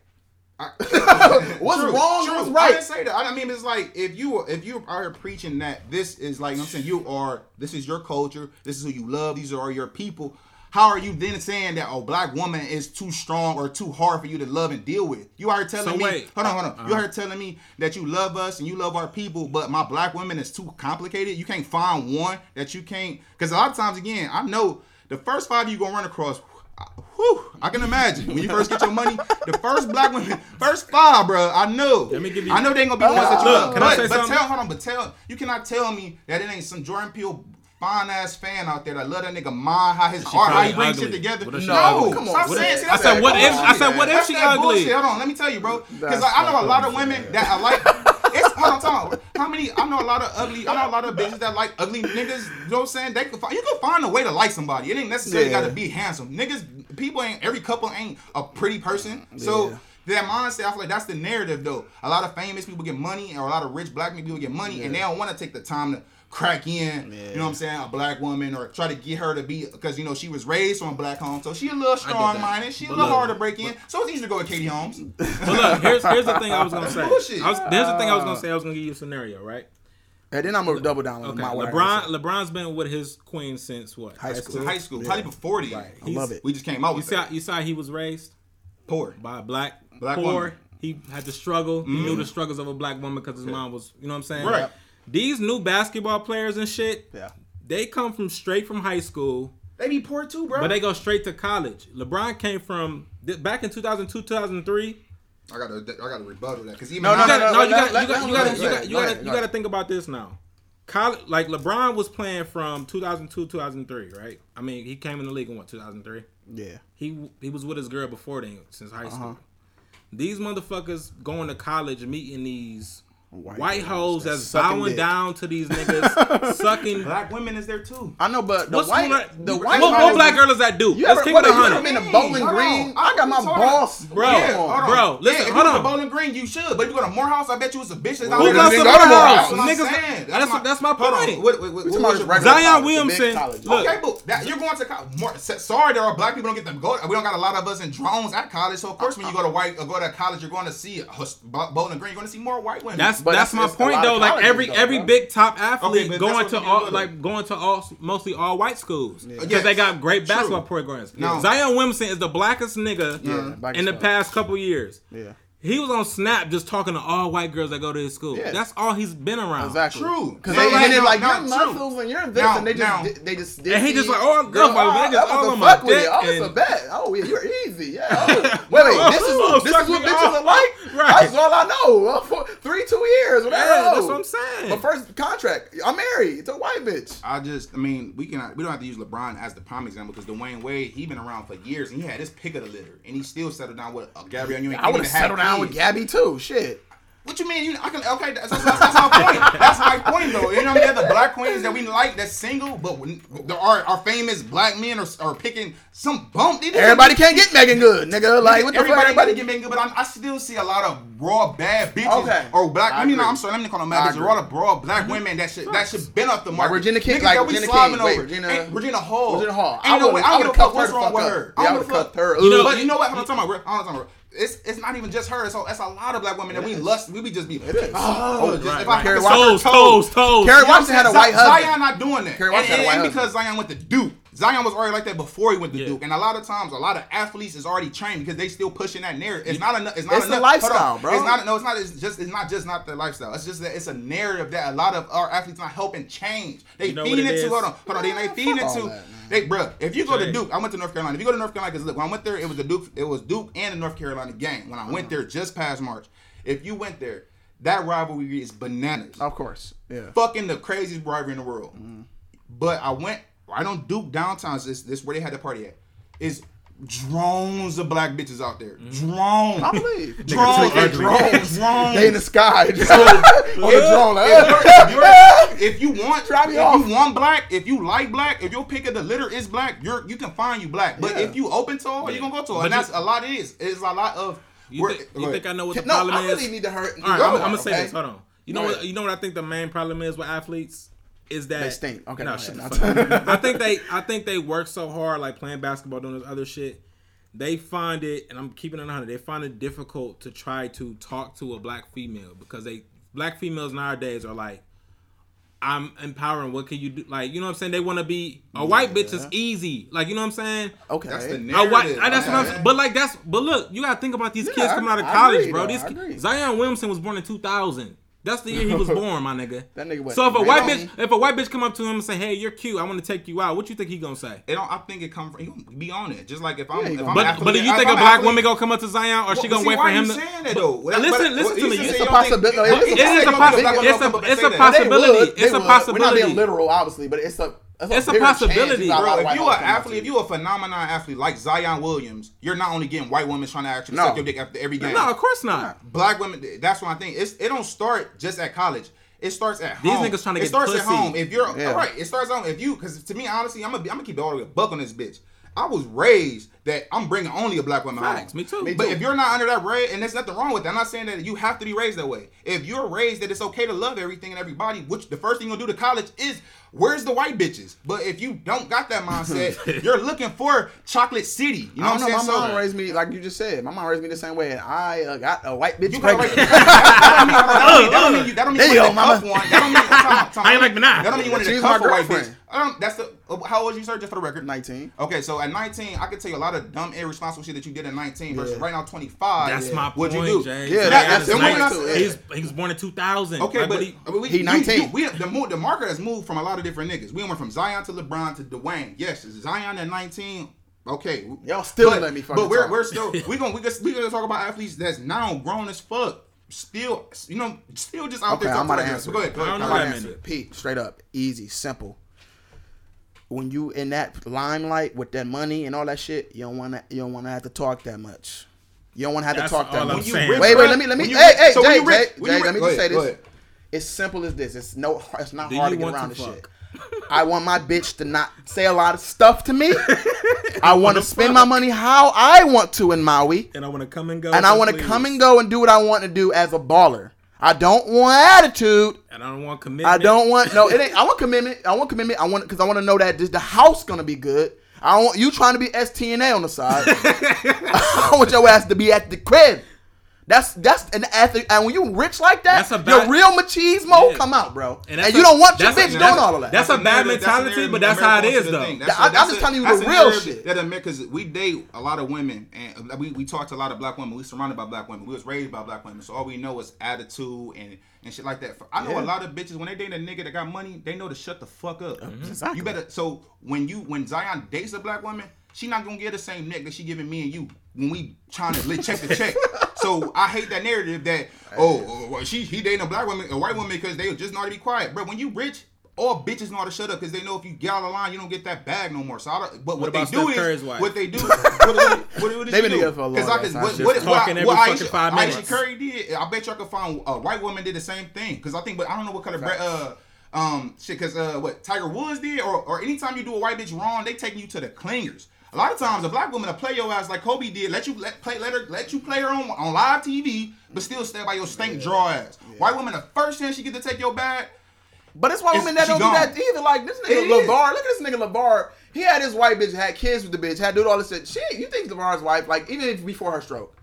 Speaker 4: I-
Speaker 3: What's
Speaker 4: True,
Speaker 3: wrong?
Speaker 4: true.
Speaker 3: What's
Speaker 4: I
Speaker 3: right?
Speaker 4: didn't say that. I mean, it's like if you if you are here preaching that this is like you know what I'm saying you are this is your culture, this is who you love, these are your people. How are you then saying that a black woman is too strong or too hard for you to love and deal with? You are telling
Speaker 2: So
Speaker 4: me,
Speaker 2: wait.
Speaker 4: hold on, hold on.
Speaker 2: Uh-huh.
Speaker 4: You are telling me that you love us and you love our people, but my black woman is too complicated. You can't find one that you can't. Because a lot of times, again, I know the first five you gonna run across. Whew, I can imagine when you first get your money. The first black women, first five, bro. I know.
Speaker 2: Let me give you-
Speaker 4: I know they ain't gonna be the ones that you
Speaker 2: Look,
Speaker 4: love.
Speaker 2: can I
Speaker 4: But,
Speaker 2: say
Speaker 4: but
Speaker 2: something?
Speaker 4: tell, hold on, but tell you cannot tell me that it ain't some Jordan Peele fine ass fan out there that love that nigga mind how his heart how he
Speaker 2: probably
Speaker 4: brings shit together.
Speaker 2: What if she
Speaker 4: no,
Speaker 2: ugly?
Speaker 3: Come on,
Speaker 4: stop
Speaker 3: what
Speaker 4: saying.
Speaker 3: if-
Speaker 4: see,
Speaker 3: I said,
Speaker 4: that
Speaker 3: what if-
Speaker 2: I said, what if
Speaker 4: That's
Speaker 2: she
Speaker 4: that
Speaker 2: ugly?
Speaker 4: bullshit. Hold on, let me tell you, bro. Because
Speaker 3: That's
Speaker 4: I know a lot of women
Speaker 3: man.
Speaker 4: that I like. It's hold on, time out. How many? I know a lot of ugly. I know a lot of bitches that like ugly niggas. You know what I'm saying? They can find. You can find a way to like somebody. It ain't necessarily
Speaker 3: Yeah.
Speaker 4: got to be handsome. Niggas, people ain't. Every couple ain't a pretty person. So.
Speaker 3: Yeah.
Speaker 4: That mindset, I feel like that's the narrative though. A lot of famous people get money, or a lot of rich black people get money, and they don't want to take the time to crack in. You know what I'm saying? A black woman, or try to get her to be because you know she was raised from a black home, so she a little strong minded. She a little
Speaker 2: look,
Speaker 4: hard to break in. So it's easy to go with Katie Holmes.
Speaker 2: But look, here's here's the thing I was gonna say.
Speaker 4: Bullshit.
Speaker 2: I was, here's the thing I was gonna uh. say. I was gonna give you a scenario, right?
Speaker 3: And then I'm gonna double down on
Speaker 2: Okay,
Speaker 3: my what
Speaker 2: LeBron. LeBron's been with his queen since what?
Speaker 3: High school.
Speaker 4: High school, probably before the
Speaker 3: I love it.
Speaker 4: We just came out
Speaker 2: You
Speaker 4: with
Speaker 2: saw you saw he was raised
Speaker 4: Poor.
Speaker 2: by a black,
Speaker 4: Black
Speaker 2: poor.
Speaker 4: woman.
Speaker 2: He had to struggle. He knew the mm-hmm. struggles of a black woman because his mom was, you know what I'm saying?
Speaker 4: Right.
Speaker 2: These new basketball players and shit,
Speaker 3: Yeah.
Speaker 2: they come from straight from high school,
Speaker 4: They be poor too, bro.
Speaker 2: but they go straight to college. LeBron came from back in 2002, 2003.
Speaker 4: I gotta, I gotta rebuttal that because even
Speaker 3: No,
Speaker 2: You
Speaker 3: no,
Speaker 2: gotta,
Speaker 3: no,
Speaker 2: no, you gotta, you gotta, you gotta, you gotta, you gotta,
Speaker 3: ahead,
Speaker 2: you
Speaker 3: go
Speaker 2: gotta think about this now. College, like LeBron was playing from 2002, 2003, right? I mean, he came in the league in what 2003.
Speaker 3: Yeah.
Speaker 2: He he was with his girl before then, since high school.
Speaker 3: Uh-huh.
Speaker 2: These motherfuckers going to college, meeting these white hoes that's
Speaker 3: sucking
Speaker 2: bowing
Speaker 3: dick.
Speaker 2: down to these niggas, sucking.
Speaker 4: Black women is there too.
Speaker 3: I know, but the
Speaker 2: What's
Speaker 3: white,
Speaker 2: what,
Speaker 3: the white
Speaker 2: what,
Speaker 3: hoes-
Speaker 2: black girl is that do?
Speaker 3: You
Speaker 2: Let's
Speaker 3: ever,
Speaker 2: keep
Speaker 3: what,
Speaker 2: it a
Speaker 3: you
Speaker 2: hundred.
Speaker 3: been to Bowling
Speaker 4: hold
Speaker 3: Green? I got my boss,
Speaker 2: Bro,
Speaker 3: Yeah,
Speaker 2: bro, listen,
Speaker 4: yeah, if
Speaker 2: hold
Speaker 4: you go
Speaker 2: on.
Speaker 4: to Bowling Green, you should. But if you go to Morehouse, I bet you it's a bitch that's out
Speaker 3: Who
Speaker 4: there.
Speaker 3: goes to Morehouse?
Speaker 4: That's
Speaker 2: Niggas- that's-
Speaker 4: my-
Speaker 2: that's my point.
Speaker 4: What, what, what,
Speaker 3: We
Speaker 4: what
Speaker 3: talking about
Speaker 4: was
Speaker 3: just
Speaker 4: your-
Speaker 3: regular
Speaker 2: Zion
Speaker 3: college,
Speaker 2: Williamson, look.
Speaker 4: Okay, but that, you're going to co- more, sorry, there are black people don't get to go. We don't got a lot of us in drones at college, so of course when you go to white or go to college, you're going to see Bowling Green. You're going to see more white women.
Speaker 2: That's
Speaker 3: But
Speaker 2: that's my point though. Like every
Speaker 3: though,
Speaker 2: every
Speaker 3: bro.
Speaker 2: big top athlete
Speaker 4: that's
Speaker 2: going to all like going to all mostly all white schools because
Speaker 4: Yes.
Speaker 2: they got great
Speaker 4: True.
Speaker 2: basketball programs.
Speaker 4: No.
Speaker 2: Zion Williamson is the blackest nigga in the past couple years.
Speaker 3: Yeah.
Speaker 2: He was on Snap just talking to all white girls that go to his school.
Speaker 3: Yeah.
Speaker 2: That's all he's been around.
Speaker 3: Exactly.
Speaker 4: True.
Speaker 3: Because
Speaker 4: So,
Speaker 3: they,
Speaker 4: like,
Speaker 3: and they're
Speaker 4: now-
Speaker 3: like,
Speaker 4: now,
Speaker 3: you're
Speaker 4: true.
Speaker 3: muscles and you're this,
Speaker 4: Now-
Speaker 3: and they just,
Speaker 4: now-
Speaker 3: they just,
Speaker 2: And he just like, oh,
Speaker 3: girl,
Speaker 2: girl,
Speaker 3: oh,
Speaker 2: they just all
Speaker 3: was
Speaker 2: on
Speaker 3: a
Speaker 2: my
Speaker 3: fuck with
Speaker 2: dick
Speaker 3: it. Oh, it's a
Speaker 2: and-
Speaker 3: bet. Oh, yeah, you're easy. Yeah. Oh, wait, wait, this
Speaker 2: Oh,
Speaker 3: is this is what bitches
Speaker 2: off.
Speaker 3: are like.
Speaker 2: Right.
Speaker 3: That's all I know. For three, two years, whatever.
Speaker 2: Yeah, that's what I'm saying.
Speaker 3: But first contract, I'm married to a white bitch.
Speaker 4: I just, I mean, we can we don't have to use LeBron as the prime example because Dwyane Wade he been around for years and he had his pick of the litter and he still settled down with Gabrielle Union.
Speaker 3: I would have settled down with Gabby too. Shit.
Speaker 4: What you mean? You I can okay? That's, that's, that's my point. That's my point though. You know, we have the black queens that we like that's single, but when, the, our famous black men are, are picking some bump.
Speaker 3: Everybody can't get Meagan Good, nigga. Like, what the fuck?
Speaker 4: everybody,
Speaker 3: Everybody
Speaker 4: get Meagan Good, but I'm, I still see a lot of raw bad bitches
Speaker 3: Okay.
Speaker 4: or black.
Speaker 3: I
Speaker 4: I mean, no. I'm sorry, let me call them bad bitches. A lot of raw black mm-hmm. women that should that should been off the market.
Speaker 3: Regina King-
Speaker 4: Niggas
Speaker 3: like
Speaker 4: that
Speaker 3: Regina King. Wait. Regina-
Speaker 4: Ain't- Regina Hall.
Speaker 3: Regina Hall.
Speaker 4: Ain't
Speaker 3: I
Speaker 4: no way.
Speaker 3: would've-
Speaker 4: I
Speaker 3: I
Speaker 4: don't give a fuck what's
Speaker 3: her the
Speaker 4: wrong with her. I
Speaker 3: Yeah, I
Speaker 4: don't give a
Speaker 3: would've cuffed her.
Speaker 2: You know-
Speaker 4: But you know what? I'm talking about. I'm talking about. It's, it's not even just her. It's a, it's a lot of black women that we lust. We be just be.
Speaker 3: Oh,
Speaker 4: oh, just,
Speaker 2: Right,
Speaker 4: if I
Speaker 2: right.
Speaker 4: could
Speaker 2: Toes, toes, toes.
Speaker 3: Kerry
Speaker 4: you know what I'm
Speaker 3: Washington had a
Speaker 4: saying?
Speaker 3: white
Speaker 4: Zion
Speaker 3: husband.
Speaker 4: not doing that.
Speaker 3: Kerry
Speaker 4: And,
Speaker 3: Washington had
Speaker 4: and, and because Zion went to Duke. Zion was already like that before he went to
Speaker 2: Yeah.
Speaker 4: Duke, and a lot of times, a lot of athletes is already trained because they still pushing that narrative. It's not enough. It's not
Speaker 3: It's the
Speaker 4: enough.
Speaker 3: lifestyle, bro.
Speaker 4: It's not. No, it's not. It's just. It's not just not the lifestyle. It's just that it's a narrative that a lot of our athletes not helping change. They
Speaker 2: You know
Speaker 4: feeding
Speaker 2: it
Speaker 4: into.
Speaker 2: is?
Speaker 4: Hold on. Hold on. They, they
Speaker 3: Man,
Speaker 4: feeding
Speaker 3: fuck all
Speaker 4: into.
Speaker 3: that, man.
Speaker 4: They, bruh, if you go to Duke, I went to North Carolina. If you go to North Carolina, because look, when I went there, it was the Duke. It was Duke and the North Carolina game. When I went uh-huh. there just past March, if you went there, that rivalry is bananas
Speaker 3: Of course. Yeah.
Speaker 4: fucking the craziest rivalry in the world. Mm-hmm. But I went right on Duke downtown. This this where they had the party at. Is drones of black bitches out there. Mm-hmm. Drones.
Speaker 3: I believe.
Speaker 4: Drones.
Speaker 3: Niggas
Speaker 4: They
Speaker 3: drones.
Speaker 4: drones.
Speaker 3: They in the sky.
Speaker 4: So,
Speaker 3: On the drone, like,
Speaker 4: if, you're- if you want,
Speaker 3: Drop me
Speaker 4: if
Speaker 3: off.
Speaker 4: you want black, if you like black, if your pick of the litter is black, you're you can find you black. But
Speaker 3: Yeah.
Speaker 4: if you open to all, you're gonna go to all.
Speaker 2: But
Speaker 4: And that's
Speaker 2: you-
Speaker 4: a lot. It is. It's a lot of.
Speaker 2: You,
Speaker 4: we're-
Speaker 2: think, you think I know what the
Speaker 3: no,
Speaker 2: problem
Speaker 3: I
Speaker 2: is?
Speaker 3: really need to hurt.
Speaker 2: All right, I'm, I'm gonna say
Speaker 3: okay?
Speaker 2: this. Hold on. You know
Speaker 3: Go
Speaker 2: what? You know what I think the main problem is with athletes is that
Speaker 3: They stink. Okay,
Speaker 2: No,
Speaker 3: go
Speaker 2: shut the fuck. I think they, I think they work so hard, like playing basketball, doing this other shit. They find it, and I'm keeping it on hundred. They find it difficult to try to talk to a black female because they black females nowadays are like, I'm empowering. What can you do? Like, you know what I'm saying? They want to be a white bitch is easy. Like, you know what I'm saying?
Speaker 3: Okay.
Speaker 4: That's the
Speaker 2: A
Speaker 4: narrative.
Speaker 2: white, I- that's what I'm saying. But like that's but look, you gotta think about these kids
Speaker 3: I-
Speaker 2: coming out of
Speaker 3: I
Speaker 2: college,
Speaker 3: agree,
Speaker 2: bro.
Speaker 3: though.
Speaker 2: These
Speaker 3: I agree.
Speaker 2: Zion Williamson was born in 2000. That's the year he was born, my nigga.
Speaker 3: That nigga went
Speaker 2: So if a white
Speaker 3: on.
Speaker 2: bitch, if a white bitch come up to him and say, "Hey, you're cute. I want to take you out," what you think he gonna say?
Speaker 4: It don't. I think it come from. You gonna be on it. Just like if I'm.
Speaker 3: Yeah,
Speaker 4: if I'm
Speaker 2: But
Speaker 4: an
Speaker 2: but do you think a
Speaker 4: I'm
Speaker 2: black
Speaker 4: athlete-
Speaker 2: woman gonna come up to Zion, or she gonna
Speaker 4: see,
Speaker 2: wait
Speaker 4: why
Speaker 2: for
Speaker 4: are
Speaker 2: him
Speaker 4: you
Speaker 2: to?
Speaker 4: saying that though?
Speaker 2: But listen, listen to me. It's
Speaker 3: a
Speaker 4: you don't think-
Speaker 3: possibility. It's a
Speaker 4: possibility.
Speaker 2: It is a
Speaker 4: don't
Speaker 2: possi-
Speaker 4: think black women
Speaker 2: it's a-
Speaker 4: come up and
Speaker 2: it's
Speaker 4: say
Speaker 2: a
Speaker 4: that.
Speaker 2: possi-
Speaker 3: They
Speaker 2: possibility.
Speaker 3: they
Speaker 2: a.
Speaker 3: We're not being literal, obviously, but it's a. It's a,
Speaker 2: a possibility.
Speaker 3: you a
Speaker 4: Bro, if you
Speaker 3: hoes
Speaker 4: an
Speaker 3: coming up
Speaker 4: athlete,
Speaker 3: to
Speaker 4: if you are a phenomenon athlete like Zion Williams, you're not only getting white women trying to actually
Speaker 3: No.
Speaker 4: suck your dick after every game.
Speaker 2: No, of course not.
Speaker 4: Black women, that's what I think. It's it don't start just at college. It starts at
Speaker 2: These
Speaker 4: home.
Speaker 2: niggas tryna
Speaker 4: It
Speaker 2: get into college.
Speaker 4: It starts at home. If you're
Speaker 3: Yeah.
Speaker 4: all right, it starts at home. If you, because to me, honestly, I'm gonna be, I'm gonna keep it all the way a buck on this bitch. I was raised that I'm bringing only a black woman
Speaker 2: Facts,
Speaker 4: home.
Speaker 2: me too.
Speaker 3: Me
Speaker 4: But
Speaker 3: too.
Speaker 4: if you're not under that raise, and there's nothing wrong with that, I'm not saying that you have to be raised that way. If you're raised that it's okay to love everything and everybody, which the first thing you'll do to college is where's the white bitches. But if you don't got that mindset, you're looking for chocolate city. You know
Speaker 3: I
Speaker 4: what
Speaker 3: don't
Speaker 4: I'm
Speaker 3: know.
Speaker 4: saying?
Speaker 3: My mom
Speaker 4: So-
Speaker 3: raised me like you just said. My mom raised me the same way, and I uh, got a white bitch
Speaker 4: You gotta write
Speaker 3: pregnant.
Speaker 4: that don't mean- that don't mean you. That don't mean
Speaker 3: There
Speaker 4: you
Speaker 3: you
Speaker 4: want
Speaker 3: go,
Speaker 4: to
Speaker 3: mama.
Speaker 4: cuff one. That don't mean. Time, time,
Speaker 2: I ain't like Minaj.
Speaker 4: That don't mean you wanted to
Speaker 3: She's
Speaker 4: cuff
Speaker 3: my
Speaker 4: a white bitch.
Speaker 3: Girlfriend.
Speaker 4: Um, that's the. uh, How old was you, sir? Just for the record.
Speaker 3: 19.
Speaker 4: Okay, so at 19, I could tell you a lot of dumb, irresponsible shit that you did at 19 versus right now 25.
Speaker 2: That's
Speaker 4: yeah.
Speaker 2: my
Speaker 4: What'd
Speaker 2: point,
Speaker 4: you do?
Speaker 2: Jay.
Speaker 3: Yeah,
Speaker 2: Zion
Speaker 3: that's-
Speaker 2: is
Speaker 3: that's
Speaker 2: nice.
Speaker 3: what I'm saying.
Speaker 2: He's he was born in 2000.
Speaker 4: Okay,
Speaker 2: Like,
Speaker 4: but,
Speaker 2: what he-
Speaker 4: but we,
Speaker 3: He 19.
Speaker 4: you- we, the, mo- the market has moved from a lot of different niggas. We went from Zion to LeBron to Dwyane. Yes, Zion at 19. Okay,
Speaker 3: Y'all still
Speaker 4: but,
Speaker 3: let me
Speaker 4: But we're
Speaker 3: talk.
Speaker 4: we're still we gonna we gonna, we gonna talk about athletes that's now grown as fuck. Still, you know, still just out
Speaker 3: Okay,
Speaker 4: there.
Speaker 3: I'm
Speaker 4: talking
Speaker 3: about to
Speaker 4: like
Speaker 3: answer.
Speaker 4: Go ahead, go
Speaker 2: I
Speaker 4: ahead.
Speaker 2: don't
Speaker 3: I'm about to answer
Speaker 2: many.
Speaker 3: it. Pete, straight up, easy, simple. When you in that limelight with that money and all that shit, you don't wanna you don't wanna have to talk that much. You don't want to have
Speaker 2: That's
Speaker 3: to talk that much.
Speaker 2: saying.
Speaker 3: Wait, wait, let me, let me.
Speaker 4: you
Speaker 3: Hey, hey,
Speaker 4: so
Speaker 3: Jay, Jay, Jay, let me just say
Speaker 4: go ahead, go
Speaker 3: this. It's simple as this. It's no, it's not
Speaker 2: Do
Speaker 3: hard to get around
Speaker 2: to
Speaker 3: this
Speaker 2: fuck?
Speaker 3: shit. I want my bitch to not say a lot of stuff to me. I want to spend my money how I want to in Maui,
Speaker 2: And I want to come and go.
Speaker 3: and I want to come and go and do what I want to do as a baller. I don't want attitude.
Speaker 2: And I don't want commitment.
Speaker 3: I don't want no. It ain't. I want commitment. I want commitment. I want because I want to know that this, the house gonna be good. I don't want you trying to be STNA on the side. I want your ass to be at the crib. That's that's an athlete. And when you rich like that,
Speaker 2: That's a bad-
Speaker 3: your real machismo
Speaker 2: Yeah.
Speaker 3: come out, bro. And,
Speaker 2: that's
Speaker 3: you
Speaker 2: a-
Speaker 3: don't want your bitch
Speaker 2: a-
Speaker 3: doing all of that.
Speaker 2: That's a bad
Speaker 4: narrative-
Speaker 2: mentality,
Speaker 4: narrative
Speaker 2: but that's how it
Speaker 4: America
Speaker 2: is,
Speaker 4: wants you
Speaker 2: though.
Speaker 4: think. That's
Speaker 3: I-
Speaker 4: a-
Speaker 3: I'm just
Speaker 4: a-
Speaker 3: telling you the real shit.
Speaker 4: That America's we date a lot of women and we, we talk to a lot of black women. We surrounded by black women. We was raised by black women, so all we know is attitude and and shit like that. I know
Speaker 3: Yeah.
Speaker 4: a lot of bitches when they date a nigga that got money, they know to shut the fuck up.
Speaker 3: Exactly.
Speaker 4: You better. So when you when Zion dates a black woman, she not gonna get the same neck that she giving me and you when we trying to check the check. so I hate that narrative that oh, oh, well, she he dating a black woman, a white woman because they just know how to be quiet. But when you rich. All bitches know how to shut up because they know if you get out of line, you don't get that bag no more. So, I don't, but what,
Speaker 2: about
Speaker 4: they do
Speaker 2: Steph Curry's
Speaker 4: is
Speaker 2: wife?
Speaker 4: what they do. what, what, what, what, what
Speaker 3: They
Speaker 4: she
Speaker 3: been
Speaker 4: do?
Speaker 3: together for a long
Speaker 4: 'Cause I
Speaker 3: ass
Speaker 4: could-
Speaker 3: time.
Speaker 4: what,
Speaker 3: Just
Speaker 4: what, what,
Speaker 2: talking
Speaker 4: what,
Speaker 2: every
Speaker 4: what
Speaker 2: fucking
Speaker 4: Ayesha,
Speaker 2: five
Speaker 4: Ayesha
Speaker 2: minutes.
Speaker 4: Curry did. I bet you I could find a white woman did the same thing. Because I think, but I don't know what kind of bre- uh um shit. Because uh what Tiger Woods did, or or anytime you do a white bitch wrong, they taking you to the clingers. A lot of times, a black woman will play your ass like Kobe did. Let you let play let her let you play her on on live TV, but still stay by your stink draw ass. White woman, the first chance she get to take your bag,
Speaker 3: But it's why
Speaker 4: It's-
Speaker 3: women that don't
Speaker 4: gone.
Speaker 3: do that either. Like this nigga
Speaker 4: It is.
Speaker 3: LaVar. Look at this nigga LaVar. He had his white bitch, had kids with the bitch, had to do all this shit. She, you think LaVar's wife, like even before her stroke,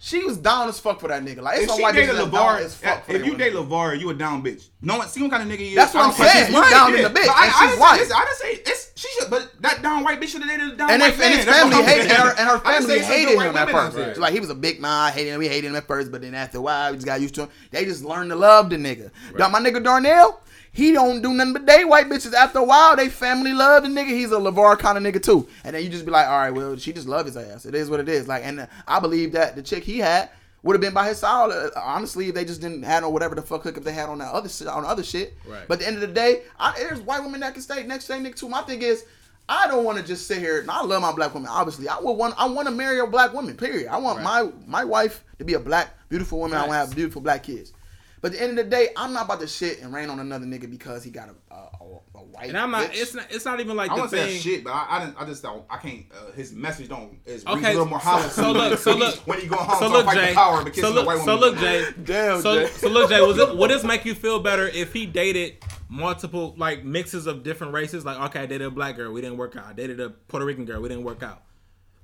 Speaker 3: she was down as fuck for that nigga. Like it's
Speaker 4: if she dated
Speaker 3: bitches that down
Speaker 4: LaVar,
Speaker 3: as fuck.
Speaker 4: if you date LaVar, you a down bitch. No one see what kind of nigga he is.
Speaker 3: That's what I'm saying. You down in the bitch,
Speaker 4: I, I
Speaker 3: she's white.
Speaker 4: Listen, I didn't say it's she should, but that down white bitch should have dated a down
Speaker 3: and,
Speaker 4: white
Speaker 3: if,
Speaker 4: man.
Speaker 3: and his family hated, her, and her family hated him at first. Like he was a big man, hated him. We hated him at first, but then after a while, we just got used to him. They just learned to love the nigga. My nigga Darnell, he don't do nothing but date white bitches. After a while, they family love the nigga. He's a LaVar kind of nigga too. And then you just be like, all right, well, she just love his ass. It is what it is. Like, and I believe that the chick he had would have been by his side. Uh, honestly, if they just didn't have no whatever the fuck hookup they had on that other shit, on other shit.
Speaker 2: Right.
Speaker 3: But at the end of the day, I, there's white women that can stay next to nigga too. My thing is. I don't want to just sit here. And I love my black woman. Obviously, I would want. I want to marry a black woman. Period. I want my my wife to be a black, beautiful woman. I want to have beautiful black kids. But at the end of the day, I'm not about to shit and rain on another nigga because he got a a, a, a white.
Speaker 2: And I'm not.
Speaker 3: bitch.
Speaker 2: It's not. It's not even like
Speaker 4: I
Speaker 2: the
Speaker 4: want to say shit, but I, I, didn't, I just don't. I can't. Uh, his message don't. Is reads
Speaker 2: Okay,
Speaker 4: a little more hollow.
Speaker 2: so-
Speaker 4: to
Speaker 2: so look, so look-
Speaker 4: when he go home,
Speaker 2: So
Speaker 4: so
Speaker 2: look,
Speaker 4: fight
Speaker 2: Jay.
Speaker 4: the power because
Speaker 2: So
Speaker 4: he's white
Speaker 2: look,
Speaker 4: woman.
Speaker 2: so look, Jay.
Speaker 3: Damn,
Speaker 2: So,
Speaker 3: Jay.
Speaker 2: so look, Jay. Was it? Would this make you feel better if he dated multiple like mixes of different races? Like, okay, I dated a black girl, we didn't work out. I dated a Puerto Rican girl, we didn't work out.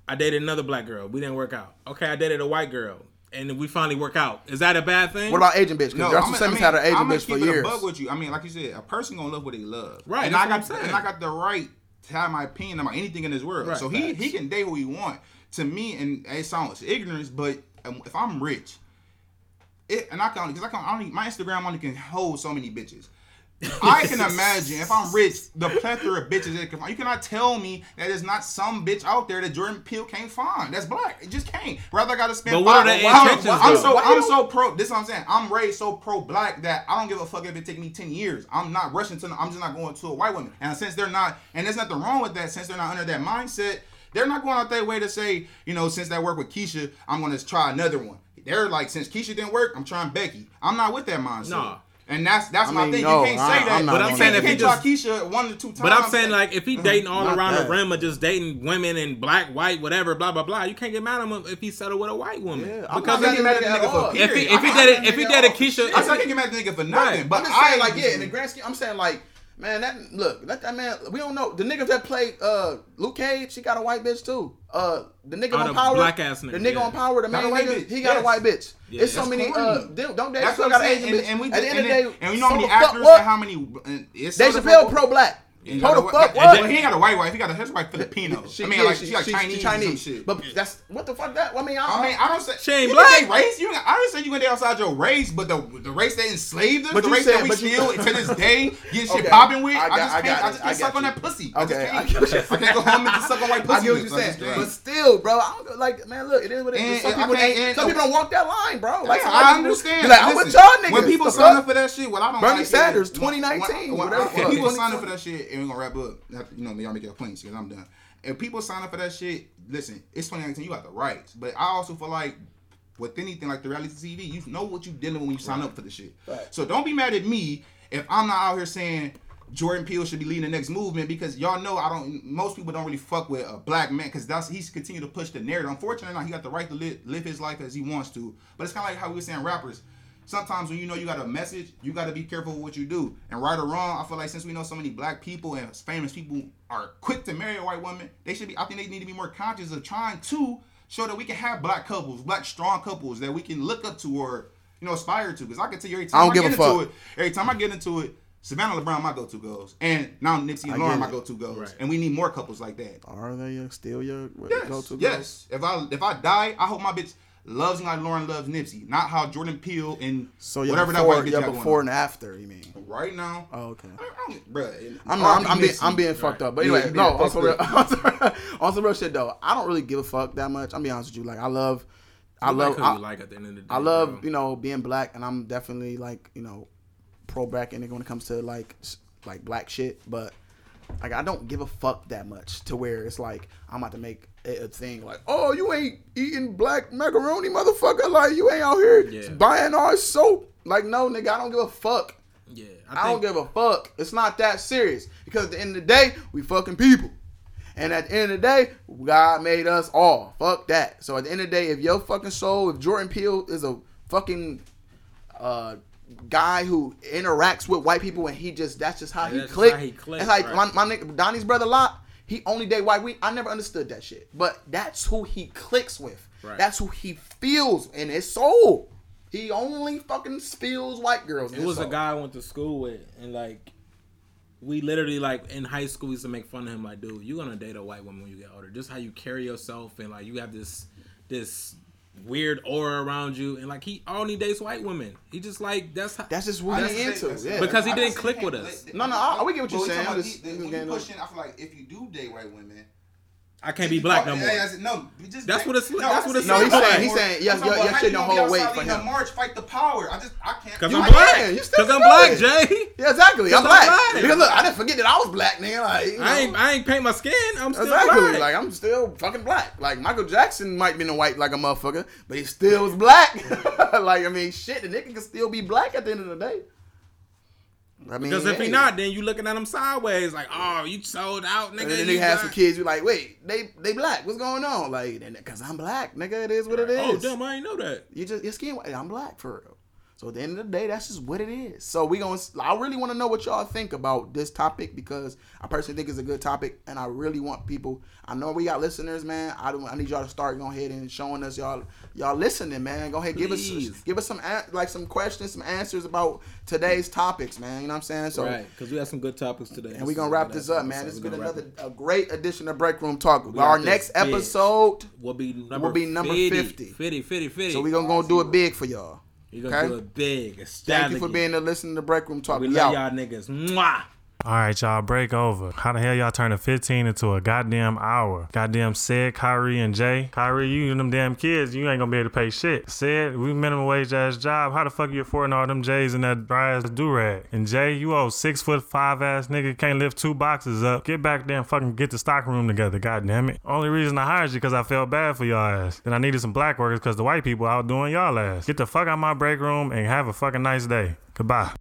Speaker 2: I dated another black girl, we didn't work out. Okay, I dated a white girl, and we finally work out. Is that a bad thing?
Speaker 3: What about Asian bitch? Because
Speaker 4: No,
Speaker 3: Justin
Speaker 4: I'ma-
Speaker 3: Simmons
Speaker 4: I
Speaker 3: had an Asian
Speaker 4: I'ma
Speaker 3: bitch for
Speaker 4: keep it a
Speaker 3: years.
Speaker 4: bug with you. I mean, like you said, a person gonna love what they love.
Speaker 2: Right,
Speaker 4: And I
Speaker 2: what
Speaker 4: got
Speaker 2: I'm saying.
Speaker 4: and I got the right to have my opinion about anything in this world.
Speaker 2: Right,
Speaker 4: so he
Speaker 2: facts.
Speaker 4: he can date who he want. To me, and it sounds ignorance, but um, if I'm rich, it and I can because I can only my Instagram only can hold so many bitches. I can imagine if I'm rich, the plethora of bitches that can find. You cannot tell me that there's not some bitch out there that Jordan Peele can't find. That's black. It just can't. Rather, I gotta spend.
Speaker 2: But what are
Speaker 4: five-
Speaker 2: the
Speaker 4: I'm-
Speaker 2: intentions,
Speaker 4: I'm so I'm so pro. This is what I'm saying. I'm raised so pro black that I don't give a fuck if it take me ten years. I'm not rushing to. I'm just not going to a white woman. And since they're not, and there's nothing wrong with that. Since they're not under that mindset, they're not going out their way to say, you know, since that work with Keisha, I'm going to try another one. They're like, since Keisha didn't work, I'm trying Becky. I'm not with that mindset.
Speaker 2: Nah.
Speaker 4: And that's that's
Speaker 3: I
Speaker 4: my
Speaker 3: mean,
Speaker 4: thing.
Speaker 3: no,
Speaker 4: you can't
Speaker 3: I-
Speaker 4: say that.
Speaker 3: I'm
Speaker 2: But I'm saying if
Speaker 4: you
Speaker 2: he
Speaker 4: can't
Speaker 2: just-
Speaker 4: Keisha one or two times.
Speaker 2: But I'm saying like if he mm-hmm. dating all around
Speaker 3: that.
Speaker 2: the rim or just dating women and black, white, whatever, blah blah blah, you can't get mad at him if he settled with a white woman.
Speaker 3: Yeah, I'm
Speaker 2: because
Speaker 3: not
Speaker 2: if,
Speaker 3: getting mad at
Speaker 4: the
Speaker 3: that
Speaker 4: nigga
Speaker 3: at all.
Speaker 4: for
Speaker 2: if he if he
Speaker 4: I'm
Speaker 2: dated if he
Speaker 3: getting
Speaker 2: dated
Speaker 3: mad at
Speaker 2: Keisha,
Speaker 4: I said I can't get mad at the nigga for nothing. But
Speaker 3: I'm just saying,
Speaker 4: I
Speaker 3: like, yeah, in the grand scheme, I'm saying, like, man, that look, let that man. We don't know the niggas that play uh Luke Cage. He got a white bitch too. Uh, the nigga
Speaker 2: Oh,
Speaker 3: on
Speaker 2: the
Speaker 3: Power,
Speaker 2: black ass
Speaker 3: the
Speaker 2: nigga,
Speaker 3: nigga
Speaker 2: yeah.
Speaker 3: on Power, the
Speaker 4: Got a
Speaker 3: main
Speaker 4: white
Speaker 3: nigga,
Speaker 4: bitch,
Speaker 3: he got
Speaker 4: yes.
Speaker 3: a white bitch.
Speaker 2: Yeah,
Speaker 3: it's so many.
Speaker 4: corny.
Speaker 3: Uh, don't don't they
Speaker 4: That's
Speaker 3: still
Speaker 4: what I'm
Speaker 3: got
Speaker 4: saying.
Speaker 3: Asian
Speaker 4: And,
Speaker 3: bitch?
Speaker 4: and we
Speaker 3: At the end
Speaker 4: and,
Speaker 3: of the day,
Speaker 4: and you know how many actors and how many. Uh, it's
Speaker 3: Dave Chappelle pro black.
Speaker 4: He
Speaker 3: Told the
Speaker 4: a-
Speaker 3: fuck
Speaker 4: and-
Speaker 3: what?
Speaker 4: But he ain't got a white wife. He got a his wife Filipino.
Speaker 3: She,
Speaker 4: I mean,
Speaker 3: yeah,
Speaker 4: like
Speaker 3: she,
Speaker 4: she got
Speaker 3: she,
Speaker 4: Chinese,
Speaker 3: she
Speaker 4: or some
Speaker 3: Chinese.
Speaker 4: shit.
Speaker 3: But that's what the fuck that. I mean, I,
Speaker 4: I mean, I don't say
Speaker 2: She ain't black.
Speaker 4: race. You, I didn't say you went outside your race, but the the race that enslaved us,
Speaker 3: But
Speaker 4: the race
Speaker 3: said-
Speaker 4: that we
Speaker 3: but you-
Speaker 4: still to this day get shit popping with.
Speaker 3: I
Speaker 4: I, just
Speaker 3: I
Speaker 4: can't.
Speaker 3: got
Speaker 4: I just can't
Speaker 3: got
Speaker 4: suck on that pussy.
Speaker 3: Okay,
Speaker 4: I just can't.
Speaker 3: get
Speaker 4: I can't go home and just suck on white pussy.
Speaker 3: I get what you're
Speaker 4: lips. I just
Speaker 3: saying, but still, bro. I don't, like, man, look, it is what it is. Some people, ain't,
Speaker 4: and-
Speaker 3: some people don't walk that line, bro. Like,
Speaker 4: I understand.
Speaker 3: Like, I'm with
Speaker 4: Listen,
Speaker 3: y'all niggas.
Speaker 4: When people
Speaker 3: The
Speaker 4: sign up for that shit, what I don't
Speaker 3: Bernie Sanders, 2019,
Speaker 4: when-
Speaker 3: whatever.
Speaker 4: when people sign up for that shit, and we gonna wrap up. You know, y'all make your points because I'm done. if people sign up for that shit, listen, it's 2019, you got the rights. But I also feel like with anything like the reality TV, you know what you dealing with when you sign up for the shit.
Speaker 3: Right.
Speaker 4: So don't be mad at me if I'm not out here saying Jordan Peele should be leading the next movement because y'all know I don't. Most people don't really fuck with a black man because that's he's continued to push the narrative. Unfortunately, now he got the right to live, live his life as he wants to. But it's kind of like how we were saying rappers. Sometimes when you know you got a message, you got to be careful with what you do. And right or wrong, I feel like since we know so many black people and famous people are quick to marry a white woman, they should be. I think they need to be more conscious of trying to show that we can have black couples, black strong couples that we can look up to or you know aspire to. Because I can tell you every time
Speaker 3: I don't
Speaker 4: I,
Speaker 3: give
Speaker 4: get
Speaker 3: a
Speaker 4: into
Speaker 3: fuck.
Speaker 4: it, every time I get into it, Savannah LeBron my go-to goes, and now Nipsey and Lauren my go-to goes,
Speaker 2: Right.
Speaker 4: and we need more couples like that.
Speaker 3: Are they still your
Speaker 4: Yes,
Speaker 3: go-to?
Speaker 4: yes. If I if I die, I hope my bitch loves me like Lauren loves Nipsey, not how Jordan Peele and
Speaker 3: So you're
Speaker 4: whatever
Speaker 3: before,
Speaker 4: that white bitch
Speaker 3: you're
Speaker 4: got
Speaker 3: before
Speaker 4: going
Speaker 3: and after. You mean?
Speaker 4: Right now,
Speaker 3: Oh, okay.
Speaker 4: I, I, bruh,
Speaker 3: I'm, I'm, I'm, being, I'm being fucked up. But anyway,
Speaker 4: you
Speaker 3: no,
Speaker 4: being
Speaker 3: on some, real,
Speaker 4: fucked
Speaker 3: on some real shit though. I don't really give a fuck that much. I'm be honest with you. Like I love, I
Speaker 2: You
Speaker 3: love,
Speaker 2: like
Speaker 3: I,
Speaker 2: like at the end of the day.
Speaker 3: I love
Speaker 2: bro.
Speaker 3: you know being black, and I'm definitely like you know pro black nigga when it comes to like like black shit. But like I don't give a fuck that much to where it's like I'm about to make it a thing like oh you ain't eating black macaroni motherfucker like you ain't out here
Speaker 2: Yeah.
Speaker 3: buying our soap like no nigga I don't give a fuck.
Speaker 2: Yeah,
Speaker 3: I, don't give a fuck. It's not that serious because at the end of the day, we fucking people. And at the end of the day, God made us all. Fuck that. So at the end of the day, if your fucking soul, if Jordan Peele is a fucking uh, guy who interacts with white people and he just that's just how
Speaker 2: Yeah,
Speaker 3: he
Speaker 2: that's just
Speaker 3: click.
Speaker 2: how he click,
Speaker 3: That's like
Speaker 2: right.
Speaker 3: my, my nigga Donnie's brother Lot. He only date white. We I never understood that shit, but that's who he clicks with.
Speaker 2: Right.
Speaker 3: That's who he feels in his soul. He only fucking feels white girls.
Speaker 2: It was a guy I went to school with, and like, we literally like in high school we used to make fun of him. Like, dude, you're gonna date a white woman when you get older. Just how you carry yourself, and like you have this this weird aura around you, and like he only dates white women. He just like that's how.
Speaker 3: That's just what
Speaker 4: That's
Speaker 3: he into.
Speaker 4: that's-
Speaker 3: Yeah.
Speaker 2: Because he
Speaker 4: I
Speaker 2: didn't click with us.
Speaker 3: No, no, I- we get what you're saying.
Speaker 4: about
Speaker 3: just-
Speaker 4: the-
Speaker 3: I'm
Speaker 4: when
Speaker 3: getting-
Speaker 4: you pushing, I feel like if you do date white women,
Speaker 2: I can't be black no more.
Speaker 4: I said, no, just
Speaker 2: That's what it's-
Speaker 4: no,
Speaker 2: that's what it's
Speaker 4: said
Speaker 3: No, he's
Speaker 2: saying.
Speaker 3: saying- he's saying, yes,
Speaker 4: I'm
Speaker 3: your- your shit
Speaker 4: you
Speaker 3: don't
Speaker 4: gonna
Speaker 3: hold weight for him.
Speaker 4: march, fight the power. I just, I can't.
Speaker 2: Cause I'm
Speaker 3: can,
Speaker 2: black. Cause I'm black, Jay.
Speaker 3: Yeah, exactly. I'm
Speaker 2: I'm
Speaker 3: black.
Speaker 2: black.
Speaker 3: Because look, I didn't forget that I was black, nigga. Like, you know,
Speaker 2: I ain't I ain't paint my skin. I'm still
Speaker 3: exactly.
Speaker 2: black.
Speaker 3: Like, I'm still fucking black. Like, Michael Jackson might be in the white like a motherfucker, but he still was black. like, I mean, shit, the nigga can still be black at the end of the day. I mean,
Speaker 2: because if he not, then you looking at him sideways, like, oh, you sold out, nigga.
Speaker 3: And then
Speaker 2: you
Speaker 3: they have some kids. You like, wait, they they black. What's going on? Like, because I'm black, nigga. It is what it oh, is.
Speaker 2: Oh damn, I ain't know that.
Speaker 3: You just your skin. I'm black for real. So at the end of the day, that's just what it is. So we gonna. I really want to know what y'all think about this topic because I personally think it's a good topic, and I really want people. I know we got listeners, man. I don't. I need y'all to start going ahead and showing us y'all y'all listening, man. Go ahead, give us give us some like some questions, some answers about today's topics, man. You know what I'm saying? So.
Speaker 2: right, because we have some good topics today.
Speaker 3: And we're gonna wrap this up, man. This has been another a great edition of Break Room Talk.
Speaker 2: We
Speaker 3: Our next episode,
Speaker 2: will be number
Speaker 3: will be number
Speaker 2: 50.
Speaker 3: 50.
Speaker 2: 50, 50, 50.
Speaker 3: so we're gonna go do it big for y'all.
Speaker 2: We're gonna
Speaker 3: okay?
Speaker 2: do it big.
Speaker 3: Thank you for being there listening to Break Room Talk.
Speaker 2: We
Speaker 3: We,
Speaker 2: love
Speaker 3: out.
Speaker 2: y'all niggas. Mwah.
Speaker 5: All right, y'all, break over. How the hell y'all turning 15 into a goddamn hour? Goddamn said Kyrie and Jay. Kyrie, you and them damn kids, you ain't gonna be able to pay shit. Said, we minimum wage ass job. How the fuck you affording all them J's and that dry ass do rag? And Jay, you old six foot five ass nigga, can't lift two boxes up. Get back there and fucking get the stock room together, goddamn it. Only reason I hired you because I felt bad for y'all ass. Then I needed some black workers because the white people outdoing y'all ass. Get the fuck out my break room and have a fucking nice day. Goodbye.